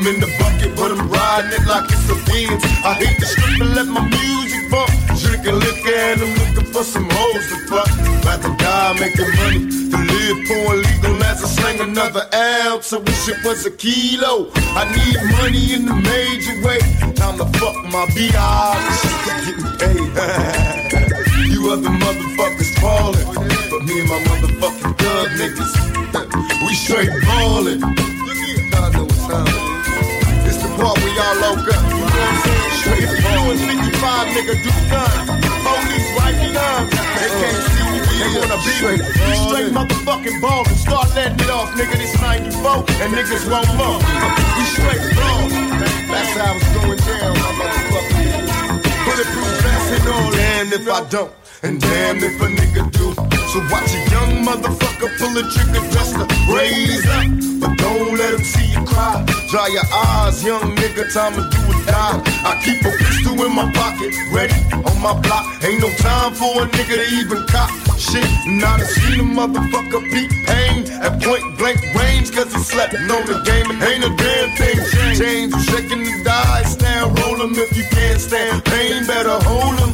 I'm in the bucket, but I'm riding it like it's a Benz. I hate the strip and let my music bump. Drinking liquor and I'm looking for some hoes to fuck. Rather die making money to live poor legal as I slang another ounce. I wish it was a kilo. I need money in the major way. Time to fuck my BI. You other motherfuckers falling, but me and my motherfucking thug niggas, we straight ballin'. Nigga do gun. Police right behind. They can't see me. They wanna be me. We straight motherfucking ballin'. Start letting it off, nigga. This 94 and niggas want more. We straight ballin'. That's how it's going down, my motherfucker. Bulletproof vest and all. Damn if I don't. And damn if a nigga do. So watch a young motherfucker pull a trigger just to raise up. But don't let him see you cry. Dry your eyes, young nigga, time to do or die. I keep a in my pocket, ready on my block. Ain't no time for a nigga to even cop shit. Not a seen a motherfucker beat pain at point blank range, cause he slept on the game and ain't a damn thing changed. You shaking the dice, now roll 'em if you can't stand pain, better hold hold 'em.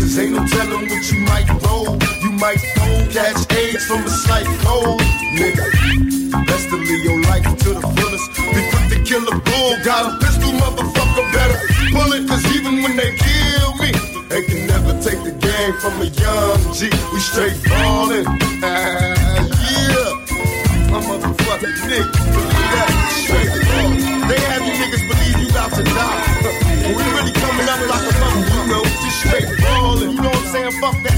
Cause ain't no telling what you might roll. You might fold, catch AIDS from a slight cold, nigga. Best to live your life to the fullest. Be quick to kill a bull, got a pistol, motherfucker, better pull it. Cause even when they kill me, they can never take the game from a young G. We straight ballin'. Ah, yeah. My motherfucking nigga, believe that. Straight ballin'. They have you niggas believe you about to die. we really coming up like a mother, you know, just straight ballin'. You know what I'm saying? Fuck that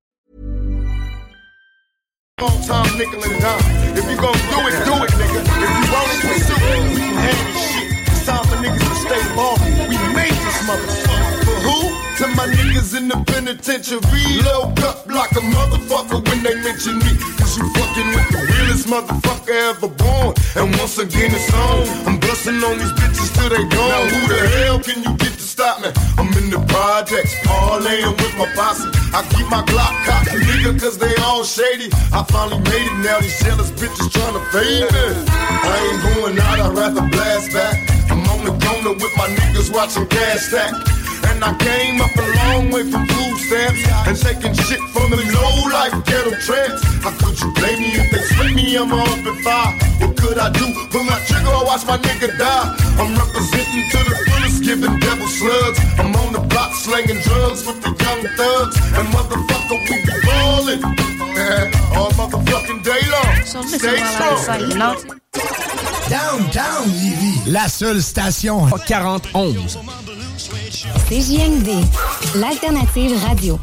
Long time nickel and dime. If you gon' do it, do it, nigga. If you want it, pursue it. We can handle shit. It's time for niggas to stay ballin'. We made this motherfucker. To my niggas in the penitentiary. Low up like a motherfucker when they mention me. Cause you fucking with the realest motherfucker ever born. And once again it's on. I'm busting on these bitches till they gone. Now who the hell can you get to stop me? I'm in the projects, parlaying with my posse. I keep my Glock cocked, nigga, cause they all shady. I finally made it now, these jealous bitches trying to fade me. I ain't going out, I'd rather blast back. I'm on the corner with my niggas watching gas stack. And I came up a long way from food stamps and taking shit from them low life ghetto tramps. How could you blame me if they split me? I'm off at five. What could I do? Pull my trigger or watch my nigga die. I'm representing to the fullest, giving devil slugs. I'm on the block slanging drugs with the young thugs. And motherfucker, we be ballin'. All motherfucking day long. Stay strong. Downtown Lévis, la seule station 4011. CJMD, l'alternative radio.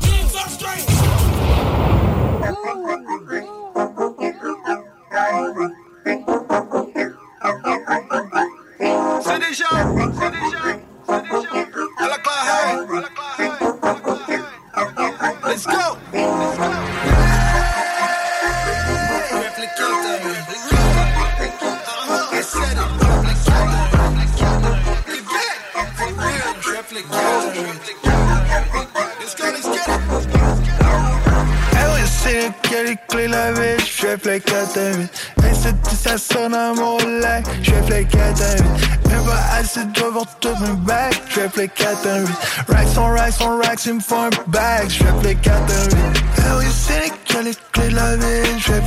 C'est déjà, c'est déjà, c'est déjà. Eh oui, c'est quelle est clé la vie, je fais play 4 à 8 Et c'est tout ça sonne à mon lac, je fais play 4 à 8 Mais pas assez de pour tout mes bacs, je fais play 4 à 8 Racks on racks on racks, il me faut un bag, je fais play 4 à 8 Eh oui, clé la vie, je fais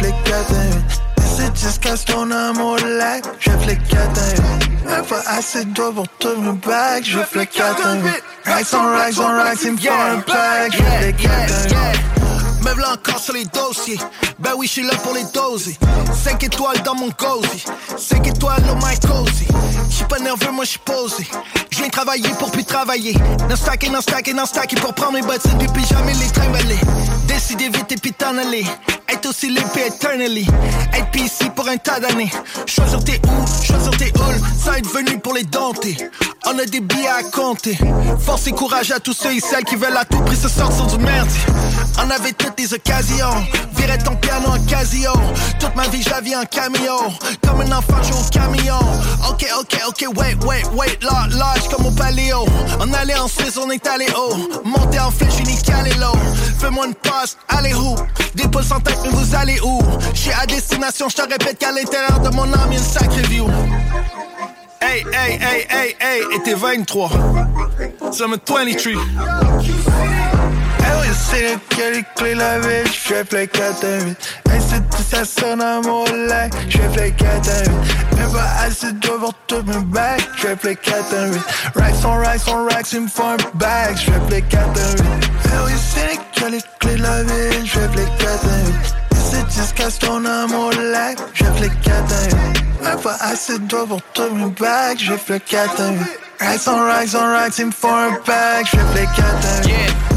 play 4 à 8 Et c'est jusqu'à ce qu'on a mon lac, je fais 4 à 8 Mais pas assez de pour mes bacs, je fais 4 à 8 Racks on racks on racks, il me faut bag, je fais 4 à 8 Me v'là encore sur les dossiers. Ben oui, je suis là pour les doser. 5 étoiles dans mon cozy. 5 étoiles dans my cozy. J'suis pas nerveux, moi j'suis posé. J'viens travailler pour plus travailler. Non stacker, non stacker, non stacker pour prendre mes bottines puis puis jamais les trimballer. Décider vite et puis t'en aller. Être aussi l'épée eternally. Être PC pour un tas d'années. Choisir tes où, choisir tes halls. Ça être venu pour les dompter. On a des billets à compter. Force et courage à tous ceux et celles qui veulent à tout prix se sortir du merde. On avait toutes les occasions. Virais ton piano en casio. Toute ma vie, je la vis en cameo. Comme un enfant, joue au camion. Ok, ok, ok, wait, wait, wait. Là, lâche comme au paléo. On allait en Suisse, on est allé haut. Monter en flèche, unique calé low. Fais-moi une passe, allez où? Des pouces en tête, mais vous allez où? J'suis à destination, je te répète qu'à l'intérieur de mon âme, y'a une sacrée view. Hey, hey, hey, hey, hey, et t'es 23. Summer 23. Oui, c'est lequel clés la ville, j'fais play 4 à 8. Hey, c'est tout ça sonne à mon j'fais play 4 à 8. Même pas assez de voir tout bacs, j'fais play 4 à 8. Racks on racks on racks, il me faut un bag, j'fais play 4 à 8. Eh oui, c'est lequel de la ville, j'fais play 4 à 8. C'est jusqu'à ce qu'on a mon lac, j'ai fait 4 à 8. Même pas assez de doigts pour tout mes bacs, j'ai fait 4 à 8. Racks on racks on racks, il me faut un bag, j'ai fait 4 à 8.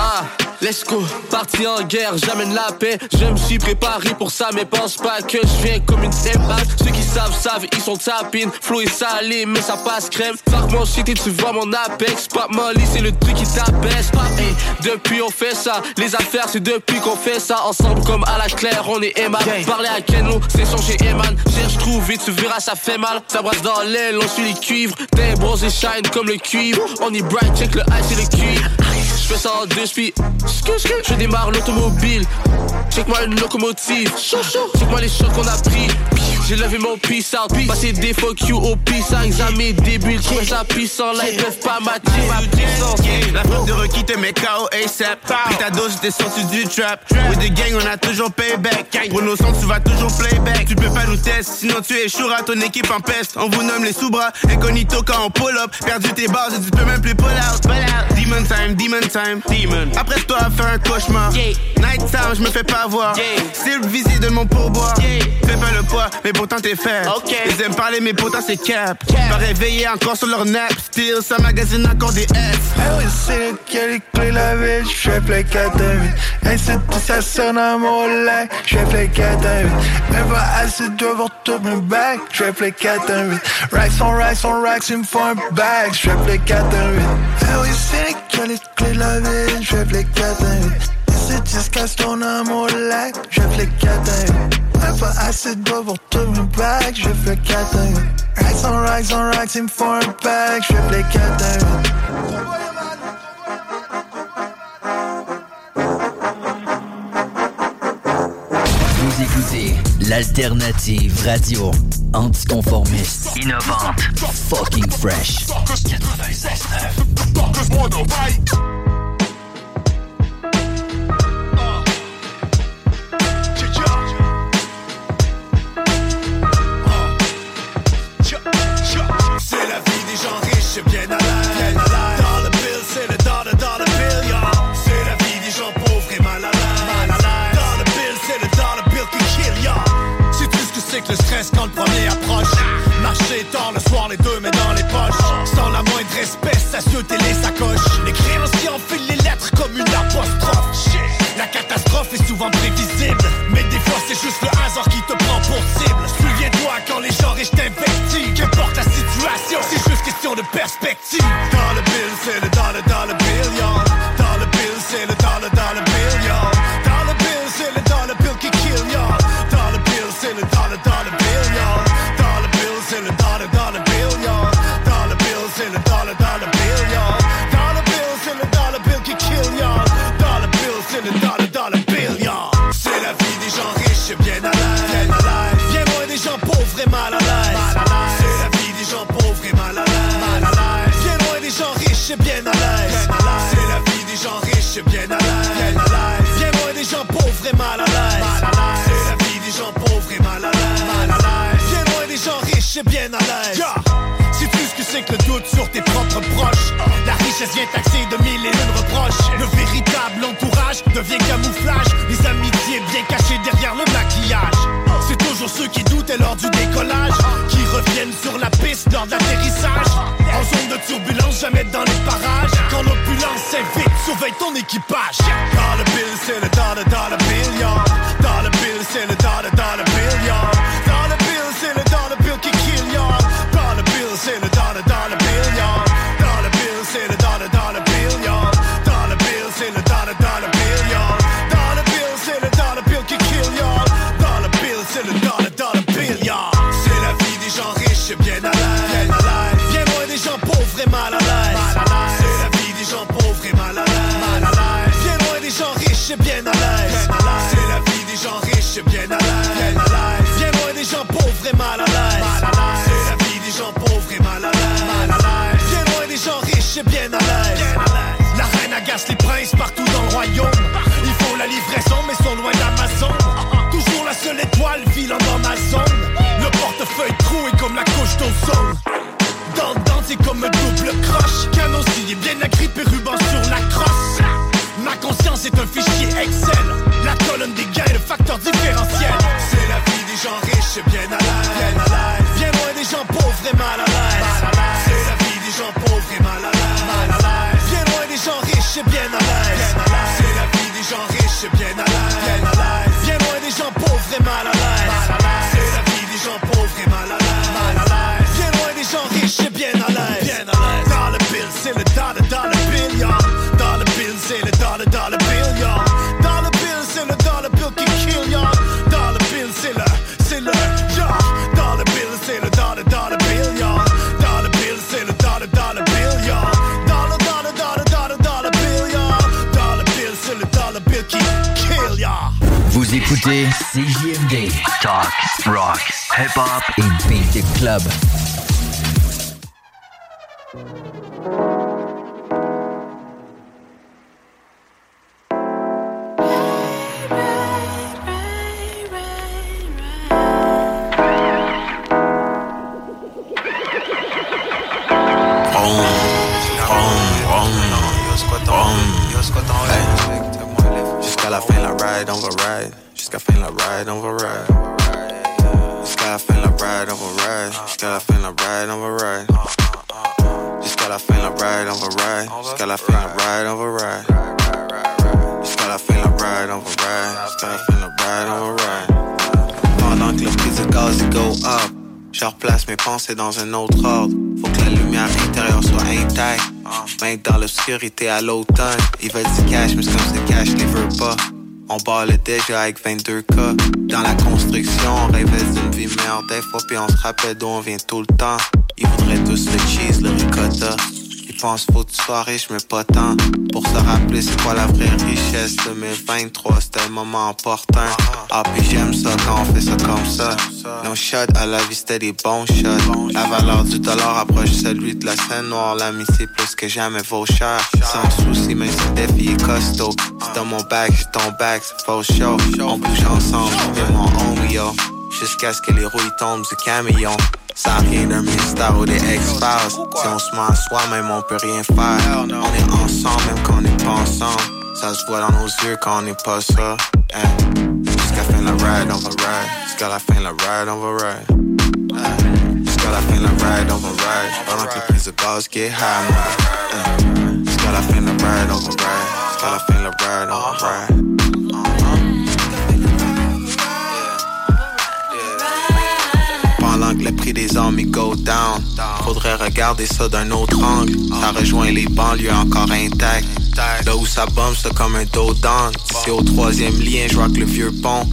Ah, let's go, parti en guerre, j'amène la paix. Je me suis préparé pour ça, mais pense pas que je viens comme une impact. Ceux qui savent, savent, ils sont tapines. Flow est salé, mais ça passe crème. Fuck mon shit et tu vois mon apex. Pop Molly, c'est le truc qui t'abaisse. Hey, depuis on fait ça, les affaires c'est depuis qu'on fait ça. Ensemble comme à la claire, on est Eman. Parler à Kenlo, c'est son chez Eman. Cherche, trouve et tu verras, ça fait mal. Ça brasse dans l'aile, on suit les cuivres. T'es bronzé shine comme le cuivre. On est bright, check le ice et le cuivre. Je fais ça en deux speed. Je démarre l'automobile. Check-moi une locomotive. Check-moi les chocs qu'on a pris. J'ai levé mon peace out. Passé des fuck you au peace. Examen début, le trouve ça puissant. Là, ils peuvent pas matcher ma puissance. La frappe de requis te met KO ASAP. Puis ta dose, t'es sorti du trap. With the gang, on a toujours payback. Pour nos sons, tu vas toujours playback. Tu peux pas nous tester, sinon tu échoueras. Ton équipe en peste. On vous nomme les sous-bras. Incognito quand on pull up. Perdu tes bases et tu peux même plus pull out. Pull out. Demon time, demon time. Demon. Après toi, faire un cauchemar. Night time, je me fais pas voir. C'est le visé de mon pourboire. Fais pas le poids, mais pourtant t'es faible. Ils aiment parler, mais pourtant c'est cap. Pas réveillé encore sur leur nap. Still, ça magasine encore des F. Eh oui, c'est lequel les clés la ville, j'fais play 4 à 8. Hey, c'est tout ça sonne à mon lac, j'fais play 4 à 8. Même pas assez de voir tout mes bacs, j'fais play 4 à 8. Racks on racks on racks, il me faut un bag, j'fais play 4 à 8. Eh oui, c'est clés de la ville, j'fais play 4 à 8. C'est jusqu'à ce qu'on a mon lac, 4 à 8. Même pas assez de doigts pour tout j'fais play 4 à 8. Racks on racks on racks, il me faut un play 4 à 8. Vous écoutez l'alternative radio anticonformiste, innovante, fucking fresh. 96.9. Le soir, les deux mains dans les poches. Sans la moindre espèce, ça se les sacoches. Les créanciers enfilent les lettres comme une apostrophe. La catastrophe est souvent prévisible. Mais des fois, c'est juste le tes propres proches. La richesse vient taxée de mille et une reproches. Le véritable entourage devient camouflage. Les amitiés bien cachées derrière le maquillage. C'est toujours ceux qui doutaient lors du décollage qui reviennent sur la piste lors de l'atterrissage. En zone de turbulence, jamais dans les parages. Quand l'opulence s'invite, surveille ton équipage. C'est le 最便 CGMD. Talks, rock, hip hop et beat club. À l'automne, ils veulent du cash, mais comme ce cash les veut pas. On le déjà avec 22K. Dans la construction, on rêvait d'une vie meilleure des fois, puis on se rappelle d'où on vient tout le temps. Ils voudraient tous le cheese, le ricotta. Ils pensent faut que tu sois riche, mais pas tant. Pour se rappeler c'est quoi la vraie richesse 2023, c'était un moment important. Ah, puis j'aime ça quand on fait ça comme ça. À la vie, c'était des bons shots. La valeur du dollar approche celui de la scène noire. L'amitié plus que jamais vaut cher. Sans souci, même si défi est costaud. C'est dans mon bac, j'ai ton bac, c'est faux show. On bouge ensemble, j'étais mon homie, yo. Jusqu'à ce que les rouilles tombent du camion. Ça rien d'un mystère ou des ex-files. Si on se ment à soi-même, on peut rien faire. On est ensemble, même quand on n'est pas ensemble. Ça se voit dans nos yeux quand on n'est pas ça. Eh. Jusqu'à fin la ride, on va ride. Jusqu'à la fin la ride, on va ride. Eh. Jusqu'à la fin la ride, on va ride. Pendant que le prix de gaz get high. Eh. Jusqu'à la fin la ride, on va ride. Jusqu'à la fin la ride, on va ride. Pendant que le prix des armes il go down Faudrait regarder ça d'un autre angle Ça rejoint les banlieues encore intactes Là où ça bombe c'est comme un dos C'est au troisième lien je vois que le vieux pont.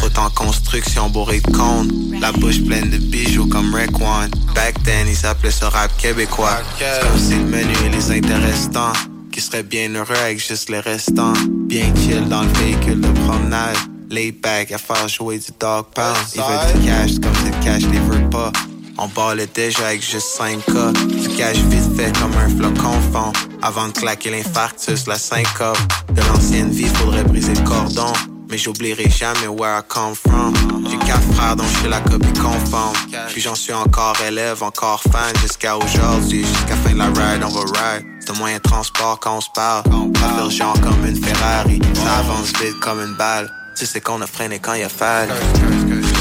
Route en construction bourré de cônes. La bouche pleine de bijoux comme One. Back then ils appelaient ça rap québécois. C'est comme si le menu et les intéressants Qui seraient bien heureux avec juste les restants. Bien chill dans le véhicule de promenade. Laid back à faire jouer du dog pound. Ils veulent du cash comme si le cash les veut pas On ballait déjà avec juste 5K Du cash vite fait comme un flocon fond. Avant de claquer l'infarctus, la syncope. De l'ancienne vie, faudrait briser le cordon. Mais j'oublierai jamais where I come from. J'ai quatre frères dont je suis la copie conforme. Puis j'en suis encore élève, encore fan Jusqu'à aujourd'hui, jusqu'à fin de la ride, on va ride. C'est un moyen de transport quand on se parle. Fait genre comme une Ferrari Ça avance vite comme une balle. Tu sais qu'on a freiné quand il a fallu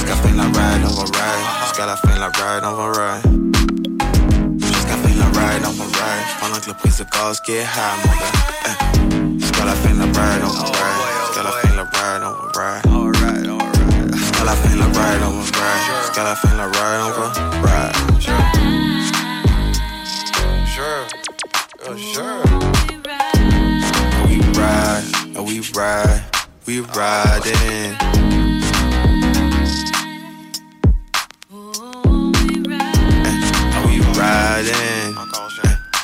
Jusqu'à de la ride, on va ride la fin de la ride, on va ride. Jusqu'à de la ride, on va ride. Pendant que le prix gaz qui est high, mon gars. Eh. Jusqu'à la fin ride, on va ride. La fin de la ride, on va ride. Jusqu'à la fin ride, on va ride. Jusqu'à la fin la ride, on ride. Sure. Oh, sure. We ride, we ride, we riding.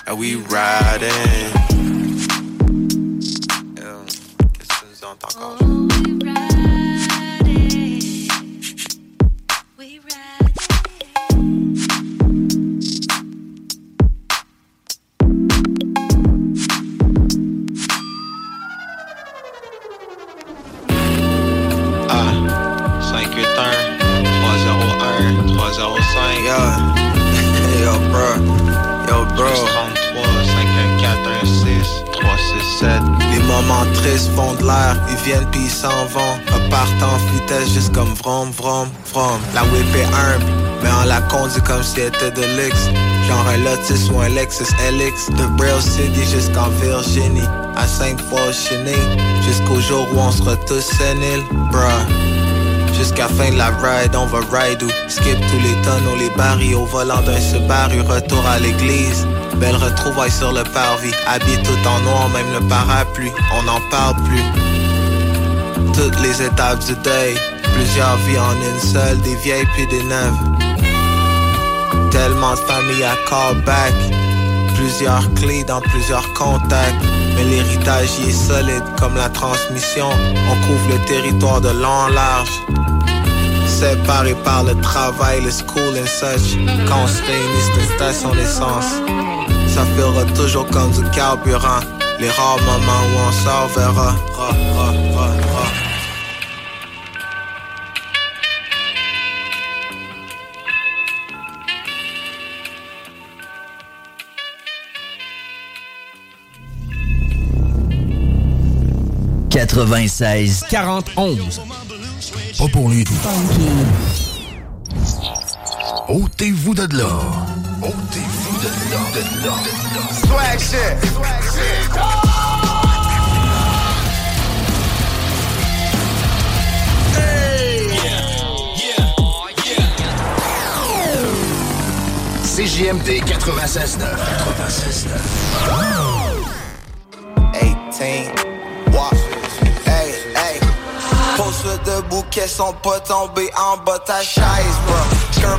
And we riding? Euh, Qu'est-ce que tu nous entends encore? Ah, 581 301 305 Yo, yo bro, yo bro Les moments tristes font de l'air, ils viennent puis ils s'en vont. Repartent en vitesse juste comme vrom vrom vrom La whip est humble, mais on la conduit comme si elle était de luxe. Genre un Lotus ou un Lexus LX De Braille City jusqu'en Virginie. À cinq fois chenille Jusqu'au jour où on sera tous séniles Bruh. Jusqu'à fin de la ride, on va ride ou skip tous les tonneaux, les barils au volant d'un Subaru, retour à l'église. Belle retrouvaille sur le parvis, habillé tout en noir, même le parapluie, on n'en parle plus. Toutes les étapes du deuil, plusieurs vies en une seule, des vieilles puis des neuves. Tellement de familles à callback, plusieurs clés dans plusieurs contacts. Mais l'héritage y est solide comme la transmission. On couvre le territoire de long en large. Séparés par le travail, le school and such. Quand on se réunit, c'est station. Ça fera toujours comme du carburant. Les rares moments où on sort verra. Ra, ra, ra, ra. « 96 41 Pas pour lui. Ôtez-vous de là. Ôtez-vous de là. De là. Swag shit. CJMD 96.9. 96.9. 18 Debout qu'elles sont pas tombées en bas ta chaise, bro.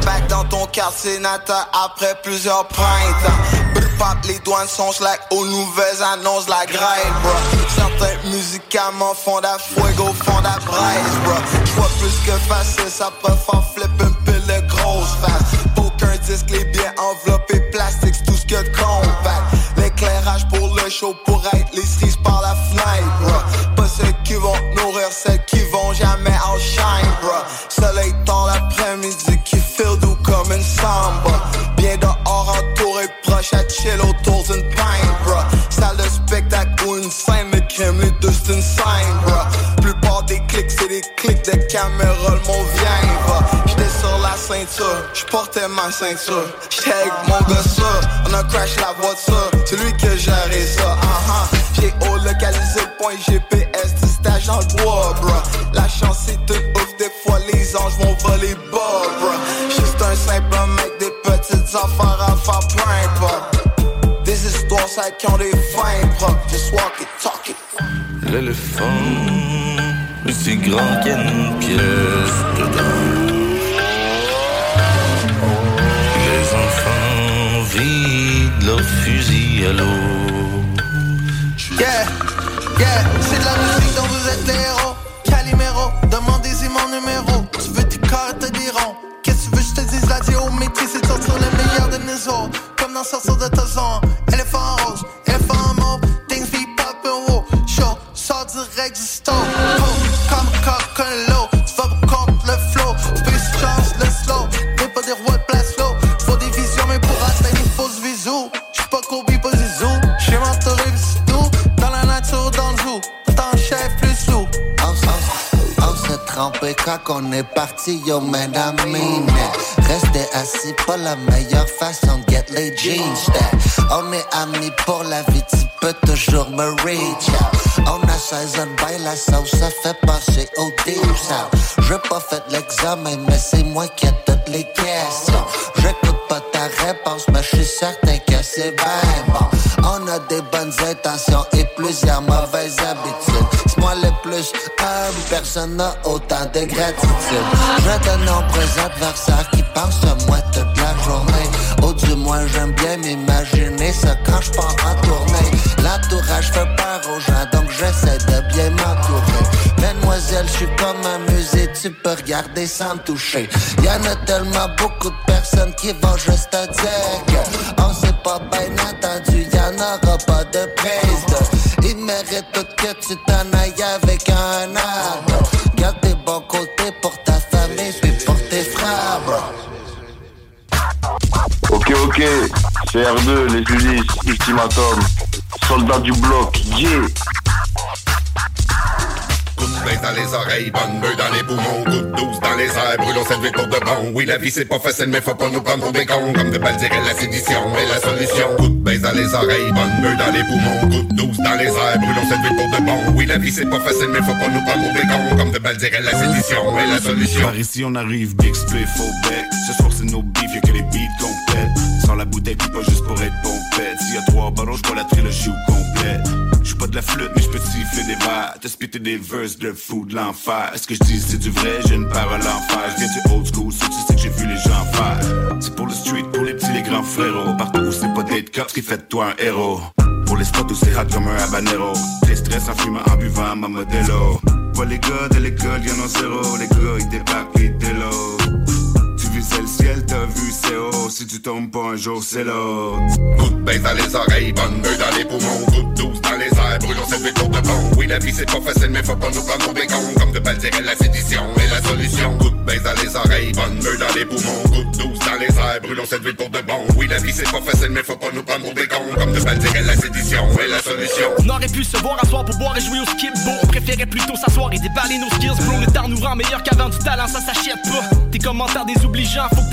Back dans ton quartier natal après plusieurs printemps. Pop, les douanes sont slack aux nouvelles annonces la grève, bro. Certains médicaments font la fuego, font la braise, bro. J'vois plus que facile, ça peut faire flip une pile de grosse face Aucun disque, les biens enveloppés plastique, c'est tout ce que de compact L'éclairage pour le show pour être les cerises par la fenêtre, bro. Pas ceux qui vont nourrir celles qui vont jamais en shine, bro Soleil dans l'après-midi qui feel doux comme une samba. Bien dehors entouré proche à chill autour d'une pinte, bro Salle de spectacle ou une scène, mais crème les deux c'est une scène, bro Plupart des clics c'est des clics de caméra, le mot vient, Ceinture, j'portais ma ceinture. J'étais avec mon gars on a crash la voiture. C'est lui que gérait ça, uh-huh J'ai haut localisé point GPS du stage dans le bois, bro. La chance c'est tout ouf, des fois les anges vont voler bas, bro. Juste un simple mec, des petites affaires à faire peu importe Des histoires ça qui ont des fins Just walk it, talk it. L'éléphant est si grand qu'il y a une pièce dedans. L'eau. Yeah, yeah, c'est de la musique dont vous êtes les héros. Calimero, demandez-y mon numéro. Tu veux tes cartes diront. Qu'est-ce que tu veux, je te dise la géométrie, c'est de sortir le meilleur de nos autres. Comme dans sortir de ta zone. Éléphant rose, éléphant mauve, things be poppin' wow. Show, sort direct du stove. Quand on est parti, yo, mesdames, mine. Rester assis, pas la meilleure façon de get les jeans. On est amis pour la vie, peux toujours me reach. On a 16 ans, bail la sauce, ça fait passer au deep south. J'ai pas fait l'examen, mais c'est moi qui ai toutes les questions. J'écoute pas ta réponse, mais je suis certain que c'est bien bon. On a des bonnes intentions et plusieurs mauvaises habitudes. C'est moi le plus humble, personne n'a autant de gratitude. Je te nombreux adversaires qui pensent à moi toute la journée. Ou du moins, j'aime bien m'imaginer ça quand je pars en tournée. L'entourage fait peur aux gens, donc j'essaie de bien m'entourer. Mademoiselle, je suis comme un musée, tu peux regarder sans me toucher. Y en a tellement beaucoup de personnes qui vont juste te dire on s'est pas bien entendu, y en aura pas de prise. Ils méritent tout que tu t'en ailles avec un arbre. Garde tes bons côtés pour ta famille puis pour tes frères. Ok, ok, c'est R2, les Ulysses, Ultimatum, soldat du bloc, yeah baisse dans les oreilles, bonne dans les poumons, coup de douce dans les airs, brûlons cette vie pour de bon. Oui, la vie c'est pas facile, mais faut pas nous prendre pour des cons. Comme de balles dirait la sédition est la solution. Coup de dans les oreilles, bonne meule dans les poumons, coup de douce dans les airs, brûlons cette vie pour de bon. Oui, la vie c'est pas facile, mais faut pas nous prendre des cons. Comme de balles dirait la sédition est la solution. Par ici on arrive, big split, faux bec. Ce soir c'est nos beefs, y'a que les beats qu'on pète. Sans la bouteille, puis pas juste pour être pompette. S'il y a trois ballons, j'bois la trilogie au complet. J'suis pas de la flûte, mais j'peux siffler des verres. Te spitter des verses de fou de l'enfer. Est-ce que je dis c'est du vrai? J'ai une parole en fer. J'viens du old school, ça tu sais que j'ai vu les gens faire. C'est pour le street, pour les grands frérots. Partout où c'est pas d'être cop, qui fait toi un héros. Pour les spots où c'est hot comme un habanero. Des stress en fumant, en buvant ma modelo. Pas les gars de l'école, y'en ont zéro. Les gars, ils débarquent, ils déloadent. Tu visais le ciel, t'as vu c'est haut. Si tu tombes pas un jour, c'est l'autre. Coup de baisse dans les oreilles, bonne meule dans les poumons, coup de douce dans les airs, brûlons cette vie de bon. Oui, la vie c'est pas facile, mais faut pas nous prendre pour des cons. Comme de balles dirait la sédition est la solution. Coup de baisse dans les oreilles, bonne meule dans les poumons, coup de douce dans les airs, brûlons cette vie pour de bon. Oui, la vie c'est pas facile, mais faut pas nous prendre pour des cons. Comme de balles dirait la sédition est la solution. On aurait pu se voir à soir pour boire et jouer au skip bo On préférait plutôt s'asseoir et déballer nos skills bro Le temps nous rend meilleur qu'avant du talent ça s'achète pas Tes commentaires désobligeants faut que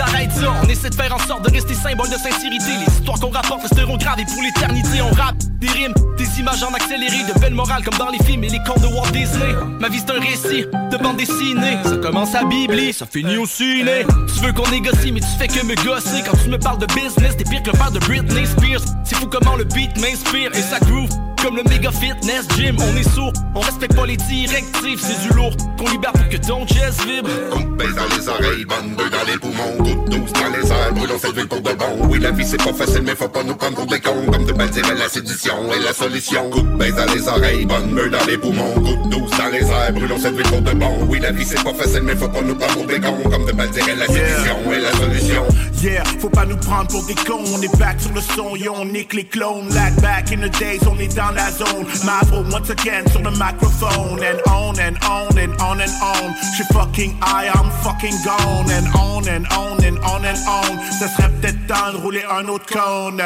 On essaie de faire en sorte de rester symbole de sincérité. Les histoires qu'on rapporte resteront gravées pour l'éternité. On rappe des rimes, des images en accéléré De belles morales comme dans les films et les contes de Walt Disney. Ma vie c'est un récit de bande dessinée. Ça commence à bibli, ça finit au ciné. Tu veux qu'on négocie mais tu fais que me gosser. Quand tu me parles de business t'es pire que le père de Britney Spears. C'est fou comment le beat m'inspire et ça groove comme le méga fitness gym, on est sourd, on respecte pas les directives, c'est du lourd qu'on libère pour que ton chest vibre. De baisse dans les oreilles, meule dans les poumons, coup de douce dans les airs, brûlons cette ville pour de bon. Oui, la vie c'est pas facile, mais faut pas nous prendre pour des cons. Comme de dirait la sédition est la solution. Coup de baisse dans les oreilles, bonne meule dans les poumons, coup de douce dans les airs, brûlons cette ville pour de bon. Oui, la vie c'est pas facile, mais faut pas nous prendre pour des cons. Comme de dirait la sédition est la solution. Yeah, faut pas nous prendre pour des cons, on est back sur le son, yo, on nique les clones. Like back in the days, on est dans la zone. Mavro once again sur le microphone, and on and on and on and on. J'suis fucking high, I'm fucking gone, and on and on and on and on. Ça serait peut-être temps de rouler un autre cône.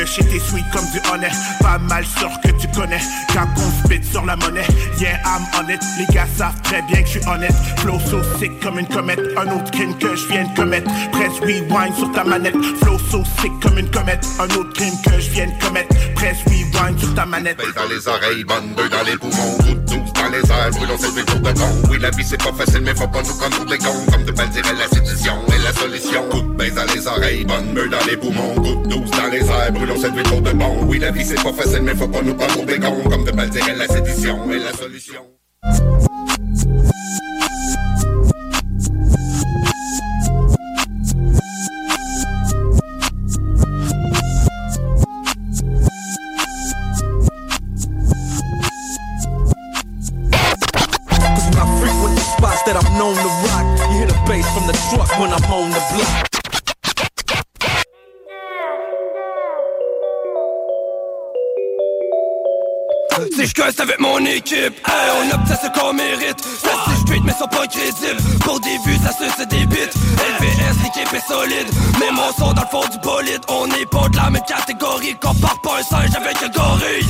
Le shit est sweet comme du honnête Pas mal sûr que tu connais. Quand on spit sur la monnaie. Yeah I'm on it. Les gars savent très bien que je suis honnête. Flow so sick comme une comète. Un autre crime que je viens de commettre. Press rewind sur ta manette. Flow so sick comme une comète. Un autre crime que je viens de commettre. Press rewind sur ta manette. Baisse dans les oreilles, bonne meule dans les poumons, coup de douce dans les airs, brûlons cette pour de bon. Oui, la vie c'est pas facile, mais faut pas nous pour des cons. Comme de balles la sédition est la solution. Coup de dans les oreilles, bonne meule dans les poumons, coup de douce dans les airs, cette ville pour de bon. Oui, la vie c'est pas facile, mais faut pas nous prendre pour des cons. Comme de dirait la sédition est la solution. That I'm known to rock, you hear the bass from the truck when I'm on the block. si je custe avec mon équipe on obtient ce qu'on mérite. Ça si je mais sont pas crédibles. Pour des vues ça se des bits. LVS l'équipe est solide. Mes mensonges dans le fond du bolide. On n'est pas de la même catégorie Compare pas un singe avec un gorille.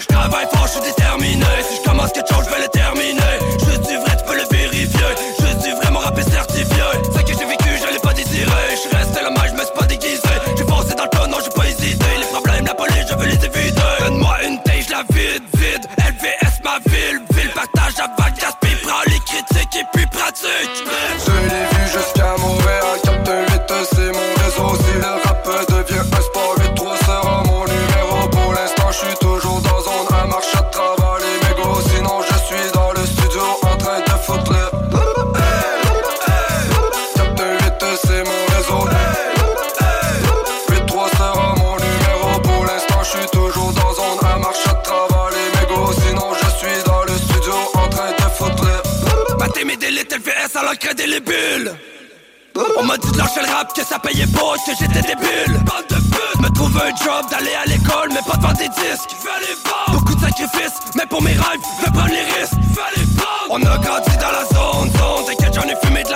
Je travaille fort, je suis déterminé. Si je commence quelque chose je vais le terminer. Je suis vrai tu peux le vérifier. Je suis vraiment rap et certifié. Ce que j'ai vécu je l'ai pas désiré. Je reste la main je me suis pas déguisé. J'ai foncé dans le non j'ai pas hésité. Les problèmes la police je veux les éviter Donne-moi une taille je la vide ville, ville partage à Valgas, puis prend les critiques et puis pratique. On m'a dit de lâcher le rap, que ça payait pas, que j'étais débile. Bande de pute Me trouver un job, d'aller à l'école, mais pas de vendre des disques. Fallait pas Beaucoup de sacrifices, mais pour mes rêves, fais prendre les risques. Fallait pas On a grandi dans la zone, zone T'inquiète, j'en ai fumé de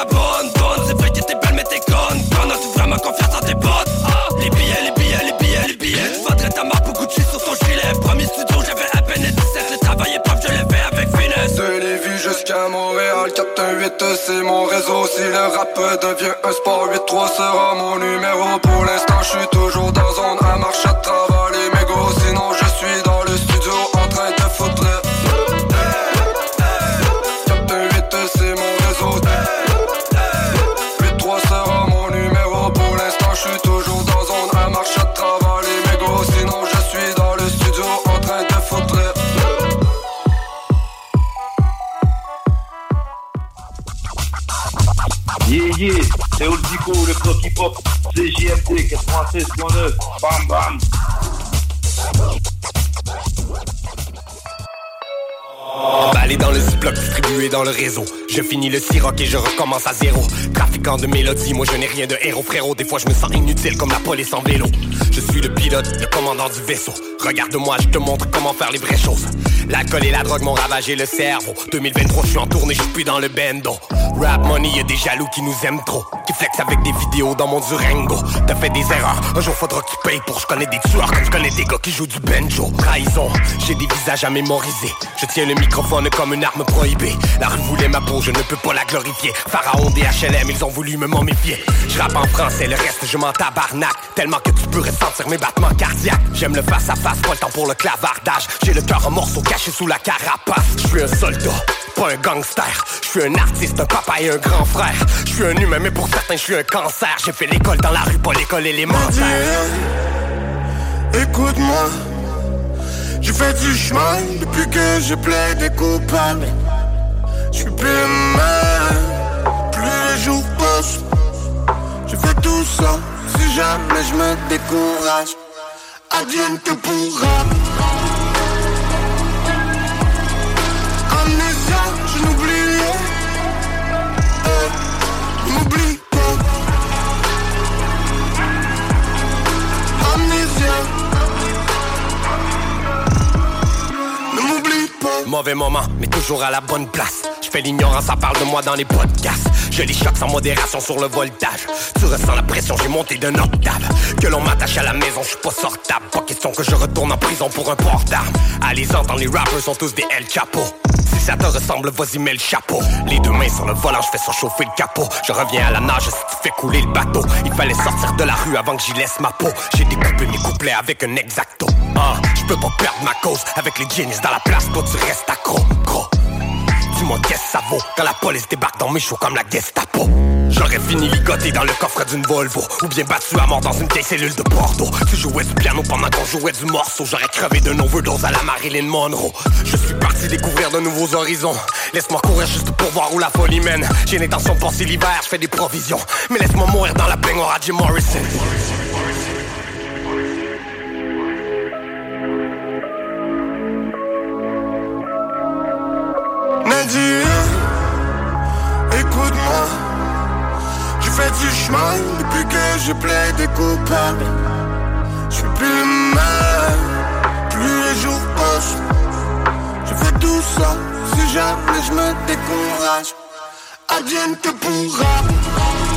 mon réseau. Si le rap devient un sport 8-3 sera mon numéro. Pour l'instant je suis toujours dans zone à marche à travers Dico, le bloc hip-hop, c'est JMT 96.9, bam bam. Emballé dans le ziploc, distribué dans le réseau. Je finis le siroc et je recommence à zéro. Trafiquant de mélodies, moi je n'ai rien de héros, frérot. Des fois je me sens inutile comme la police en vélo. Je suis le pilote, le commandant du vaisseau. Regarde-moi, je te montre comment faire les vraies choses. L'alcool et la drogue m'ont ravagé le cerveau. 2023, je suis en tournée, je suis plus dans le bendo. Rap money, y a des jaloux qui nous aiment trop. Qui flex avec des vidéos dans mon Durango. T'as fait des erreurs, un jour faudra qu'ils payent pour. Je connais des tueurs comme je connais des gars qui jouent du banjo. Trahison, j'ai des visages à mémoriser. Je tiens le microphone comme une arme prohibée. La rue voulait ma peau, je ne peux pas la glorifier. Pharaon des HLM, ils ont voulu me momifier. Je rappe en français, le reste je m'en tabarnak. Tellement que tu peux ressentir mes battements cardiaques. J'aime le face à face, pas le temps pour le clavardage. J'ai le cœur en morceaux caché sous la carapace. Je suis un soldat, pas un gangster. Je suis un artiste, un papa et un grand frère. Je suis un humain, mais pour certains, je suis un cancer. J'ai fait l'école dans la rue, pas l'école élémentaire. Écoute-moi, j'ai fait du chemin depuis que je plaide coupable. Je suis plus mal, plus les jours passent. Je fais tout ça, si jamais je me décourage. Advienne que pourra. Mauvais moment, mais toujours à la bonne place. Je fais l'ignorance, ça parle de moi dans les podcasts. Je les choque sans modération sur le voltage. Tu ressens la pression, j'ai monté d'un octave. Que l'on m'attache à la maison, je suis pas sortable. Pas question que je retourne en prison pour un port d'armes. Allez entendre les rappers sont tous des El Chapo. Si ça te ressemble, vas-y, mets le chapeau. Les deux mains sur le volant, je fais surchauffer le capot. Je reviens à la nage si tu fais couler le bateau. Il fallait sortir de la rue avant que j'y laisse ma peau. J'ai découpé mes couplets avec un exacto. Ah, je peux pas perdre ma cause avec les jeans dans la place. Toi, tu restes Dis-moi qu'est-ce que ça vaut quand la police débarque dans mes choux comme la Gestapo? J'aurais fini ligoté dans le coffre d'une Volvo Ou bien battu à mort dans une vieille cellule de Bordeaux. Tu jouais du piano pendant qu'on jouait du morceau J'aurais crevé d'un overdose à la Marilyn Monroe. Je suis parti découvrir de nouveaux horizons. Laisse-moi courir juste pour voir où la folie mène. J'ai l'intention de passer l'hiver, je fais des provisions. Mais laisse-moi mourir dans la baignoire à Jim Morrison Je fais du chemin depuis que je plaide coupable. Je suis plus mal, plus les jours passent. Je fais tout ça, si jamais je me décourage. Que pourra.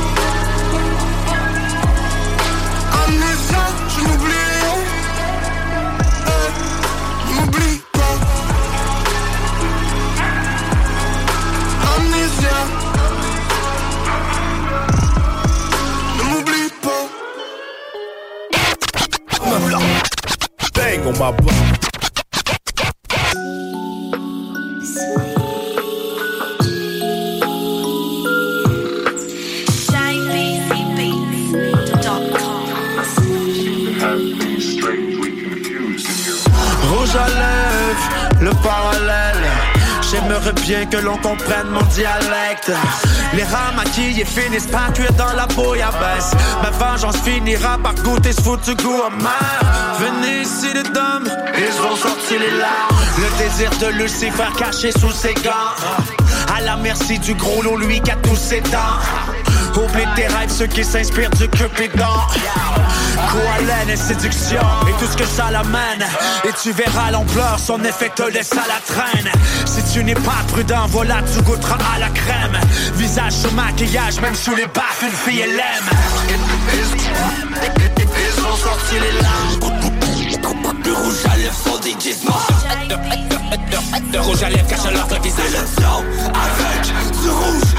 Bang on my block. J'aimerais bien que l'on comprenne mon dialecte. Les rats maquillés finissent par cuire dans la bouillabaisse. Ma vengeance finira par goûter ce foutu goût amer. Venez ici les dames, ils vont sortir les larmes. Le désir de Lucifer caché sous ses gants. À la merci du gros lot, lui qui a tous ses dents. Oublie tes rêves, ceux qui s'inspirent du cupidon. Quoi et séduction et tout ce que ça l'amène. Et tu verras l'ampleur, son effet te laisse à la traîne. Si tu n'es pas prudent, voilà, tu goûteras à la crème. Visage sous maquillage, même sous les baffes, une fille elle aime. Ils ont sorti les larmes. Rouge à lèvres déguisements De rouge à lèvres cache leur visage avec rouge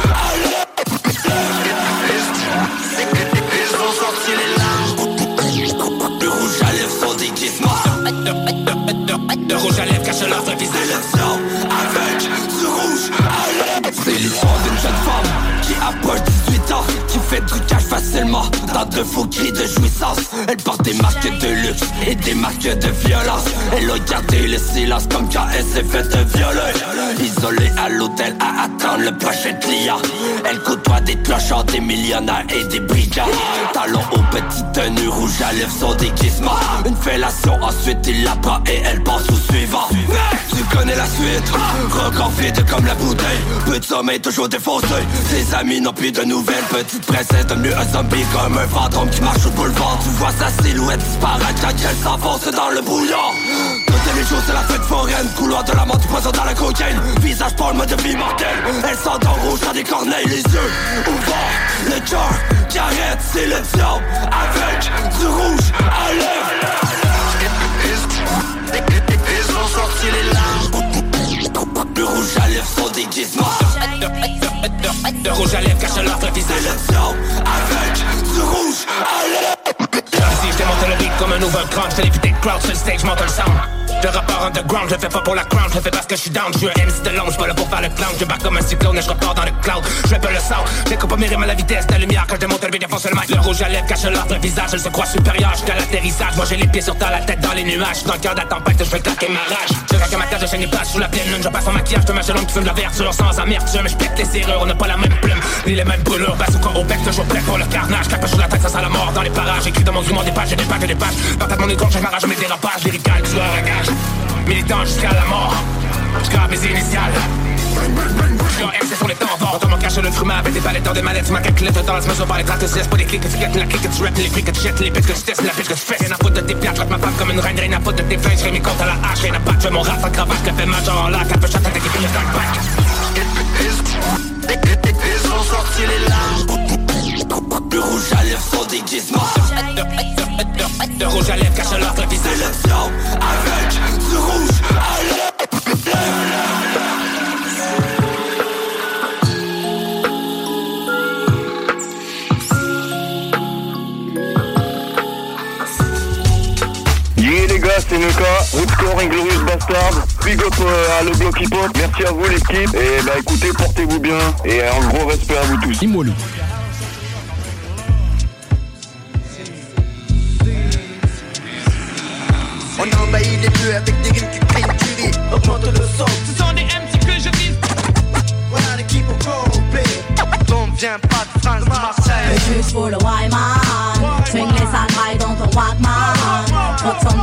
Le rouge à lèvres cache leur visage Le sang avec rouge à lèvres C'est d'une jeune femme qui approche 18 ans Qui fait du cash facilement. Dans de faux cris de jouissance. Elle porte des marques de luxe et des marques de violence. Elle a gardé le silence comme quand elle s'est fait violer Isolée à l'hôtel à attendre le prochain client. Elle côtoie des clochards, des millionnaires et des brigands. Talons aux petites tenues rouges à lèvres son déguisement. Une fellation ensuite il la prend et elle passe au suivant connais la suite. Record vide comme la bouteille. Peu de sommeil toujours défoncé Ses amis n'ont plus de nouvelles. Petite princesse devenue un zombie comme un fantôme qui marche au boulevard. Tu vois sa silhouette disparaître quand elle s'enfonce dans le brouillard. Toutes les jours c'est la fête foraine. Couloir de la mort du poison dans la cocaïne. Visage pour le mode de vie mortel Elle sent en rouge dans des corneilles Les yeux ouverts, le cœur qui arrête C'est le diable. Avec du rouge à lèvres sorti les larmes. Le rouge à lèvres sont déguisements de, rouge à lèvres cache leur vrai visage Le avec du rouge à lèvres. Ici je démonte le beat comme un overground Je fais l'éviter crowd sur le stage, monte le sound de rappeur underground, je le fais pas pour la crown, je le fais parce que je suis down, je suis un MC de long, je pas là pour faire le clown, je barre comme un cyclone et je repars dans le cloud, je pas le sound, j'écoute pas mes rimes à la vitesse de la lumière quand je démonte le beat, fonce le le rouge à lèvres cache vrai visage, elle se croit supérieure, j'étais à l'atterrissage, moi j'ai les pieds sur terre, la tête dans les nuages, dans le cœur de la tempête, je vais claquer ma rage, je craque ma tête, je chaîne pages sous la pleine lune, je passe en maquillage, je mâche l'homme qui fume la verture sans amertume, je pète les serrures, on n'a pas la même plume, ni les mêmes brûlures, au corps au bec, toujours prêt pour le carnage, claque sur la tête, ça sent la mort dans les parages, écrit dans mon grimoire des pages, j'ai des pages, des pages, patate mon écorche, je m'arrache mes dérapages, tueur à gage, militant jusqu'à la mort, jusqu'à mes initiales. Je MC sur les temps forts, on cache le fruit avec des palettes dans des manettes, ma calculette dans la mesure par les traces. De pas des clics que tu guettes, la clique que tu rappes, les prix que tu jettes, les bêtes que tu testes, la bitch que tu fais, rien à foutre de tes plaques, ma femme comme une reine, rien à foutre de tes flingues, j'ai mes comptes à la hache, rien à battre, je fais mon rap, sans cravache, que fait ma genre en peu chatte avec des filles de back. Ils ont sorti les larmes. Le rouge à lèvres sont déguisements De rouge à lèvres cache leur visage. Le sang avec Nuka, Woodcore Inglorious Bastard, big up euh, à le bloc hip hop, merci à vous l'équipe, et bah écoutez, portez-vous bien, et un gros respect à vous tous. On envahit les bleus avec des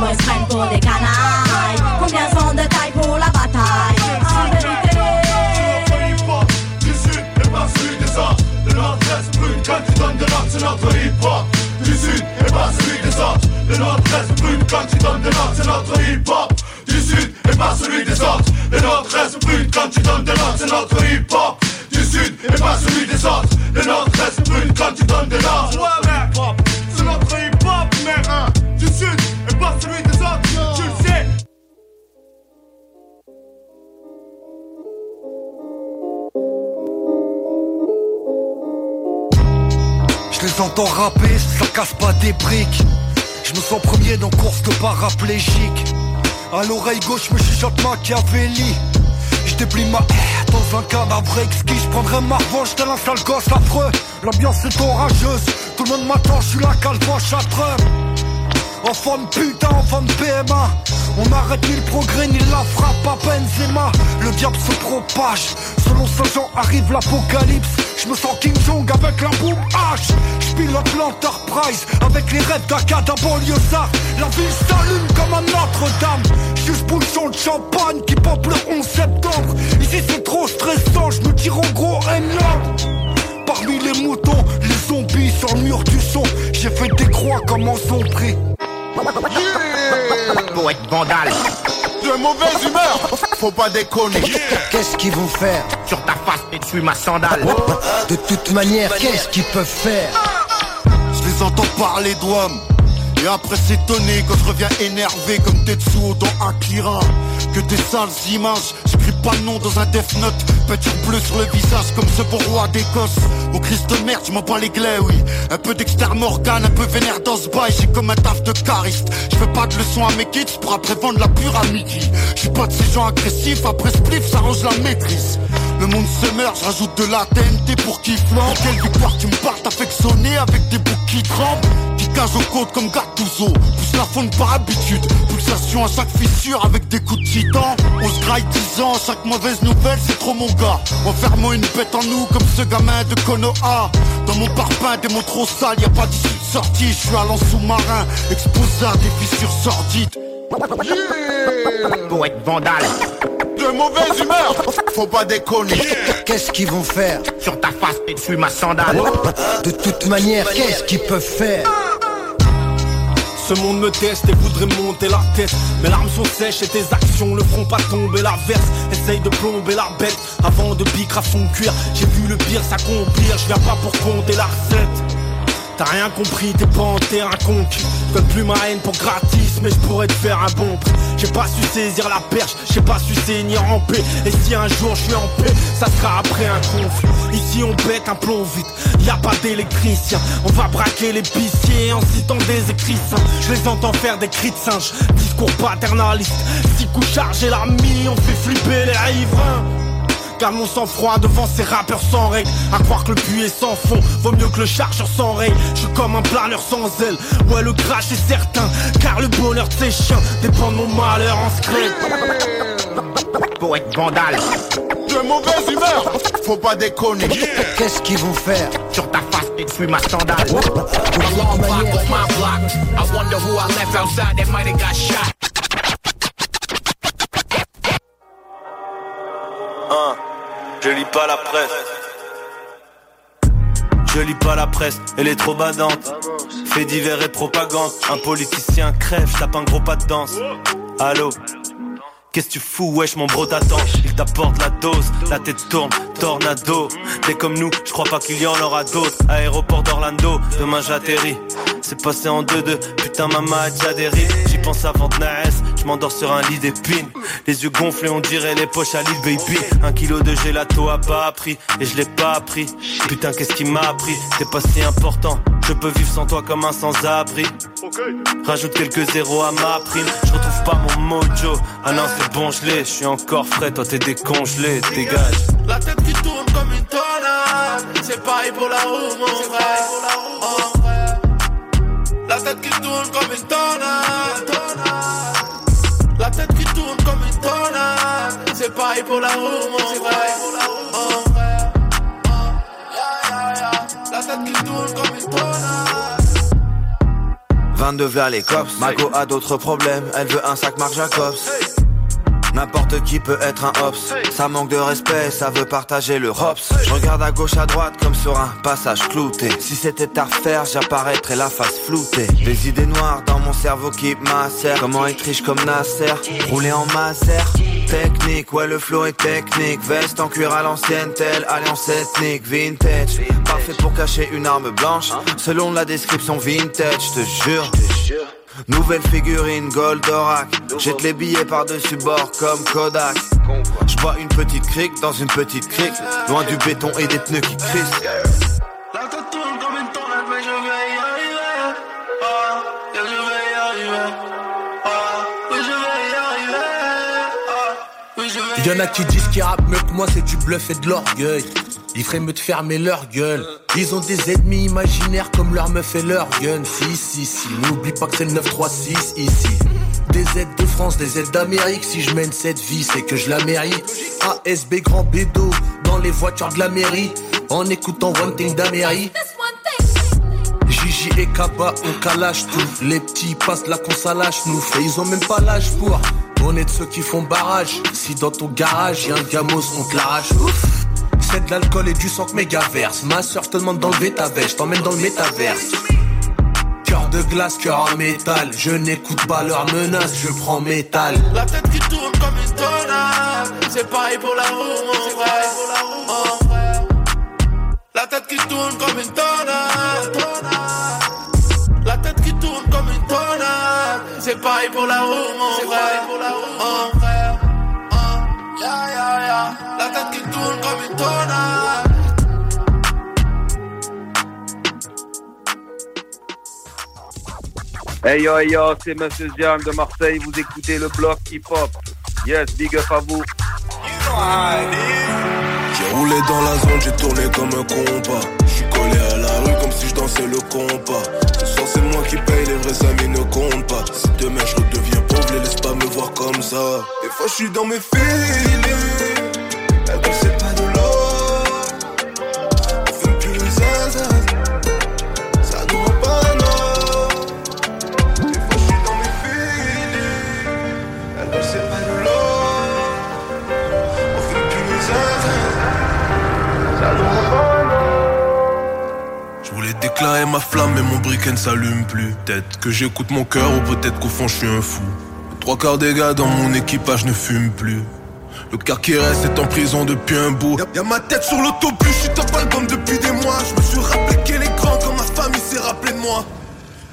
Boys prennent pour des canailles Combien sont de taille pour la bataille En Du sud et pas celui des arts Le nord-est brûle quand tu donnes de l'ordre C'est notre hip-hop Du sud et pas celui des autres Le nord-est brûle quand tu donnes de l'ordre C'est notre hip-hop Du sud et pas celui des autres Le nord-est brûle quand tu donnes de l'ordre C'est notre hip-hop Je les entends rapper, ça casse pas des briques. Je me sens premier dans course de paraplégique. À l'oreille gauche, me chuchote Machiavelli. Je déplie ma dans un cadavre exquis. Je prendrai ma revanche tel un sale gosse affreux. L'ambiance est orageuse, tout le monde m'attend, je suis la calvoche à Enfant de putain, enfant de PMA On arrête ni le progrès ni la frappe à Benzema Le diable se propage. Selon Saint-Jean arrive l'apocalypse. Je me sens King Jong avec la boom H. Je pilote l'Enterprise avec les rêves banlieusard. La ville s'allume comme un Notre-Dame. Juste bouchon de champagne qui pop le 11 septembre. Ici c'est trop stressant, je me tire en gros énorme Parmi les moutons, les zombies sur le mur du son. J'ai fait des croix comme en zombie Pour être vandale. De mauvaise humeur, faut pas déconner. Qu'est-ce qu'ils vont faire? Sur ta face et dessus ma sandale. De toute manière, qu'est-ce qu'ils peuvent faire? Je les entends parler d'hommes et après s'étonner quand je reviens énervé comme Tetsuo dans Akira. Que des sales images, pas le nom dans un death note. Peinture bleue sur le visage comme ce beau roi d'Écosse Au Christ de merde, je m'en bats les glaies, oui. Un peu d'externe Morgan, un peu vénère dans ce bail. J'ai comme un taf de chariste Je fais pas de leçons à mes kids pour après vendre la pure à midi Je suis pas de ces gens agressifs, après spliff ça range la maîtrise. Le monde se meurt, je rajoute de la TNT pour qu'il flambe. Quelle victoire tu me parles affectionné avec des boucs qui tremblent Côtes comme Gattuso. Pousse la faune par habitude. Pulsation à chaque fissure avec des coups de titan. On se graille 10 ans, chaque mauvaise nouvelle c'est trop mon gars. Enfermons une bête en nous comme ce gamin de Konoha. Dans mon parpaing, des mots trop sales, y a pas d'issue de sortie. Je suis allant sous-marin, exposé à des fissures sordides. Pour être vandale. De mauvaise humeur, faut pas déconner. Qu'est-ce qu'ils vont faire? Sur ta face et dessus ma sandale. De toute manière, qu'est-ce qu'ils peuvent faire? Ce monde me teste et voudrait monter la tête. Mes larmes sont sèches et tes actions le feront pas tomber. La verse Essaye de plomber la bête. Avant de piquer à de cuir J'ai vu le pire s'accomplir, je viens pas pour compter la recette T'as rien compris, t'es pas en terrain conquis Donne plus ma haine pour gratis, mais je pourrais te faire un bon prix. J'ai pas su saisir la perche, j'ai pas su saigner en paix. Et si un jour je suis en paix, ça sera après un conflit. Ici on bête un plomb vite, y a pas d'électricien. On va braquer les pissiers en citant des écrits saints Je les entends faire des cris de singe, discours paternaliste. Six coups chargés la mie, on fait flipper les riverains Garde mon sang-froid devant ces rappeurs sans règles. À croire que le puits est sans fond Vaut mieux que le chargeur s'enraye. Je suis comme un planeur sans aile. Ouais le crash est certain Car le bonheur de ces chiens Dépend de mon malheur en secret. Pour être vandale De mauvaise humeur, faut pas déconner. Qu'est-ce qu'ils vont faire? Sur ta face et dessus ma sandale A long walk off my block. I wonder who I left outside that might have got shot. Je lis pas la presse. Je lis pas la presse, elle est trop badante. Fait divers et propagande. Un politicien crève, tape un gros pas de danse. Allô? Qu'est-ce que tu fous, wesh, mon bro t'attend? Il t'apporte la dose, la tête tourne, tornado T'es comme nous, je crois pas qu'il y en aura d'autres Aéroport d'Orlando, demain j'atterris C'est passé en 2-2, putain maman a déjà pense de naître, je m'endors sur un lit d'épines. Les yeux gonflés, on dirait les poches à l'île baby. Un kilo de gelato a pas appris, et je l'ai pas appris. Putain qu'est-ce qui m'a appris, t'es pas si important. Je peux vivre sans toi comme un sans-abri. Rajoute quelques zéros à ma prime. Je retrouve pas mon mojo. Ah non c'est bon je l'ai. Je suis encore frais Toi t'es décongelé. Dégage. La tête qui tourne comme une tornade. C'est pareil pour la roue, mon frère. La tête qui tourne comme une tornade. La tête qui tourne comme une tornade. C'est pareil pour la roue, mon frère. La tête qui tourne comme une tornade. 22 vers les cops Mago a d'autres problèmes Elle veut un sac Marc Jacobs N'importe qui peut être un hops Ça manque de respect, ça veut partager le hops. Je regarde à gauche à droite comme sur un passage clouté. Si c'était à refaire, j'apparaîtrais la face floutée. Des idées noires dans mon cerveau qui macèrent Comment être riche comme Nasser. Rouler en maser. Technique, ouais le flow est technique. Veste en cuir à l'ancienne, telle alliance ethnique. Vintage, parfait pour cacher une arme blanche. Selon la description vintage, je te jure Nouvelle figurine Goldorak Jette les billets par-dessus bord comme Kodak Je bois une petite crique dans une petite crique Loin du béton et des pneus qui crissent La tête tourne comme une tornade, mais je vais y arriver. Ah. Ah. Ah, Y'en a qui disent qu'ils rappent mieux que moi, c'est du bluff et de l'orgueil. Ils feraient mieux de fermer leur gueule. Ils ont des ennemis imaginaires comme leur meuf et leur gun. Si, si, si, n'oublie pas que c'est le 936 ici. Des aides de France, des aides d'Amérique. Si je mène cette vie, c'est que je la mérite. ASB Grand Bédo, dans les voitures de la mairie. En écoutant One Thing d'Amérique. Gigi et Kaba, on calage tout. Les petits passent là qu'on s'allâche, nous. Et ils ont même pas l'âge pour. On est de ceux qui font barrage. Si dans ton garage y'a un gamos, on te l'arrache. Ouf. C'est de l'alcool et du sang que mégaverse. Ma soeur, te demande d'enlever ta veste, t'emmène dans le métaverse. Cœur de glace, cœur en métal. Je n'écoute pas leurs menaces, je prends métal. La tête qui tourne comme une tornade. C'est pareil pour la roue, mon frère. La tête qui tourne comme une tornade. La tête qui tourne comme une tornade. C'est pareil pour la roue, mon frère. Yeah, yeah, yeah. La tête qui tourne comme une tornade. Hey yo, hey yo, c'est Monsieur Zian de Marseille, vous écoutez le bloc hip-hop. Yes, big up à vous. J'ai roulé dans la zone, j'ai tourné comme un compas. J'suis collé à la rue comme si je dansais le compas. Qui paye, les vrais amis ne comptent pas. Si demain je redeviens pauvre, les laisse pas me voir comme ça. Des fois je suis dans mes feelings. Ma flamme, mais mon briquet ne s'allume plus. Peut-être que j'écoute mon cœur, ou peut-être qu'au fond je suis un fou. Trois quarts des gars dans mon équipage ne fument plus. Le quart qui reste est en prison depuis un bout. Y'a, ma tête sur l'autobus, je suis top album depuis des mois. Je me suis rappelé qu'elle est grande quand ma famille s'est rappelé de moi.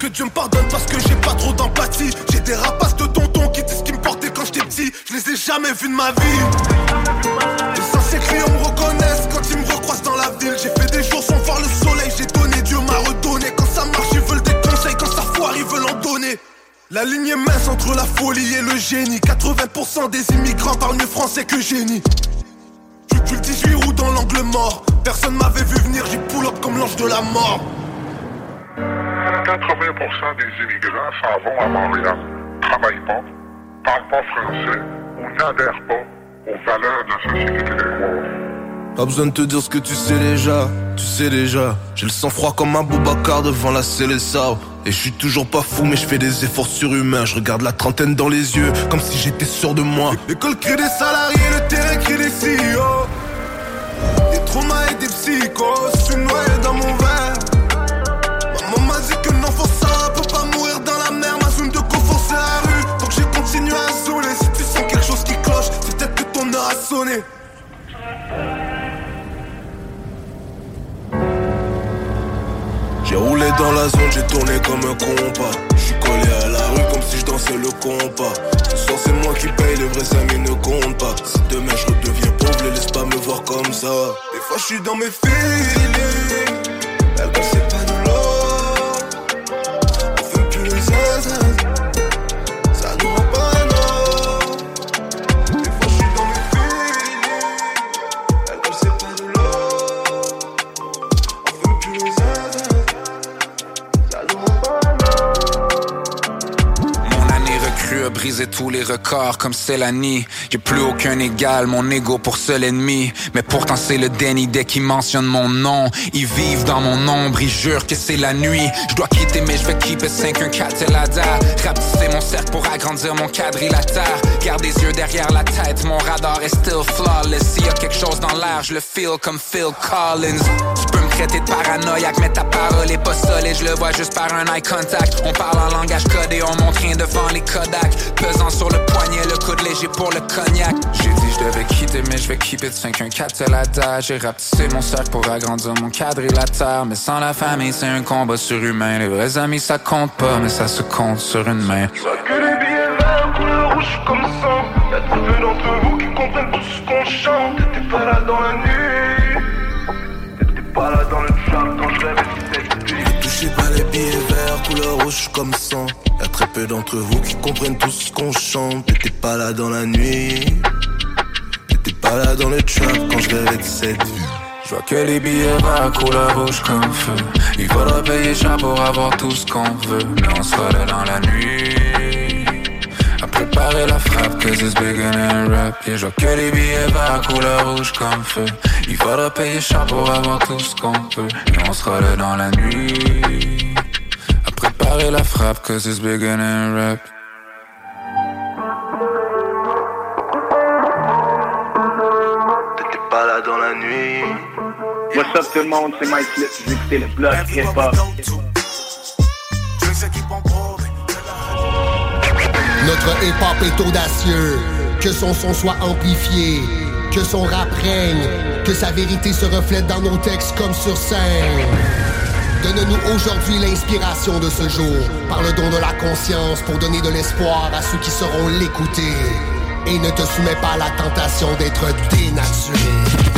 Que Dieu me pardonne parce que j'ai pas trop d'empathie. J'ai des rapaces de tonton qui disent ce qui me portait quand j'étais petit. Je les ai jamais vus de ma vie. Les anciens clients me reconnaissent quand ils me recroisent dans la ville. J'ai fait des jours sans voir le soleil, La ligne est mince entre la folie et le génie. 80% des immigrants parlent mieux français que génie. Je suis le 18 roues dans l'angle mort. Personne m'avait vu venir, j'ai pull up comme l'ange de la mort. 80% des immigrants s'en vont à Montréal, travaillent pas, parlent pas français ou n'adhèrent pas aux valeurs de la société québécoise. Pas besoin de te dire ce que tu sais déjà, tu sais déjà. J'ai le sang froid comme un Boubacar devant la Célessa. Et je suis toujours pas fou, mais je fais des efforts surhumains. Je regarde la trentaine dans les yeux, comme si j'étais sûr de moi. L'école crie des salariés, le terrain crie des CEO. Des traumas et des psychos, je suis noyé dans mon verre. Maman m'a dit que non, faut ça, peut pas mourir dans la mer. Ma zone de confort, c'est la rue. Donc j'ai continué à zouler. Si tu sens quelque chose qui cloche, c'est peut-être que ton heure a sonné. J'ai roulé dans la zone, j'ai tourné comme un compas. J'suis collé à la rue comme si je dansais le compas. Ce soir c'est moi qui paye, les vrais amis ne comptent pas. Si demain je redeviens pauvre, les laisse pas me voir comme ça. Des fois je suis dans mes feelings. Brisé tous les records comme Célanie. J'ai plus aucun égal, mon ego pour seul ennemi. Mais pourtant c'est le déni dès qu'ils mentionnent mon nom. Ils vivent dans mon ombre, ils jurent que c'est la nuit. Je dois quitter mais je vais keep it 5-1-4 ladder. Rapetisser mon cercle pour agrandir mon quadrilatère. Garde les yeux derrière la tête, mon radar est still flawless. S'il y a quelque chose dans l'air, je le feel comme Phil Collins. Traiter de paranoïaque, mais ta parole est pas solide. Je le vois juste par un eye contact. On parle en langage codé, on montre rien devant les Kodak. Pesant sur le poignet, le coude léger pour le cognac. J'ai dit je devais quitter, mais je vais keep it 5-1-4 la date. J'ai rapetissé mon cercle pour agrandir mon quadrilatère. Mais sans la famille, c'est un combat surhumain. Les vrais amis, ça compte pas, mais ça se compte sur une main. Que les billets verts, couleur rouge comme sang. Y'a trop peu d'entre vous qui comprennent tout ce qu'on chante. T'étais pas là dans la nuit. Billets verts, couleur rouge comme sang. Y'a très peu d'entre vous qui comprennent tout ce qu'on chante. T'étais pas là dans la nuit. T'étais pas là dans le trap quand je rêvais de cette vie. Je vois que les billets vont couleur rouge comme feu. Il faudra payer cher pour avoir tout ce qu'on veut. Mais on sera là dans la nuit. À préparer la frappe, c'est big and rap. Et je vois que les billets vont couleur rouge comme feu. Il faudra payer cher pour avoir tout ce qu'on peut. Mais on sera là dans la nuit. Préparer la frappe, que c'est big and rap. T'étais pas là dans la nuit. What's up tout le monde, c'est Mike Flip, vous écoutez le bloc hip-hop. Notre hip-hop est audacieux, que son son soit amplifié, que son rap règne, que sa vérité se reflète dans nos textes comme sur scène. Donne-nous aujourd'hui l'inspiration de ce jour, par le don de la conscience pour donner de l'espoir à ceux qui sauront l'écouter. Et ne te soumets pas à la tentation d'être dénaturé. dénaturé.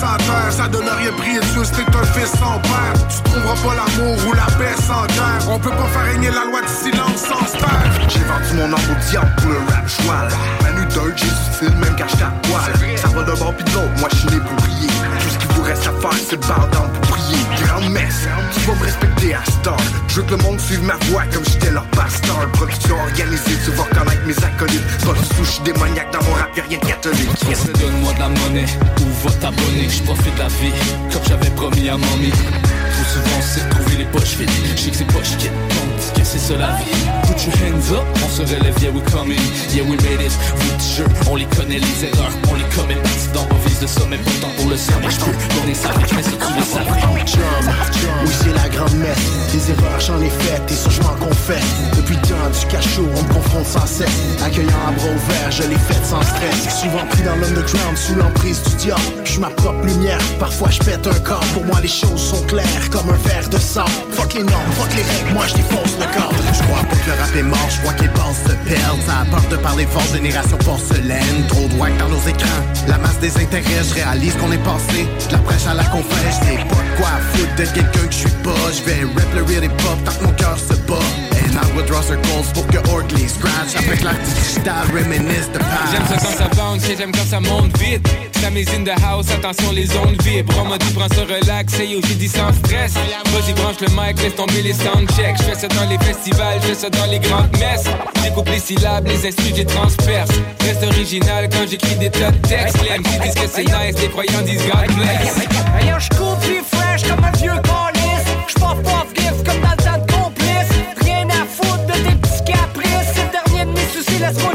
Terre. Ça donne rien précieux, c'est un fils sans père. Tu trouveras pas l'amour ou la paix sans guerre. On peut pas faire régner la loi du silence sans se taire. J'ai vendu mon âme au diable pour le rap choual Manu Dirt, j'ai du style même quand j'étais à poil Ça va d'un bord pis de l'autre, moi je suis né pour briller Tout ce qu'il vous reste à faire c'est le pour prier Grande messe, tu vas me respecter à Star Je veux que le monde suive ma voix comme j'étais leur pasteur Production organisée, tu vas reconnaître mes acolytes. Pas de souche démoniaque dans mon rap, y'a rien de catholique. Yes. Donne-moi de la monnaie ou va t'abonner Je profite de la vie comme j'avais promis à mamie. Trop souvent c'est trouver les poches vides Je sais que c'est poches qui comptent, que c'est ça la vie. Put your hands up, on se relève, yeah we coming Yeah we made it, vous t on les connaît les erreurs. On les commet, dans vos vies de sommet Pourtant pour le sommet, je peux donner ça mais ça tu le savais Chum, oui c'est la grande messe Des erreurs j'en ai faites et ça je m'en confesse. Depuis le temps du cachot on me confronte sans cesse. Accueillant à bras ouverts je l'ai fait sans stress. Souvent pris dans l'underground sous l'emprise du diable. Je ma propre lumière, parfois je pète un corps. Pour moi les choses sont claires comme un verre de sang. Fuck les normes, fuck les règles, moi je défonce le corps. Je crois pas que le rap est mort, je crois qu'il pense se perdre Ça a peur de parler fort, génération porcelaine. Trop de dans nos écrans, la masse des intérêts Je réalise qu'on est passé, de la prêche à la confesse J'ai pas de quoi foutre d'être quelqu'un que je suis pas. Je vais rap le real hip hop tant que mon cœur se bat. And I will draw circles pour que Orkley scratch. Avec l'art digital, reminisce de past. J'aime ça quand ça bounce et j'aime quand ça monte vite. La mise in house, attention les ondes vibrent. On m'a dit prends ça relax, et yo j'ai dit sans stress. Vas-y branche le mic, laisse tomber les soundchecks. Je fais ça dans les festivals, je fais ça dans les grandes messes. Découpe les syllabes, les instruments, j'ai transperce. Reste original quand j'écris des tas de textes. Les MC disent que c'est nice, les croyants disent God bless. Ailleurs je cours plus fresh comme un vieux calice J'pars pas vif comme dans le temps de complice Rien à foutre de tes petits caprices C'est le dernier de mes soucis, laisse-moi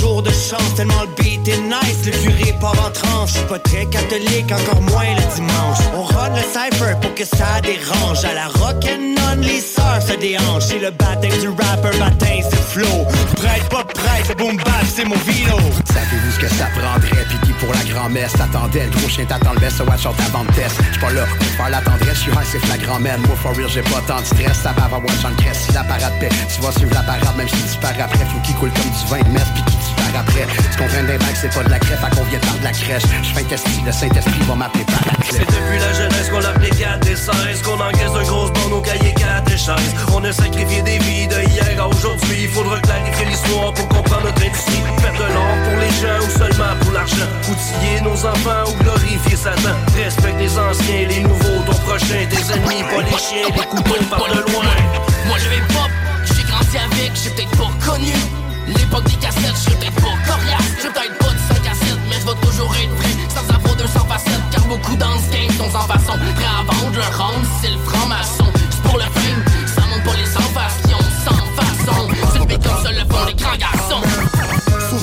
jour de chance. Tellement le beat est nice, le curé part en tranche. Je suis pas très catholique, encore moins le dimanche. On run le cypher pour que ça dérange. À la rock'n'on, les sœurs se déhanchent. C'est le baptême du rapper, baptême c'est flow. Prête, pas prête, boom bap, c'est mon vino. Savez-vous ce que ça prendrait Pis pour la grand-messe. T'attendait Le gros chien t'attend le best So watch out avant de test. J'suis pas là pour faire la tendresse J'suis high c'est flagrant man Moi for real j'ai pas tant de stress. Ça va avoir watch en cresse Si la parade paix Tu vas suivre la parade Même si tu pars après. Faut qu'il coule comme du vin de messe Pis qui pars après. Tu comprends des vagues C'est pas de la crête À qu'on vient de la crèche? J'fais un test Le Saint-Esprit va m'appeler par la C'est depuis la jeunesse qu'on l'appelait 4 et 16 Qu'on encaisse de grosses bornes au cahier 4 et 16 On a sacrifié des vies de hier à aujourd'hui. Faudra clarifier l'histoire pour comprendre notre industrie. Faire de l'or pour les gens ou seulement pour l'argent Outiller nos enfants ou glorifier Satan. Respecte les anciens les nouveaux Ton prochain, tes ennemis, pas les chiens Les couteaux par de loin. Moi le hip-hop, j'ai grandi avec, j'ai peut-être pas connu. L'époque des cassettes, j'ai peut-être pas coriace. J'ai peut-être pas de 5 à 7, mais je vais toujours être vrai. Sans avoir 200 facettes, car beaucoup dans ce game sont sans façon. Prêts à vendre leur c'est le franc-maçon. C'est pour le fame, ça monte pas les sans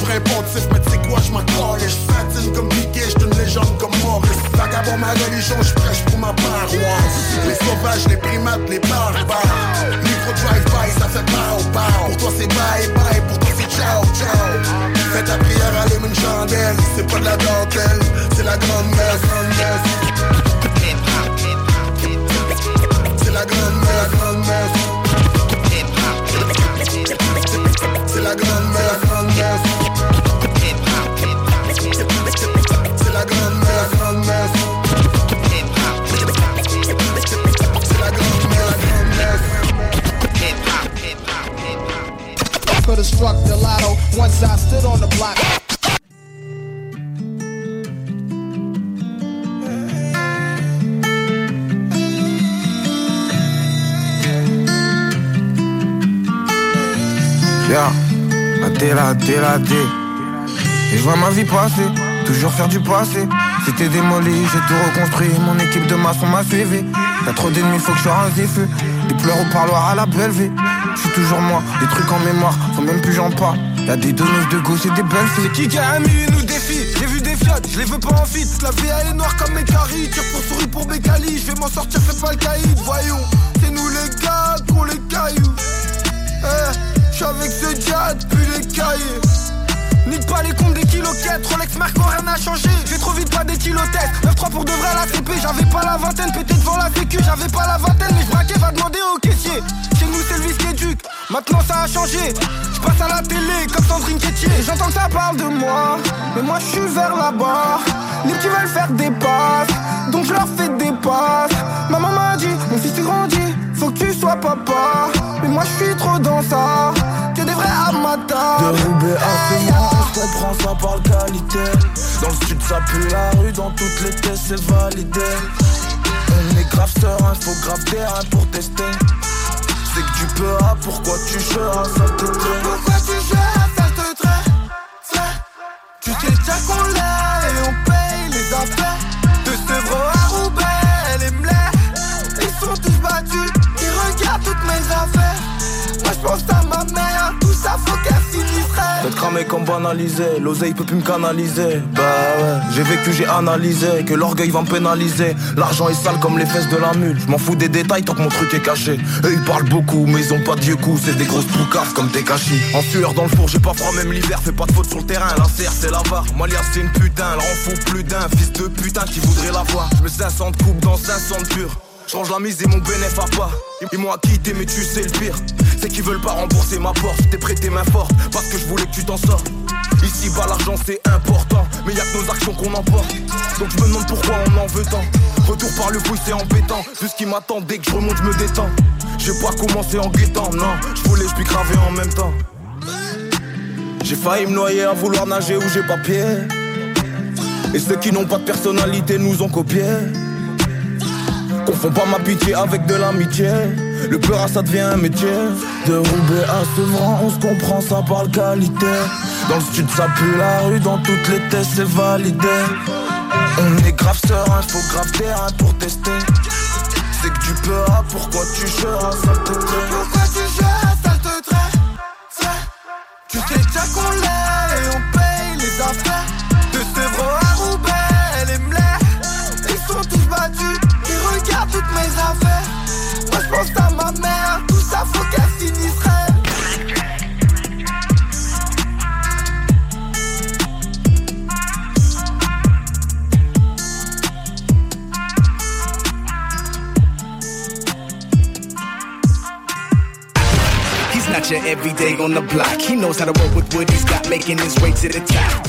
faces qui ont sans façon je m'accroche, je fatine comme Piqué, je une légende comme Maurice. Vagabond ma religion, je prêche pour ma paroisse. Les sauvages, les primates, les barbares. Micro drive-by, ça fait pow pow. Pour toi c'est bye bye, pour toi c'est ciao ciao. Fais ta prière, allume une chandelle. C'est pas de la dentelle, c'est la grande messe. C'est la grande messe, grande messe. C'est la grande messe, grande messe. Messe. Could've struck. Et je vois ma vie passer, toujours faire du passé. C'était démoli, j'ai tout reconstruit. Mon équipe de maçons m'a suivi. T'as trop d'ennemis, faut que je des feux. Des pleurs au parloir à la belle vie. Je suis toujours moi, des trucs en mémoire, faut même plus j'en parle. Y'a des donneuses de gauche et des belles filles. C'est qui qui a mis nous défi J'ai vu des fiat, je les veux pas en fit La vie elle est noire comme mes caries Tire pour souris pour mes Je vais m'en sortir, fais pas le caïd Voyons, c'est nous les gars qu'on les cailloux Eh, je suis avec ce dia depuis les cahiers Nique pas les comptes des kiloquettes Rolex Merco rien n'a changé. J'ai trop vite pas des kilotests 9-3 pour de vrai la CP J'avais pas la vingtaine pété devant la sécu. J'avais pas la vingtaine mais je braquais va demander au caissier. Chez nous c'est le qui éduque Maintenant ça a changé. Je passe à la télé comme Sandrine Quétier. J'entends que ça parle de moi. Mais moi je suis vers là-bas. Les petits veulent faire des passes. Donc je leur fais des passes. Maman m'a dit Mon fils tu grandis Faut que tu sois papa. Mais moi je suis trop dans ça. Que des vrais amateurs. De Roubaix à Sévran, on se prend ça par qualité. Dans le sud, ça pue la rue, dans toutes les tests, c'est validé. On est grave serein, faut grave terrain pour tester. C'est que tu peux, ah, pourquoi tu jeures, ça te traîne. Pourquoi tu gères, ça te traite Tu sais déjà qu'on l'est et on paye les affaires comme banalisé, l'oseille peut plus me canaliser. Bah ouais, j'ai vécu, j'ai analysé, que l'orgueil va me pénaliser. L'argent est sale comme les fesses de la mule. Je m'en fous des détails tant que mon truc est caché. Eux ils parlent beaucoup, mais ils ont pas de coups. C'est des grosses poucasses comme des cachis. En sueur dans le four, j'ai pas froid même l'hiver. Fais pas de faute sur le terrain, la serre c'est la barre. Malia c'est une putain, elle rend fou plus d'un. Fils de putain qui voudrait la voir. Je me 500 de coupe dans 500 de pur. Change la mise et mon bénéf à pas. Ils m'ont acquitté, mais tu sais le pire. C'est qu'ils veulent pas rembourser ma porte. T'ai prêté main forte parce que je voulais que tu t'en sortes. Ici bas l'argent c'est important, mais y a que nos actions qu'on emporte. Donc je me demande pourquoi on en veut tant. Retour par le fouille c'est embêtant. Vu ce qui m'attend dès que je remonte, je me détends. J'ai pas commencé en guettant, non. Je voulais, je puis graver en même temps. J'ai failli me noyer à vouloir nager où j'ai pas pied. Et ceux qui n'ont pas de personnalité nous ont copié. Confonds pas ma pitié avec de l'amitié. Le peur ça devient un métier. De Roubaix à Sevran, on se comprend, ça parle qualité. Dans le sud, ça pue la rue, dans toutes les tests, c'est validé. On est grave serein, faut grave terrain pour tester. C'est que tu peux, pourquoi tu jeures, ça te traite. Pourquoi tu gères, ça te traite Tu sais déjà qu'on l'est He's not everyday on the block. He knows how to work with what he's got, making his way to the top.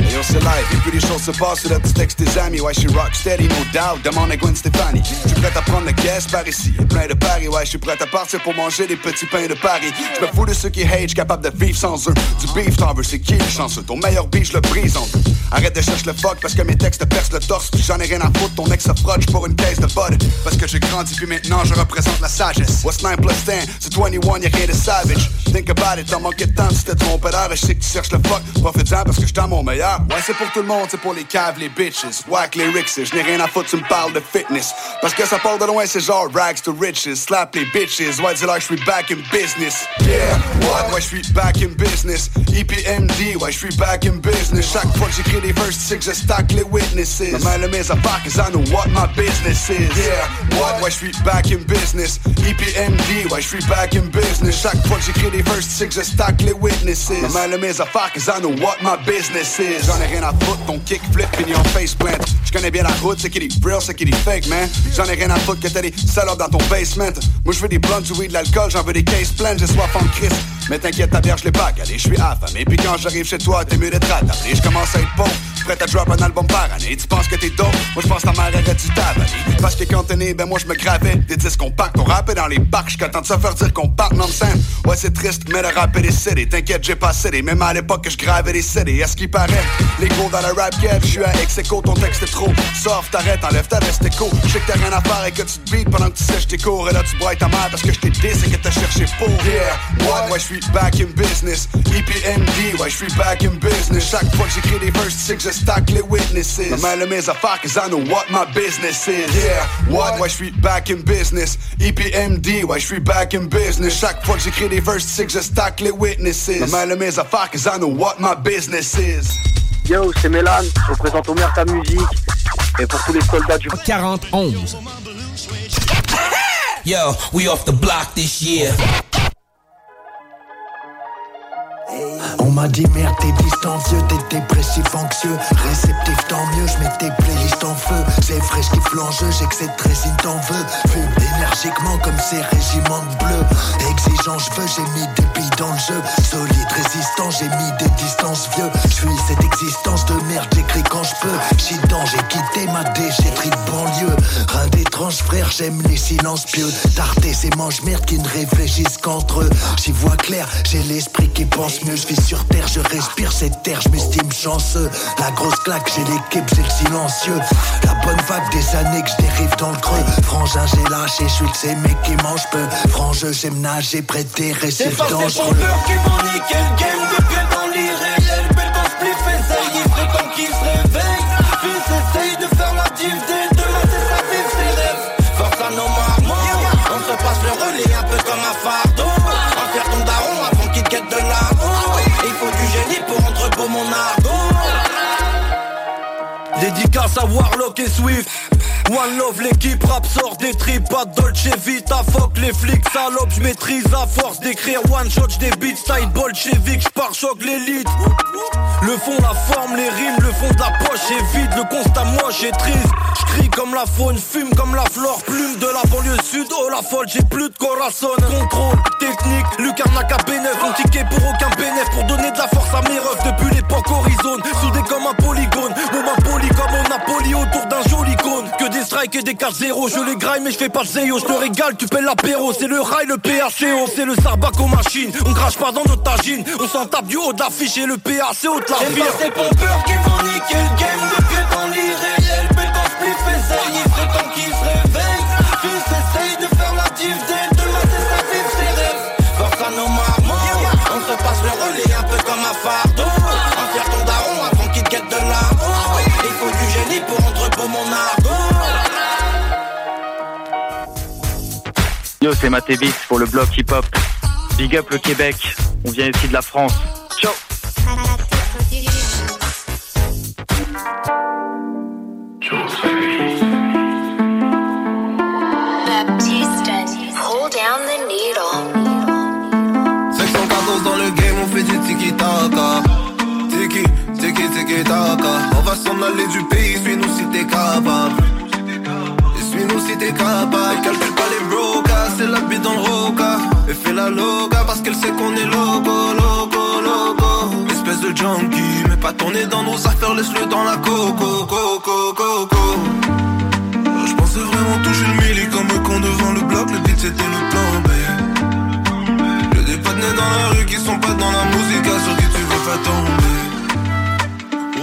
Et on c'est les choses se passent sur le petit texte des amis. Ouais, je suis rock steady, no doubt. Demande à Gwen Stefani. Je suis prêt à prendre le caisse par ici. Plein de paris, ouais, je suis prêt à partir pour manger des petits pains de Paris. Je me fous de ceux qui hate, capable de vivre sans eux. Du beef, t'en veux, c'est qui le chanceux? Ton meilleur beef, je le brise en deux. Arrête de chercher le fuck parce que mes textes percent le torse. Puis j'en ai rien à foutre, ton ex se frotte pour une caisse de bud. Parce que j'ai grandi puis maintenant je représente la sagesse. What's 9 plus 10? C'est 21, y'a rien de savage. Think about it, t'as manqué de temps, c'était ton père. Je sais que tu cherches le fuck. Profite-en parce que j'étais mon meilleur. Ouais, c'est pour tout le monde, c'est pour les caves, les bitches. Whack les rixes, je n'ai rien à foutre, tu me parles de fitness. Parce que ça part de loin, c'est genre rags to riches. Slap les bitches, ouais, dis là, je back in business. Yeah, what? Ouais, je suis back in business. EPMD, ouais, je suis back in business. Chaque fois que j'écris des verses, c'est que je les witnesses. Ma main de mes affaires, cause I know what my business is. Yeah, what? Ouais, je suis back in business. EPMD, ouais, je suis back in business. Chaque fois que j'écris des verses, c'est que je les witnesses. Ma main de mes affaires, cause I know what my business is. J'en ai rien à foutre, ton kick flip, pignon face plant. Je connais bien la route, c'est qui dit real, c'est qui dit fake, man. J'en ai rien à foutre que t'as des salopes dans ton basement. Moi, je veux des blondes, du de l'alcool, j'en veux des cases pleines, j'ai soif en Christ. Mais t'inquiète, ta bière, je l'ai pas calé, je suis affamé. Puis quand j'arrive chez toi, t'es mieux d'être attablé. Je commence à être pauvre, prêt à drop un album par année. Tu penses que t'es dope, moi je pense ta mère aurait du tabac. Parce que quand t'es né, ben moi je me gravais des disques qu'on pack, qu'on rappait dans les parcs. Content de se faire dire qu'on part non scène. Ouais, c'est triste, mais le rap est décédé. T'inquiète, j'ai pas cédé, même à l'époque que je gravais des CD. Est-ce qu'il paraît, les dans rap game, je suis à ex ton texte est trop soft, t'arrêtes, enlève ta veste écho. Je sais que t'as rien à faire et que tu te beats pendant que tu sèches tes cours. Et là tu bois ta mère parce que je t'ai dit et que t'as cherché pour. Yeah, what? Ouais, je suis back in business. EPMD, ouais, je suis back in business. Chaque fois que j'écris des verses, c'est que je stack les witnesses. Ma de mes affaires, cause I know what my business is. Yeah, what? Ouais, je suis back in business. EPMD, ouais, je suis back in business. Chaque fois que j'écris des verses, c'est que je stack les witnesses. Ma de mes affaires, cause I know what my business is. Yo, c'est Mélan, je représente Omer ta musique. Et pour tous les soldats du 41. Yo, we off the block this year. On m'a dit merde t'es distancieux, t'es dépressif anxieux. Réceptif tant mieux, je mets tes playlists en feu. C'est frais, je kiffe l'enjeu, j'ai que cette résine t'en veux. Fume énergiquement comme ces régiments de bleu. Exigeant je veux, j'ai mis des billes dans le jeu. Solide, résistant, j'ai mis des distances vieux. Je suis cette existence de merde, j'écris quand je peux. Chitant, j'ai quitté ma déchetterie de banlieue. Rien d'étrange frère, j'aime les silences pieux. Tarté ces manches merde qui ne réfléchissent qu'entre eux. J'y vois clair, j'ai l'esprit qui pense mieux Je vis sur terre, je respire cette terre, je m'estime chanceux. La grosse claque, j'ai l'équipe, j'ai le silencieux. La bonne vague des années que je dérive dans le creux. Frangin, j'ai lâché, je suis de ces mecs qui mangent peu. Frange, j'aime nager C'est pas ces dangereux. pompeurs qui vont niquer le game depuis dans l'irréel. Béton spliff essaye, il ferait temps qu'il se réveille. Fils essaye de faire la div dès demain c'est sa vie, ses rêves. Force à nos marmots, on se passe le relais un peu comme un fardeau de l'argent Il faut du génie pour entrepôt mon argot Dédicace à Warlock et Swift One Love, l'équipe rap sort des tripes, pas Dolce Vita, fuck les flics, salope, je maîtrise à force d'écrire one shot, des beats, style bolchevique, j'pars choc l'élite. Le fond, la forme, les rimes, le fond de la poche est vide, le constat moche et triste. J'crie comme la faune, fume comme la flore, plume de la banlieue sud, oh la folle, j'ai plus de corazon. Contrôle, technique, Lucarnac à bénéf, mon ticket pour aucun bénéf, pour donner de la force à mes refs depuis l'époque horizon, soudé comme un polygone, moment poli comme au Napoli autour d'un joli cône. Que des strikes et des 4-0, je les graille mais je fais pas le zéo, je te régale, tu paies l'apéro, c'est le rail, le PHCO, c'est le sarbac aux machines, on crache pas dans notre tagine, on s'en tape du haut de l'affiche et le PAC haut de la C'est pas ces pompeurs qui vont niquer le game. Depuis dans l'irréel. Béton spliff essaye, il ferait temps qu'il se réveille Fils essaye de faire la div dès demain. C'est sa vie, ses rêves. Force à nos marmots, on se passe le relais un peu comme un fardeau c'est Matévis pour le bloc hip-hop. Big up le Québec, on vient ici de la France. Ciao Hold down the needle. 514 dans le game, on fait du tiki-taka. Tiki, tiki, tiki-taka. On va s'en aller du pays, suis-nous si t'es capable. Suis-nous si t'es capable. Calcule pas les la bite dans le roca. Et fais la loca parce qu'elle sait qu'on est loco, loco, loco. Espèce de junkie, mais pas tourner dans nos affaires, laisse-le dans la coco, coco, coco. Je pensais vraiment toucher le milli comme un con devant le bloc, le beat c'était le plan B. Y'a des partenaires dans la rue qui sont pas dans la musique, sur qui tu veux pas tomber.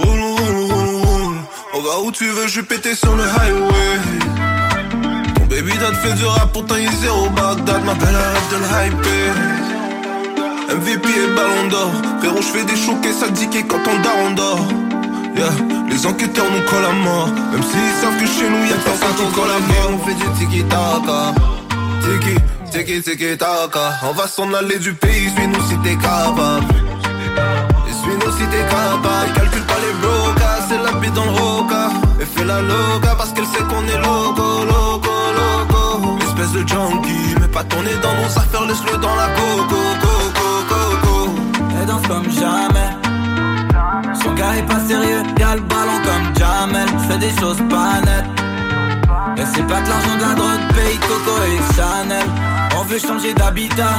Roulons, roulons, Va où tu veux, je péter sur le highway. Baby dad fait du rap, pourtant il zéro Bagdad. Ma belle arrête de le. MVP et ballon d'or. Frérot, je fais des choquets, ça dit quand on dort, on dort. Yeah. Les enquêteurs nous collent à mort. Même s'ils savent que chez nous y'a personne qui colle à mort. On fait du tiki-taka. Tiki, tiki, tiki-taka. On va s'en aller du pays, suis-nous si t'es capable. Suis-nous si t'es capable. Calcule pas les brocas, c'est la bite dans le roca. Et fais la loca parce qu'elle sait qu'on est loco, loco. Espèce de junkie, mais pas tourner dans nos affaires, laisse-le dans la coco, coco, coco. Elle danse comme jamais. Son gars est pas sérieux, y'a le ballon comme Jamel. J'fais des choses pas nettes. Et c'est pas que l'argent de la drogue paye Coco et Chanel. On veut changer d'habitat,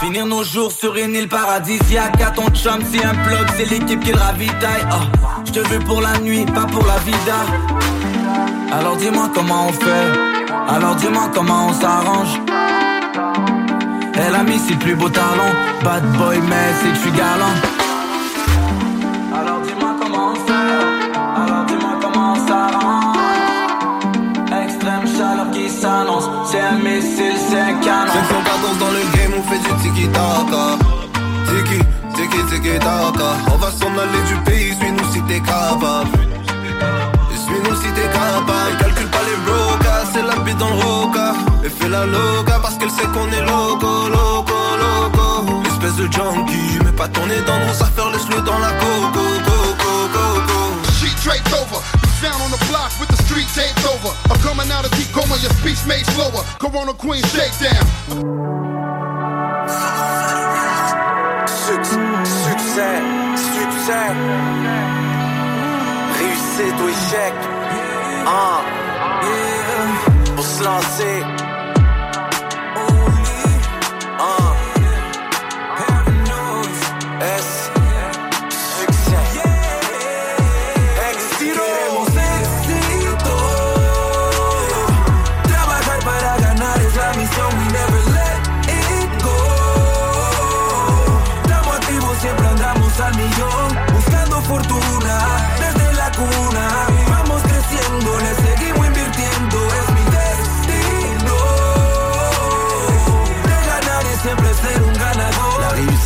finir nos jours sur une île paradisiaque. À ton chum, c'est un plug, c'est l'équipe qui le ravitaille. Oh, je te veux pour la nuit, pas pour la vida. Alors dis-moi comment on fait, alors dis-moi comment on s'arrange. Elle a mis ses plus beaux talons, bad boy, mais c'est que je suis galant. Alors dis-moi comment on alors dis-moi comment s'arrange. Extrême chaleur qui s'annonce, c'est un missile, c'est un canon. 514 dans le game, on fait du tiki-taka. Tiki, tiki, tiki-taka. On va s'en aller du pays, suis-nous si t'es capable. Suis-nous si t'es capable. Calcule pas les brocas, c'est la bite dans le roca. Et fais la loca parce qu'elle sait qu'on est loco, loco, loco. Espèce de junkie, mais pas tourner dans nos affaires, laisse-le dans la coco, coco, coco. Sheet draped over. Sound on the block with the street taped over. I'm coming out of deep coma, your speech made slower. Corona Queen shakedown. Succès, succès, réussite ou échec. Ah, pour se lancer.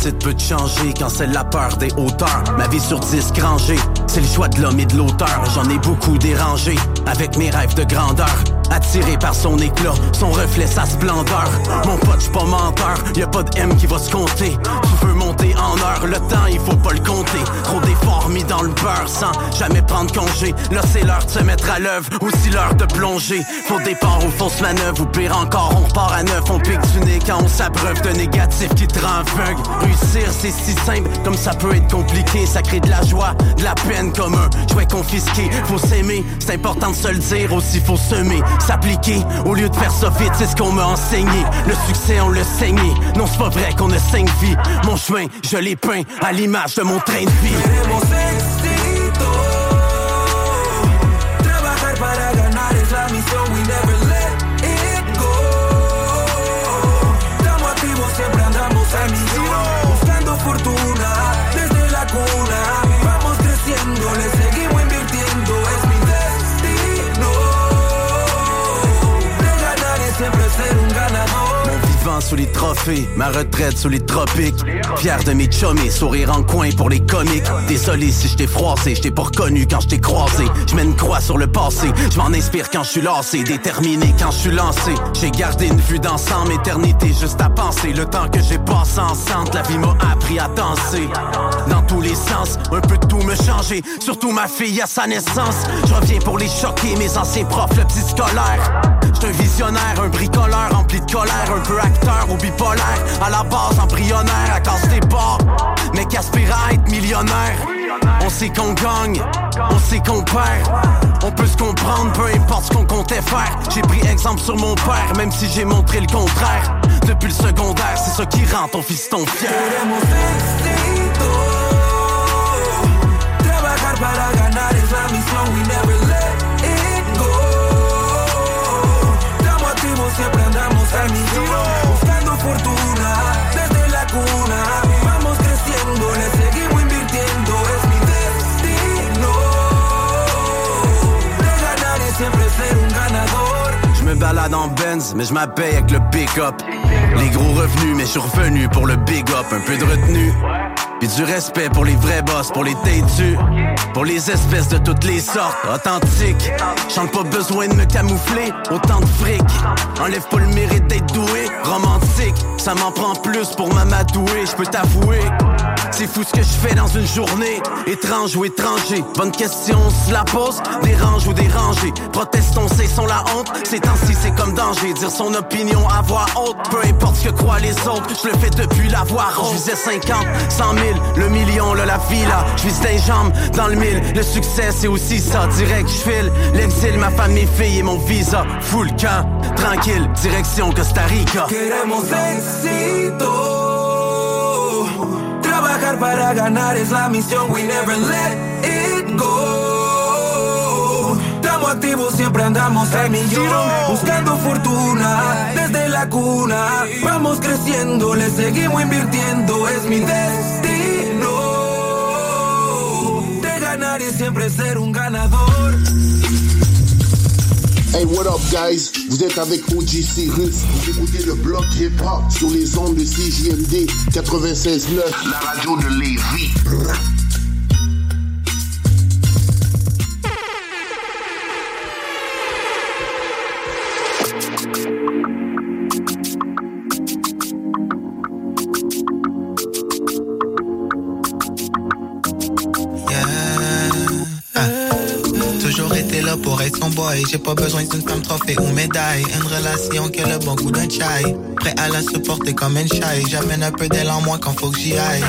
Réussite peut changer quand c'est la peur des hauteurs. Ma vie sur 10 rangée, c'est le choix de l'homme et de l'auteur. J'en ai beaucoup dérangé avec mes rêves de grandeur. Attiré par son éclat, son reflet, sa splendeur. Mon pote, j'suis pas menteur, y a pas de M qui va se compter. Tu veux monter en heure, le temps, il faut pas le compter. Trop d'efforts mis dans le beurre sans jamais prendre congé. Là, c'est l'heure de se mettre à l'œuvre, aussi l'heure de plonger. Faux départ ou fausse manœuvre, ou pire encore, on repart à neuf. On pique du nez quand on s'abreuve de négatif qui te rend aveugle. Réussir, c'est si simple, comme ça peut être compliqué. Ça crée de la joie, de la peine comme un jouet confisqué. Faut s'aimer, c'est important de se le dire, aussi faut semer, s'appliquer. Au lieu de faire ça vite, c'est ce qu'on m'a enseigné. Le succès, on le saigné. Non, c'est pas vrai qu'on a cinq vies. Mon chemin, je l'ai peint à l'image de mon train de vie. Sous les trophées, ma retraite sous les tropiques. Fier de mes chummies, sourire en coin pour les comiques. Désolé si je t'ai froissé, je t'ai pas reconnu quand je t'ai croisé. Je mets une croix sur le passé, je m'en inspire quand je suis lassé, déterminé quand je suis lancé. J'ai gardé une vue d'ensemble, éternité juste à penser. Le temps que j'ai passé ensemble, la vie m'a appris à danser. Dans tous les sens, un peu de tout me changer. Surtout ma fille à sa naissance. Je reviens pour les choquer, mes anciens profs, le petit scolaire. J'suis un visionnaire, un bricoleur rempli de colère, un peu acteur ou bipolaire. À la base, embryonnaire, à cause des bords. Mais à être millionnaire? On sait qu'on gagne, on sait qu'on perd. On peut se comprendre, peu importe ce qu'on comptait faire. J'ai pris exemple sur mon père, même si j'ai montré le contraire. Depuis le secondaire, c'est ça qui rend ton fiston fier. Je me balade en Benz, mais je m'appelle avec le pick-up. Les gros revenus, mais je suis revenu pour le big up. Un peu de retenue. Puis du respect pour les vrais boss, pour les têtus, pour les espèces de toutes les sortes, authentiques. J'en pas besoin de me camoufler, autant de fric. Enlève pas le mérite d'être doué, romantique. Ça m'en prend plus pour m'amadouer, je peux t'avouer. C'est fou ce que je fais dans une journée, étrange ou étranger. Bonne question, on la pose, dérange ou dérangé. Protestons, c'est son la honte, ces temps-ci c'est comme danger. Dire son opinion à voix haute, peu importe ce que croient les autres. Je le fais depuis la voix Je visais 50, 100 000, le million, le la villa. Je vise des jambes dans le mille, le succès c'est aussi ça. Direct, je file, l'exil, ma femme, mes filles et mon visa. Full camp, tranquille, direction Costa Rica. Trabajar para ganar es la misión. We never let it go. Estamos activos, siempre andamos al millón. Buscando fortuna desde la cuna. Vamos creciendo, le seguimos invirtiendo. Es mi destino. De ganar y siempre ser un ganador. Hey, what up, guys? Vous êtes avec OG Cyrus. Vous écoutez le bloc hip-hop sur les ondes de CJMD 96.9, la radio de Lévis. J'ai pas besoin d'une femme trophée ou médaille. Une relation qui a le bon goût d'un chai. Prêt à la supporter comme une chai. J'amène un peu d'elle en moi quand faut que j'y aille.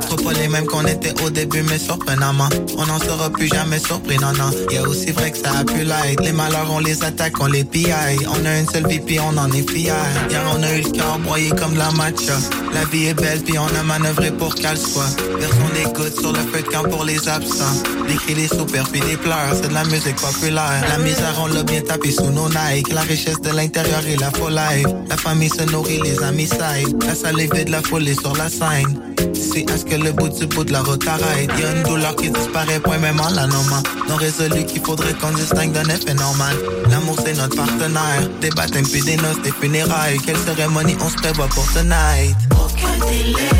Trop pas les mêmes qu'on était au début, mais surprenamment. On n'en sera plus jamais surpris, non, non. Y a aussi vrai que ça a pu l'être. Les malheurs, on les attaque, on les pillaille. On a une seule vie, puis on en est fier. Hier, on a eu le cœur broyé comme la matcha. La vie est belle, puis on a manœuvré pour qu'elle soit. Version des gouttes sur le feu de camp pour les absents. Des cris, des soupers, puis des pleurs. C'est de la musique populaire. La misère, on l'a bien tapé sous nos Nike. La richesse de l'intérieur et la full life. La famille se nourrit, les amis side. La est vide, la foule est sur la scène. C'est à ce que le bout du bout de la route arrête. Y a une douleur qui disparaît, point même en la. Non résolu qu'il faudrait qu'on distingue d'un effet normal. L'amour c'est notre partenaire. Des baptêmes puis des noces, des funérailles. Quelle cérémonie on se prévoit pour tonight? Aucun délai,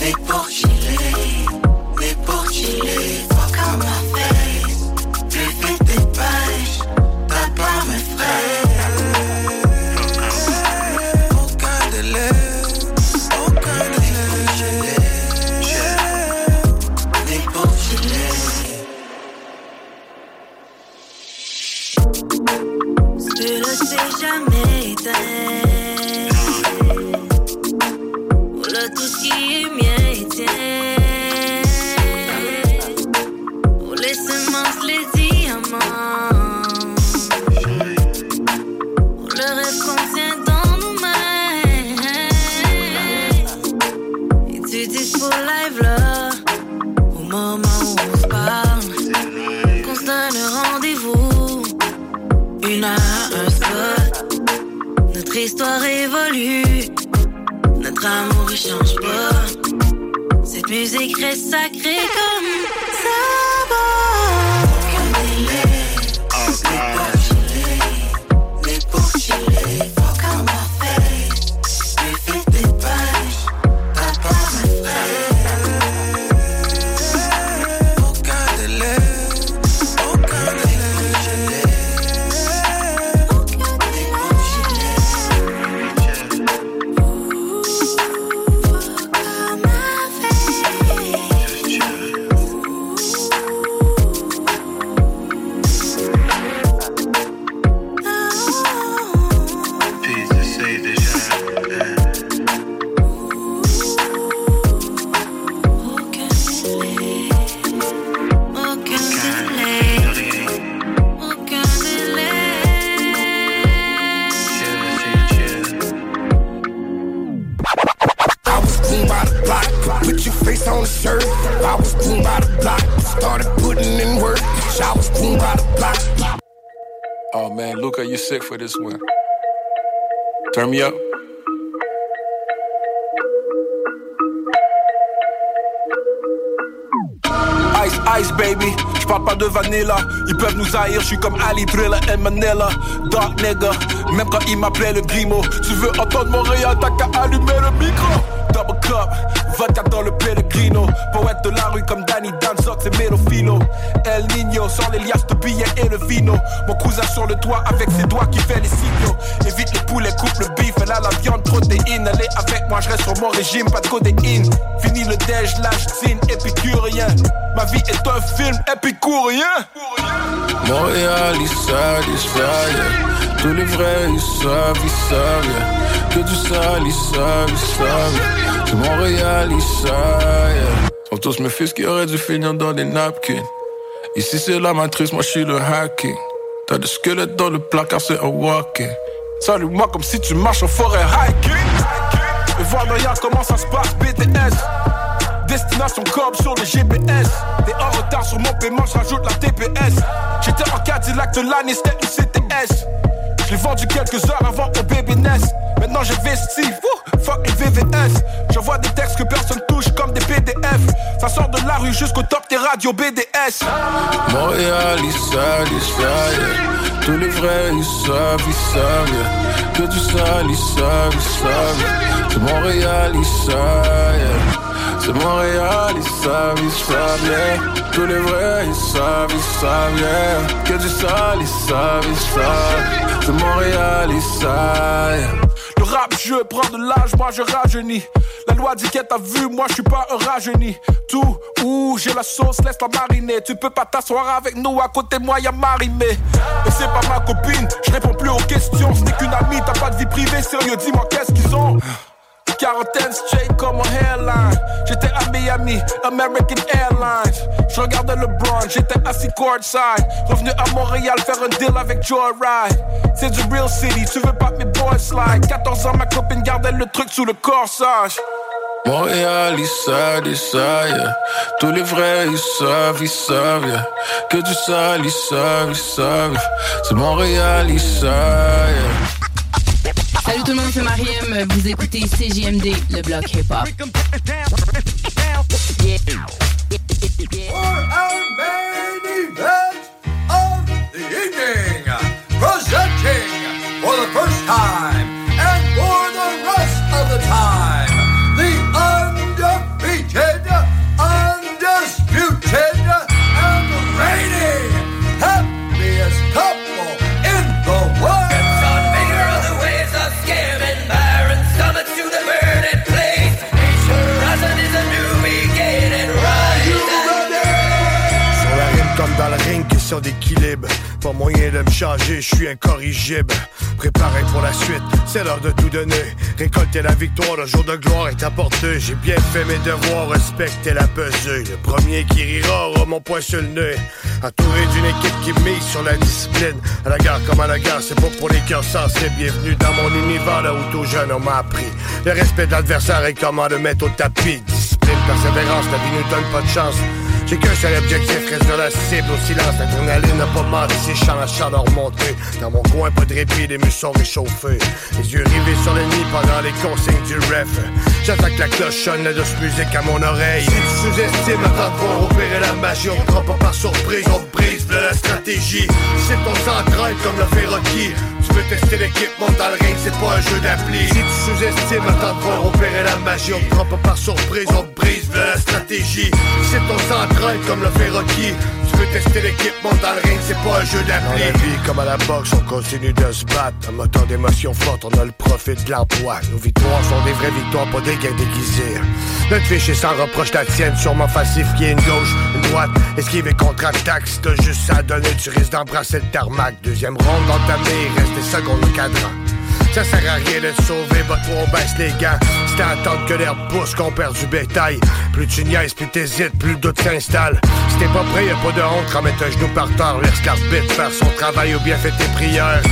mais pour chiller, mais pour chiller, ta part me frappe. Aucun délai, aucun délai. Pour chiller. Ce que le sais jamais éteint. Voilà tout ce qui est mien et Notre histoire évolue. Notre amour il change pas. Cette musique reste sacrée comme ça. Ice ice baby. J'parle pas de vanilla, ils peuvent nous haïr, j'suis comme Ali Thriller et Manila. Dark nigga, même quand ils m'appelaient le grimo. Tu veux entendre Montréal, t'as qu'à allumer le micro. Double cup, vodka dans le Pellegrino. Poète de la rue comme Danny Danzok, c'est Melofilo. El Nino, sans les liasses de billets et le vino. Mon cousin sur le toit avec ses doigts qui fait les signaux. Évite les poulets, coupe le bif, elle a la viande, protéine. Est avec moi, je reste sur mon régime, pas de codéine. Fini le déj, lâche, zine, épicurien. Ma vie est un film épicurien. Montréal, ils savent, ils savent, Tous les vrais, ils savent, ils savent, Que du sale, ils savent, ils savent. C'est Montréal, ils Sont tous mes fils qui auraient dû finir dans des napkins. Ici, c'est la matrice, moi, je suis le hacking. T'as des squelettes dans le placard, c'est un walking. Salut-moi comme si tu marches en forêt hiking. Et voir comment ça se passe, BTS. Destination Cobb sur le GPS. T'es en retard sur mon paiement, j'ajoute la TPS. J'étais en Cadillac de l'année, c'était une CTS. Je l'ai vendu quelques heures avant au baby nest. Maintenant j'ai vesti, fuck les VVS. J'envoie des textes que personne touche comme des PDF. Ça sort de la rue jusqu'au top des radios BDS. Montréal, ils savent, ils savent. Tous les vrais, ils savent, ils savent. Que du sale, ils savent, ils savent. C'est Montréal, ils savent. C'est Montréal, ils savent, ils savent. Tous les vrais, ils savent, ils savent, yeah. Que du sale, ils savent, ils savent. C'est Montréal, ils savent. Le rap, je prends de l'âge, moi je rajeunis. La loi dit qu'elle t'a vu, moi je suis pas un rajeuni. Tout, où j'ai la sauce, laisse la mariner. Tu peux pas t'asseoir avec nous, à côté moi y'a Marimé. Et c'est pas ma copine, je réponds plus aux questions. Ce n'est qu'une amie, t'as pas de vie privée, sérieux, dis-moi qu'est-ce qu'ils ont? Quarantaine straight comme hairline. J'étais à Miami, American Airlines. Je regardais LeBron, j'étais assis courtside. Revenu à Montréal faire un deal avec Joyride. C'est du real city, tu veux pas mes boys slide. 14 ans, ma copine gardait le truc sous le corsage. Montréal, ils savent, ils savent, Tous les vrais, ils savent, ils savent, Que du sale, ils savent, ils savent. C'est Montréal, ils savent, Salut tout le monde, c'est Mariem. Vous écoutez CJMD, le bloc hip-hop. Presenting for the first time and for the rest of the time, d'équilibre. Pas moyen de me changer, je suis incorrigible. Préparé pour la suite, c'est l'heure de tout donner. Récolter la victoire, le jour de gloire est apporté. J'ai bien fait mes devoirs, respecter la pesée. Le premier qui rira aura mon poing sur le nez. Entouré d'une équipe qui mise sur la discipline. À la gare comme à la gare, c'est pas pour les cœurs sensés. Bienvenue dans mon univers, là où tout jeune on m'a appris. Le respect de l'adversaire et comment le mettre au tapis. Discipline, persévérance, la vie nous donne pas de chance. J'ai qu'un seul objectif, reste de la cible au silence. L'adrénaline n'a pas menti, je sens la chaleur remonter. Dans mon coin, pas de répit, les muscles sont réchauffés. Les yeux rivés sur le nid pendant les consignes du ref. J'attends que la cloche sonne, la douce musique à mon oreille. Si tu sous-estimes avant de voir opérer la magie, on prend pas par surprise, on brise de la stratégie. C'est ton s'entraîne comme le fait Rocky. Veux tester l'équipement dans le ring, c'est pas un jeu d'appli. Si tu sous-estimes avant de voir opérer la magie, on te prend pas par surprise, on te brise de la stratégie. C'est ton s'entraîne comme le fait Rocky. Tu veux tester l'équipement dans le ring, c'est pas un jeu d'appli. Dans la vie comme à la boxe, on continue de se battre. Un moteur d'émotion forte, on a le profit de l'emploi. Nos victoires sont des vraies victoires, pas des gains déguisés. Notre fichier sans reproche la tienne, sûrement est une gauche, une droite. Esquive et contre-attaque, si t'as juste ça à donner, tu risques d'embrasser le tarmac. Deuxième ronde entamée, reste secondes cadran. Ça sert à rien de te sauver, bah toi on baisse les gants. C'est à attendre que l'herbe pousse qu'on perd du bétail. Plus tu niaises, plus t'hésites, plus le doute s'installe. Si t'es pas prêt, y'a pas de honte, remets un genou par terre, laisse l'arbitre faire son travail ou bien fais tes prières.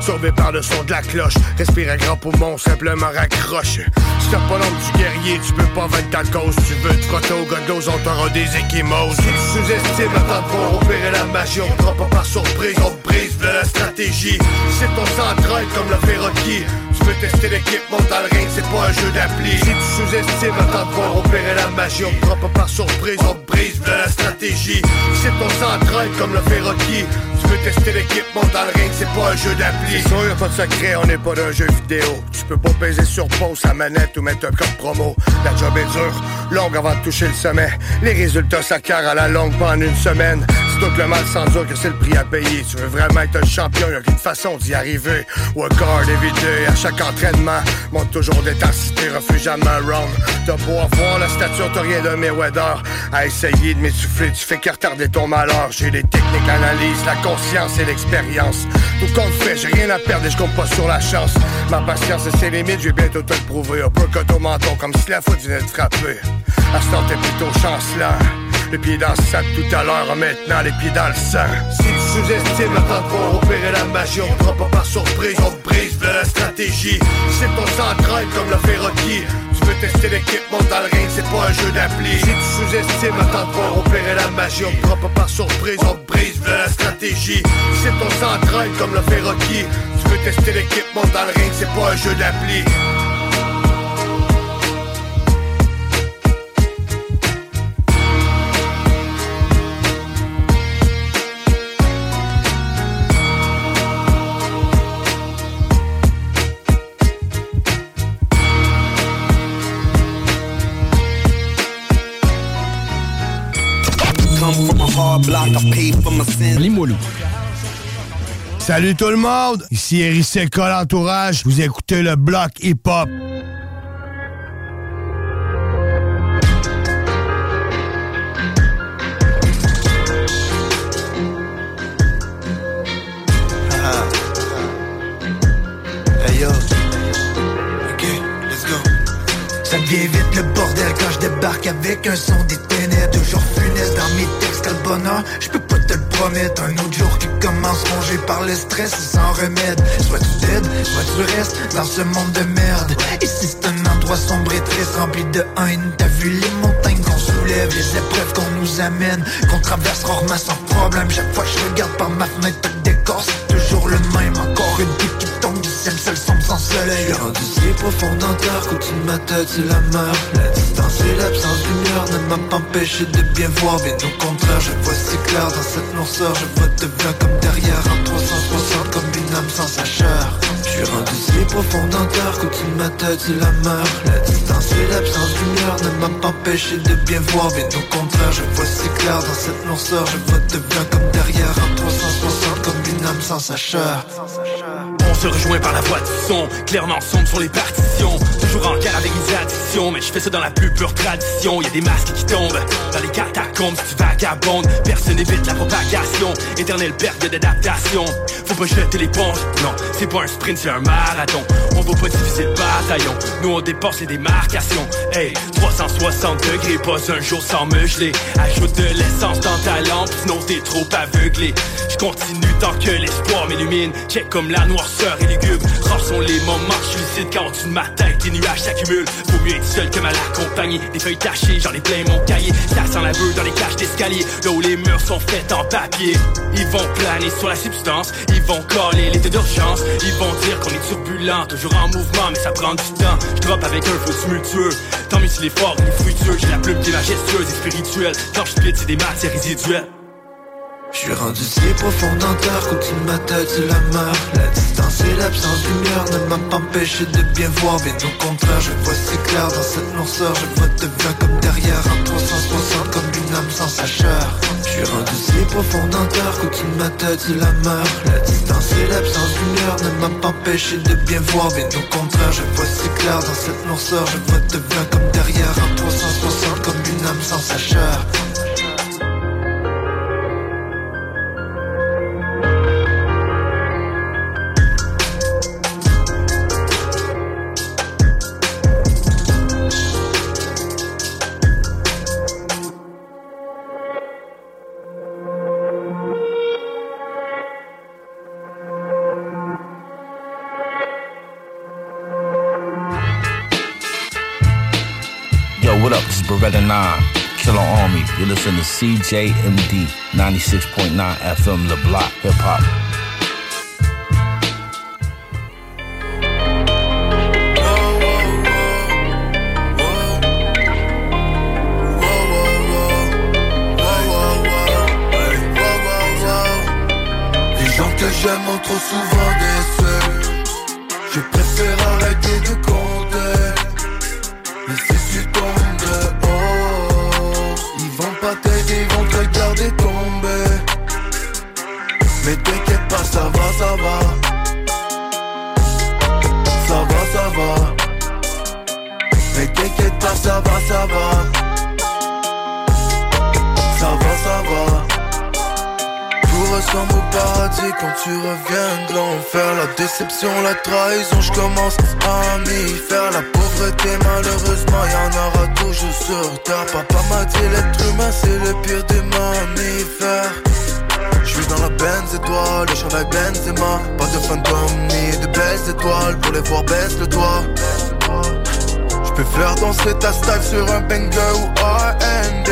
Sauvé par le son de la cloche, respire un grand poumon, simplement raccroche. Si t'as pas l'ombre du guerrier, tu peux pas vaincre ta cause. Tu veux te frotter au godos, on t'aura des échymoses. Si tu sous-estimes de voir opérer la magie, on te prend pas par surprise, te brise le la stratégie. C'est ton central comme le Ferroki. Tu veux tester l'équipement dans le ring, c'est pas un jeu d'appli. Si tu sous-estimes temps de voir opérer la magie, on prend pas par surprise, on brise de la stratégie. C'est ton central comme le Ferroki. Tu veux tester l'équipement dans le ring, c'est pas un jeu d'appli. C'est sûr, pas de secret, on n'est pas d'un jeu vidéo. Tu peux pas peser sur pause sa manette ou mettre un code promo. La job est dure, longue avant de toucher le sommet. Les résultats s'acquièrent à la longue, pas en une semaine. C'est donc le mal sans doute que c'est le prix à payer. Vraiment être un champion, y'a qu'une façon d'y arriver. Work hard every à chaque entraînement. Monte toujours d'intensité, refuse jamais round. T'as beau avoir la stature, t'as rien de Mayweather. À essayer de m'essouffler, tu fais que retarder ton malheur. J'ai les techniques d'analyse, la conscience et l'expérience. Tout compte fait, j'ai rien à perdre et je compte pas sur la chance. Ma patience et ses limites, je vais bientôt te le prouver. Un peu au menton, comme si la faute venait de frapper. À ce temps, t'es plutôt chancelant. Les pieds dans le sac tout à l'heure, maintenant les pieds dans le sang. Si tu sous-estimes temps de voir opérer la magie, on prend pas par surprise, on brise de la stratégie. C'est ton central comme le Ferroki. Tu veux tester l'équipement dans le ring, c'est pas un jeu d'appli. Si tu sous-estimes temps de voir opérer la magie, on prend pas par surprise, on brise la stratégie. C'est ton central comme le Ferroki. Tu veux tester l'équipement dans le ring, c'est pas un jeu d'appli. Limoilou. Salut tout le monde, ici Eric Col Entourage, vous écoutez le bloc hip-hop. Hey yo. Ok, let's go. Ça devient vite le bordel quand je débarque avec un son des ténèbres. Toujours funeste dans mes textes, quel bonheur. Je peux pas te le promettre. Un autre jour qui commence rongé par le stress sans remède. Soit tu t'aides, soit tu restes dans ce monde de merde. Ici c'est un endroit sombre et triste, rempli de haine. T'as vu les montagnes qu'on soulève, les épreuves qu'on nous amène, qu'on traverse rarement sans problème. Chaque fois que je regarde par ma fenêtre, le décor c'est toujours le même. Encore une pique qui ciel, seul sombre sans soleil. Rendu si profond dans terre qu'au-dessus de ma tête c'est la mort. La distance et l'absence de lumière ne m'a pas empêché de bien voir. Bien au contraire, je vois si clair dans cette noirceur. Je vois devant comme derrière en 360 comme une âme sans. Je suis rendu si profond dans terre qu'au-dessus de ma tête c'est la mort. La distance et l'absence de lumière ne m'a pas empêché de bien voir. Bien au contraire, je vois si clair dans cette noirceur. Je vois devant comme derrière en 360 comme une âme sans. On se rejoint par la voix du son, clairement sombre sur les partitions. Toujours en guerre avec mes addictions, mais je fais ça dans la plus pure tradition. Y a des masques qui tombent dans les catacombes, si tu vagabondes. Personne n'évite la propagation, éternelle perte d'adaptation. Faut pas jeter l'éponge, non, c'est pas un sprint, c'est un marathon. On va pas diviser le bataillon, nous on dépasse les démarcations. Hey, 360 degrés, pas un jour sans me geler. Ajoute de l'essence dans ta lampe, sinon t'es trop aveuglé. Je continue tant que l'espoir m'illumine. Check comme la noirceur et lugubre. Rares sont les moments, lucide quand au-dessus de ma tête, les nuages s'accumulent. Faut mieux être seul que mal accompagné. Des feuilles tachées, j'en ai plein mon cahier. Ça sent la vue dans les cages d'escalier. Là où les murs sont faits en papier. Ils vont planer sur la substance, ils vont coller l'état d'urgence. Ils vont dire qu'on est turbulent, toujours en mouvement, mais ça prend du temps. Je drop avec un feu tumultueux. Tant mieux s'il est fort, il est fructueux. J'ai la plume qui est majestueuse et spirituelle. Quand je c'est des matières résiduelles. Je suis rendu si profond dans terre qu'au-dessus de ma tête c'est la mort. La distance et l'absence lumière ne m'a pas empêché de bien voir. Bien au contraire, je vois si clair dans cette noirceur. Je vois devant comme derrière en 360 comme une âme sans sa chair Je suis rendu si profond dans terre qu'au-dessus de ma tête c'est la mort. La distance et l'absence lumière ne m'a pas empêché de bien voir. Bien au contraire, je vois si clair dans cette noirceur. Je vois devant comme derrière en 360 comme une âme sans sa listen to CJMD 96.9 FM Le Block Hip Hop. j'aime trop souvent Déception, la trahison, je commence à m'y faire. La pauvreté, malheureusement, y'en aura toujours sur terre. Papa m'a dit l'être humain, c'est le pire des mammifères. Je suis dans la Benz étoile, le chandail Benzema. Pas de fantôme ni de belles étoiles Pour les voir baisse le doigt. Je peux faire danser ta style sur un banger ou R&B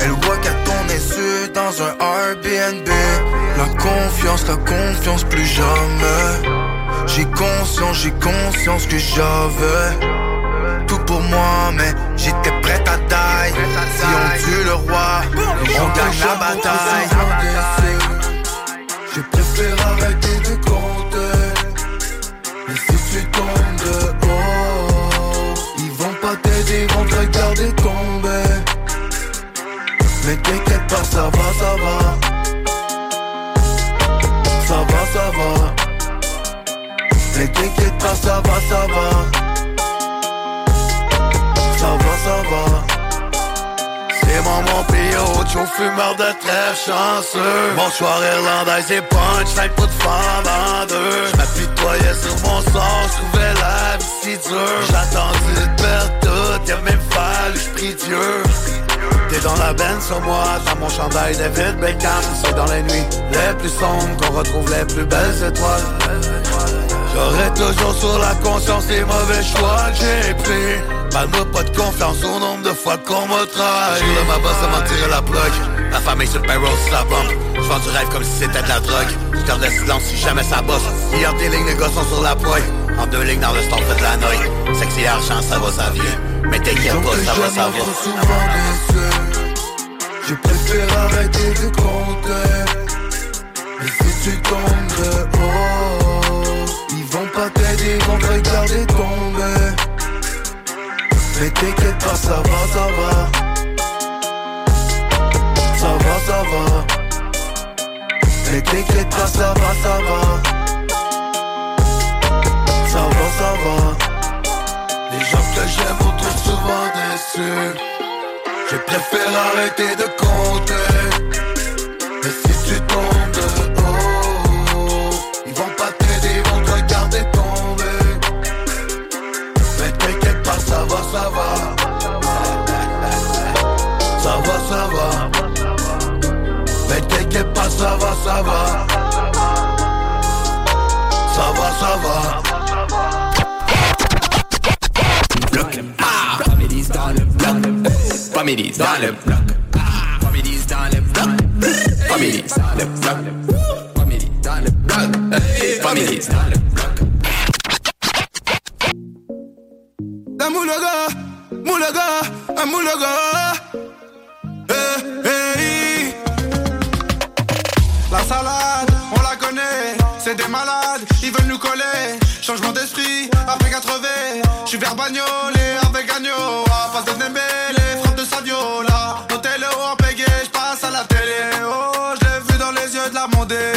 Elle voit qu'à ton insu dans un Airbnb. La confiance, la confiance plus jamais J'ai conscience, j'ai conscience que j'avais tout pour moi, mais j'étais prête à taille. Si on tue le roi, on gagne la bataille. Je préfère arrêter de compter. Mais si tu tombes de haut, ils vont pas t'aider, ils vont te regarder tomber. Mais t'inquiète pas, ça va, ça va. Mais t'inquiète pas, ça va, ça va. Ça va, ça va. C'est mon mon pays au fumeur de trêve chanceux. Bonsoir irlandaise et punch, cinq pots de femme en deux. J'm'apitoyais sur mon sort, j'trouvais la vie si dure. J'attendais de perdre tout, y'a même fallu j'prie Dieu. T'es dans la benne sur moi, dans mon chandail David Beckham. C'est dans les nuits les plus sombres qu'on retrouve les plus belles étoiles J'aurai toujours sur la conscience les mauvais choix que j'ai pris. Parle-moi pas de confiance au nombre de fois qu'on m'a trahi. Là ma bosse à m'en tirer la plug. La famille sur le payroll ça bombe. J'vends du rêve comme si c'était de la drogue. J'garde le silence si jamais ça bosse. Hier des lignes, les gars sont sur la poigne. En deux lignes dans le store, fait de la noix. Sexy argent, ça va, ça vient. Mais t'inquiète pas, ça va, ça va. Je préfère arrêter de compter. Mais si tu tombes de haut vont te regarder tomber Mais t'inquiète pas, ça va, ça va. Ça va, ça va. Mais t'inquiète pas, ça va, ça va. Ça va, ça va. Les gens que j'aime ont trop souvent déçu Je préfère arrêter de compter. Mais si tu tombes ça va, ça va Ça va, bloc. Ah, Families dans le bloc. Families dans le bloc. Ah, Families dans le bloc. Families dans le bloc. Families dans le bloc. Families dans le bloc. La moulaga, moulaga, un moulaga. Eh, eh, La salade, on la connaît, c'est des malades, ils veulent nous coller. Changement d'esprit, après 80, je suis vers Bagnolet avec. À passe de Dembélé, frappe de Saviola. Hôtel payé, je passe à la télé. Oh, je l'ai vu dans les yeux de la Mondeo.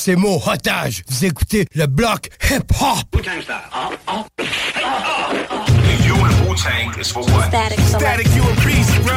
Ok, ok, c'est mon otage. Vous écoutez le bloc hip-hop. Wu-Tang is for what? Static, Static, you a beast, bro.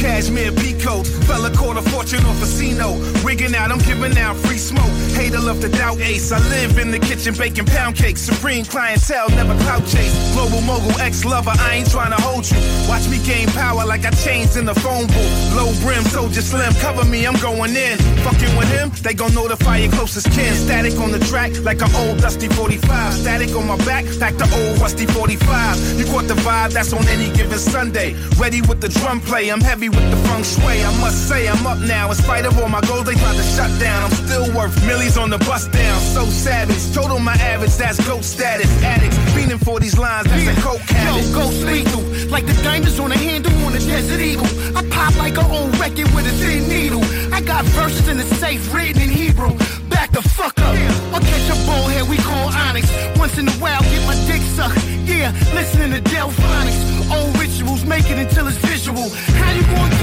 Cashmere Peacoat, fella caught a fortune off casino. Rigging out, I'm giving out free smoke. Hater love to doubt ace. I live in the kitchen baking pound cakes. Supreme clientele, never clout chase. Global mogul, ex lover, I ain't trying to hold you. Watch me gain power like I changed in the phone booth. Low brim, soldier slim, cover me, I'm going in. Fucking with him, they gon' notify your closest kin. Static on the track like an old dusty 45. Static on my back, like the old rusty 45. You caught the vibe, that's on any given Sunday. Ready with the drum play, I'm heavy with the feng shui. I must say, I'm up now. In spite of all my goals, they tried to shut down. I'm still worth millions on the bus down. So savage, total my average, that's goat status. Addicts, fiending for these lines, that's a coke Yo, ghost lethal, like the diamonds on the handle on a desert eagle. I pop like an old record with a thin needle. I got verses in the safe written in Hebrew. Back the fuck up. I'll catch a bullhead we call Onyx. Once in a while, get my dick sucked. Yeah, listening to Delphonics. Old rituals, make it until it's visual. How you gonna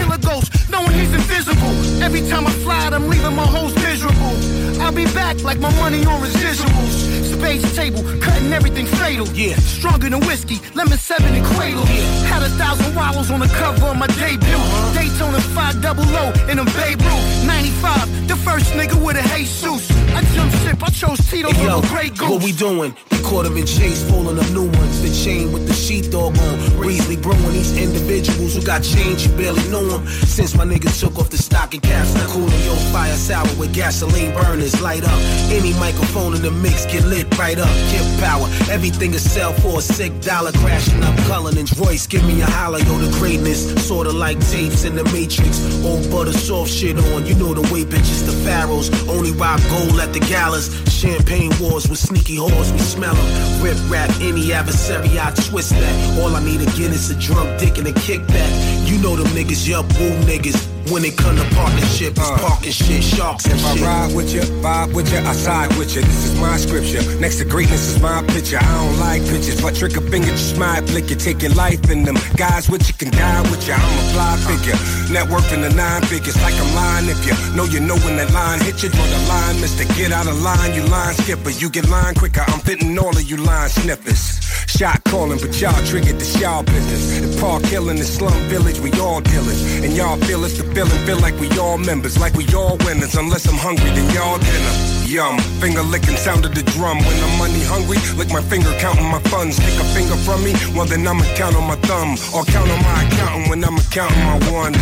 he's invisible? Every time I fly, I'm leaving my host miserable. I'll be back like my money on residuals. Space table, cutting everything fatal. Yeah, stronger than whiskey, lemon seven and cradle. Yeah, had a thousand wallows on the cover of my debut. Uh-huh. Daytona 5 double O in a Babe Ruth. 95, the first nigga with a Jesus. I jump ship, I chose Tito Hey, yo, over Grey Goose. what we doing? Caught him in chase, pulling up new ones. The chain with the sheepdog on. Breezely brewing these individuals who got change, you barely knew them. Since my nigga took off the stocking caps, now cooling your fire sour with gasoline burners. Light up any microphone in the mix, get lit right up. Kid power, everything is sell for a sick dollar. Crashing up Cullinan's Royce, give me a holler, yo, the greatness. Sorta like tapes in the Matrix. Old butter soft shit on, you know the way bitches, the pharaohs. Only rock gold at the galas. Champagne wars with sneaky whores, we smell them. Rip rap, any adversary, I twist that. All I need again is a drunk dick and a kickback. You know them niggas, yup, woo niggas. When it come to partnership, it's uh. parking shit, sharks and If I shit. ride with you, vibe with you, I side with you. This is my scripture. Next to greatness is my picture. I don't like pictures, but trick a finger, just my flick you. Take your life in them. Guys with you can die with you. I'm a fly figure. Net worth in the nine figures, like I'm lying. If you know you know when that line hit you, draw the line, mister. Get out of line, you line skipper. You get line quicker. I'm fitting all of you line snippers. Shot calling, but y'all triggered the y'all business. The park killing the slum village, we all dealers. And y'all feel it's the feeling, feel like we all members, like we all winners. Unless I'm hungry, then y'all dinner. Yum, finger licking sound of the drum. When I'm money hungry, lick my finger counting my funds. Take a finger from me, well then I'ma count on my thumb. Or count on my accountant when I'm counting my one.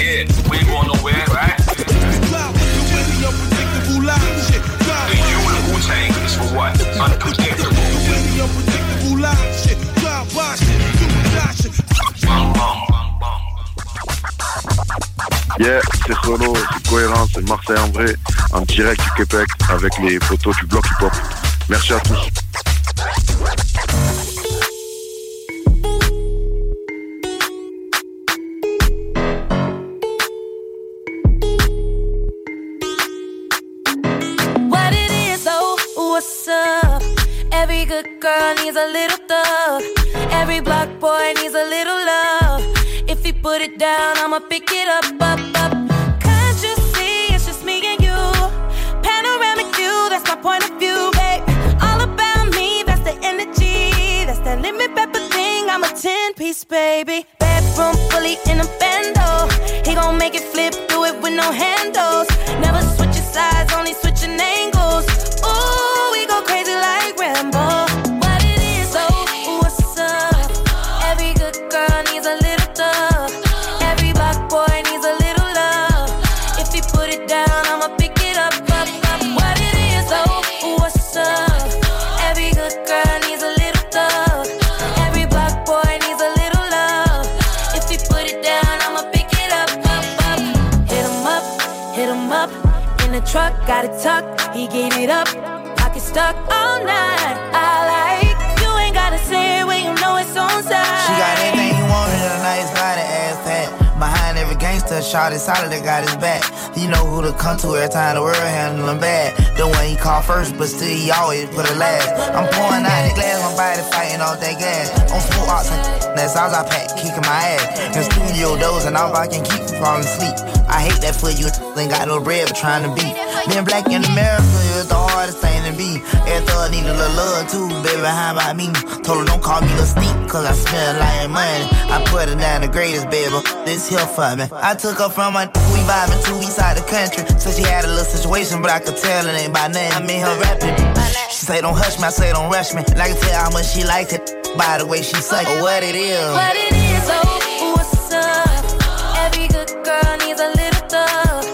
Yeah, we ain't going nowhere, right? what? Yeah, c'est Solo, c'est Cohérence, c'est Marseille en vrai, en direct du Québec avec les photos du bloc hip-hop. Merci à tous. Put it down, I'ma pick it up, up, up. Can't you see it's just me and you? Panoramic view, that's my point of view, babe. All about me, that's the energy. That's that lemon pepper thing, I'm a 10 piece, baby. Bedroom fully in a bando. He gon' make it flip, do it with no handles. He gave it up. Pocket stuck all night. I like you ain't gotta say it when you know it's on side. She got everything you want in a nice body, ass fat. Behind every gangster, shot is solid, that got his back. You know who to come to every time the world handle him bad. The one he call first, but still he always put it last. I'm pouring out the glass, my body fighting off that gas. On smoke ox and that's all I pack, kicking my ass. In studio dozing off, I can keep from falling asleep. I hate that for you, ain't got no bread but trying to be. Being black in America is the hardest thing to be. Every thug need a little love too, baby, how about me? Told her don't call me the sneak, cause I smell like money. I put her down the greatest, baby, this here for me. I took her from my we vibing east side of the country. So she had a little situation, but I could tell it ain't by name. I mean her rapping. She say don't hush me, I say don't rush me. And I can tell how much she likes it by the way she suck. What it is. What it is, oh, what's up? Every good girl needs a little thug.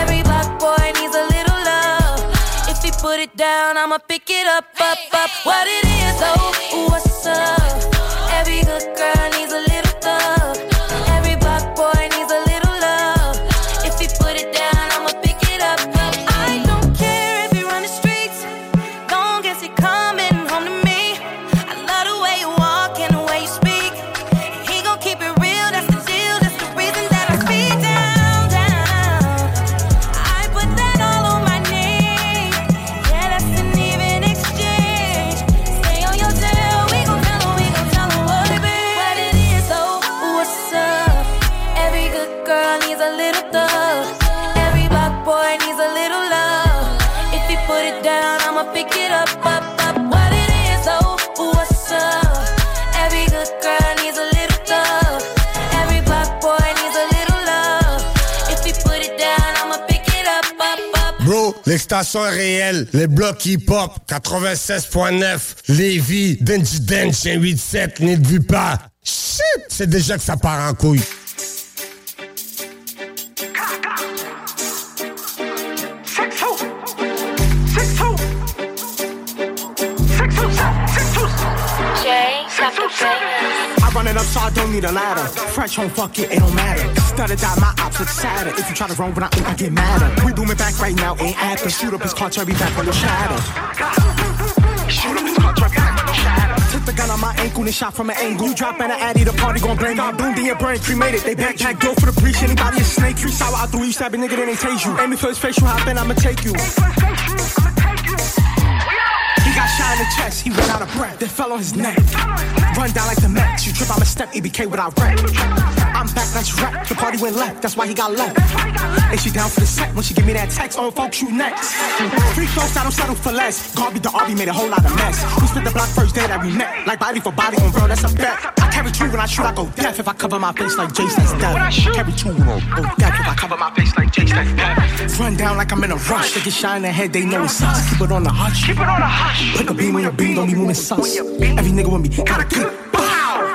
Every black boy needs a little love. If he put it down, I'ma pick it up, up, up. What it is, oh, what's up? Every good girl needs a little l'extension réelle. Les blocs hip-hop, 96.9, Lévis, Denji Dench, 187, n'y vue pas. Shit, c'est déjà que ça part en couille. Run it up so I don't need a ladder. Fresh home, fuck it, it don't matter. Stutter that my ops look sadder. If you try to run when I ink, I get madder. We booming back right now, ain't after. Shoot up his car, cherry back on the shadow. Shoot up his car, cherry back on the shadow. Took the gun on my ankle and shot from an angle. You drop in an addy, the party gon' blame. God boomed in your brain, cremated. They backpack, go for the breach. Anybody a snake, three sour out through you, stab a nigga, then they tase you. Aim me for his face, you hop in, I'ma take you. He in the chest, he ran out of breath, then fell on his neck. Run down like the Mets, you trip, I'ma step EBK without rep. I'm back, that's rap. The party went left, that's why he got left. And she down for the set when she give me that text. Oh, folks, you next. Free throws, I don't settle for less. Garby the Arby made a whole lot of mess. We split the block first day that we met. Like body for body on bro, that's a bet. I carry two when I shoot, I go deaf. If I cover my face like that's death. Carry two when I go deaf. If I cover my face like that's death. Run down like I'm in a rush. They get shot in the head, they know it's us. Keep it on the hush. Keep it on the hush. Pick a beam when your beam don't be moving sus. Every nigga with me got a good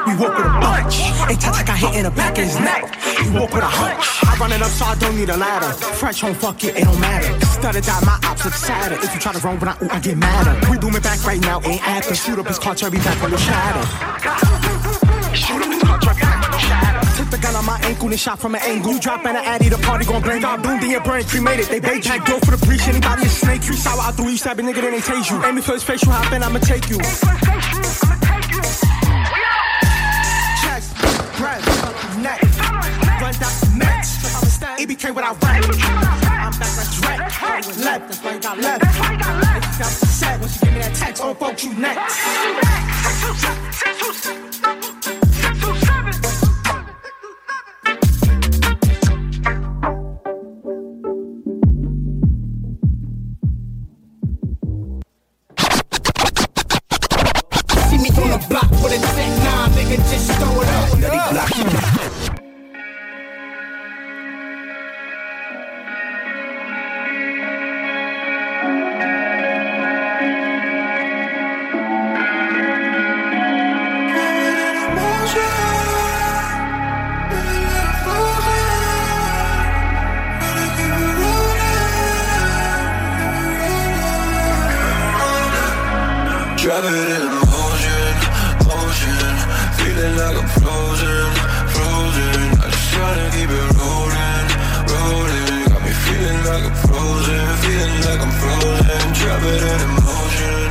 we walk with a bunch. Hey, Tata got hit in the back of his neck. We walk with a hunch. I run it up so I don't need a ladder. Fresh home, fuck it, it don't matter. Stutter that my ops look sadder. If you try to run when I, ooh, I get madder. We booming back right now, ain't after. Shoot up his car, cherry back on the shadow. Shoot up on the gun on my ankle then shot from an angle. You drop an addy, the party gon' blank. Got doomed in your brain, cremated. They bait you. Door for the breach, anybody a snake. Three sour out through you, stab a nigga, then they tase you. Aim for his face, you hop in, I'ma take you. Chest, breath, neck, run down match. EBK without rap. I'm back like Drake. Left, that's left. Got set, once you give me that text, oh, folks, you next. Yeah. Frozen, feeling like I'm frozen Drop it in motion,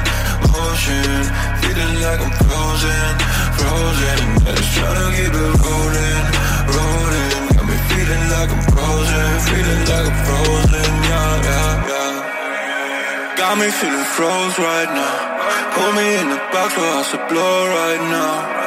motion Feeling like I'm frozen, frozen. I just tryna keep it rolling, rolling. Got me feeling like I'm frozen, feeling like I'm frozen Yeah, yeah, yeah. Got me feeling froze right now. Put me in the box where I should blow right now.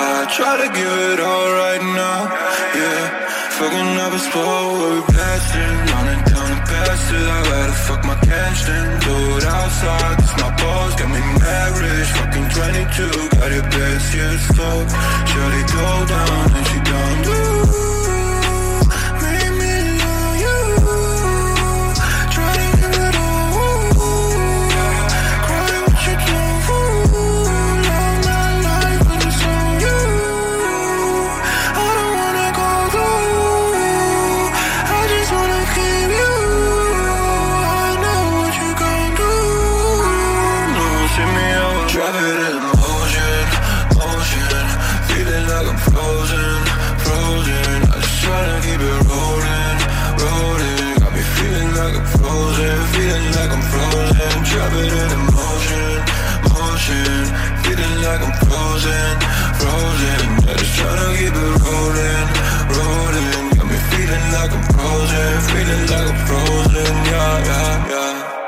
I try to give it all right now Yeah. Fucking up a spot where we blasting Running the passage I gotta fuck my cash then Do it outside. Cause my balls got me mad rich Fucking 22 Got it best, yeah, it's fuck Shawty go down and she down Ooh, feeling like I'm frozen Yeah, yeah, yeah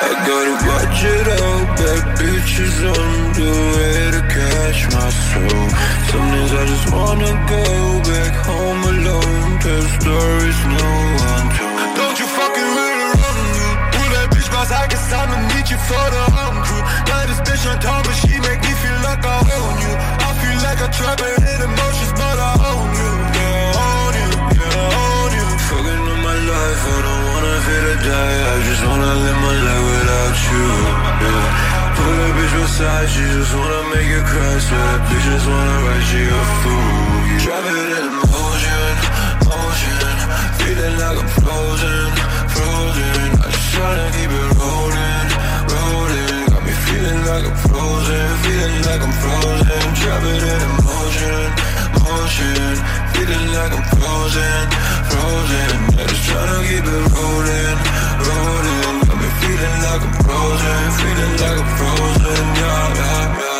I gotta watch it out, bad bitches on the way to catch my soul. Some days I just wanna go back home alone, tell stories no one told. Don't you fucking really run you? Pull that bitch bounce, I guess I'ma meet you for the home crew. Got this bitch on top, but she make me feel like I own you. I feel like a trapper in emotions, but I own you. Fucking on my life, I don't wanna feel to die. I just wanna live my life without you. Yeah. Pull that bitch beside, she just wanna make you cry. So that bitch just wanna write she a fool. Drop it in motion, motion. Feeling like I'm frozen, frozen. I just tryna keep it rolling, rolling. Got me feeling like I'm frozen, feeling like I'm frozen. Drop it in motion, motion. Feeling like I'm frozen, frozen. I just tryna keep it rolling, rolling. Got me feeling like I'm frozen, feeling like I'm frozen. Yeah, yeah, yeah.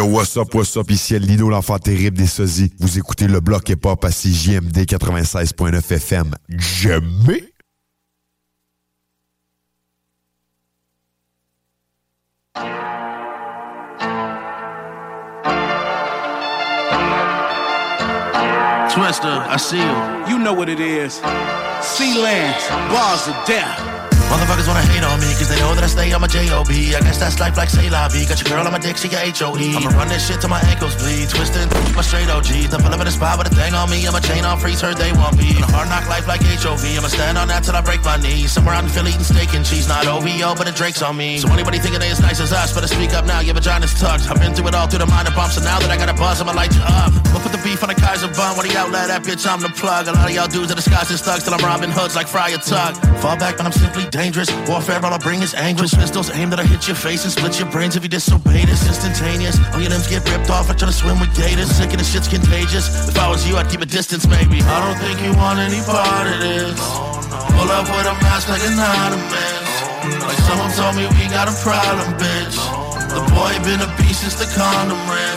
Yo, what's up, what's up, ici Lino, l'enfant terrible des sosies. Vous écoutez le bloc hip-hop à CJMD 96.9 FM. Jamais! Twister, I see you. You know what it is. Sea lands, bars of death. Motherfuckers wanna hate on me, cause they know that I stay on my J.O.B. I guess that's life like say vie. Got your girl on my dick, she got H.O.E. I'ma run this shit till my ankles bleed. Twisting my straight OGs. I pull up in the spot with a thing on me. I'ma chain on freeze, her they want me. In a hard knock life like HOV. I'ma stand on that till I break my knees. Somewhere out in Philly eating steak and cheese. Not OVO, but a Drake's on me. So anybody thinking they as nice as us, better speak up now, your vagina's tucked. I've been through it all through the minor bumps, and now that I got a buzz, I'ma light you up. I'ma put the beef on the Kaiser bun. When he outlet that bitch, I'm the plug. A lot of y'all dudes are disguised as thugs till I'm robbing hoods like Friar Tuck. Fall back when I'm simply dangerous. Warfare, all I bring is anguish. Pistols aimed that I hit your face and split your brains if you disobey this. Instantaneous. All your limbs get ripped off. I try to swim with gators. Sick and the shit's contagious. If I was you, I'd keep a distance, maybe. I don't think you want any part of this. Pull up with a mask like an ornament. Like someone told me we got a problem, bitch. The boy been a beast since the condom ran.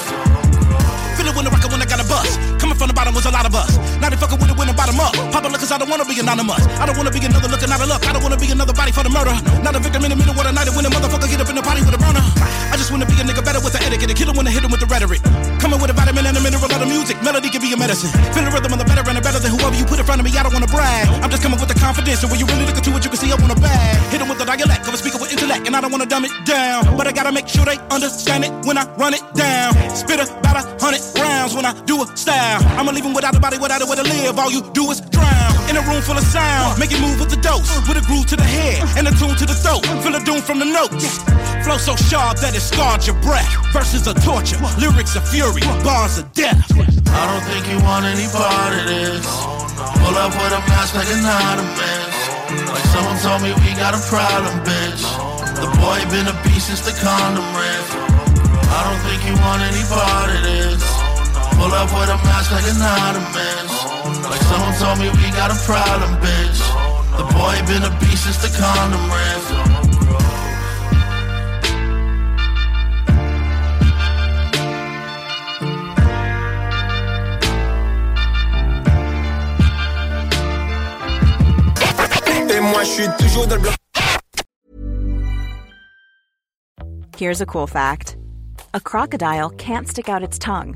Feel it when the rocket when I got a bus. Coming from the bottom was a lot of us. Now they fucking with it when the bottom up. Pop look cause I don't wanna be anonymous. I don't wanna be another looking out of luck. I don't wanna be another body for the murder. Not a victim in the middle of the night when a motherfucker get up in the body with a burner. I just wanna be a nigga better with the etiquette. A killer I hit him with the rhetoric. Coming with a vitamin and a mineral of the music. Melody can be a medicine. Feel the rhythm of the better and the better than whoever you put in front of me. I don't wanna brag. I'm just coming with the confidence. And when you really look into it, you can see I want a bag. Hit him with the dialect a speaker with intellect. And I don't wanna dumb it down. But I gotta make sure they understand it when I run it down. Spit about a hundred rounds when I do a style. I'ma leave him without a body, without a way to live. All you do is drown in a room full of sound. Make it move with the dose, with a groove to the head and a tune to the throat. Feel the doom from the notes. Flow so sharp that it scarred your breath. Verses of torture, lyrics of fury, bars of death. I don't think you want any part of this. Pull up with a mask like an ornament. Like someone told me we got a problem, bitch. The boy been a beast since the condom ran. I don't think you want any part of this. Pull up with a mask like an ornament. Like someone told me we got a problem, bitch. The boy been a beast since the condom ran. Et moi je suis toujours dans le bloc. Here's a cool fact a crocodile can't stick out its tongue.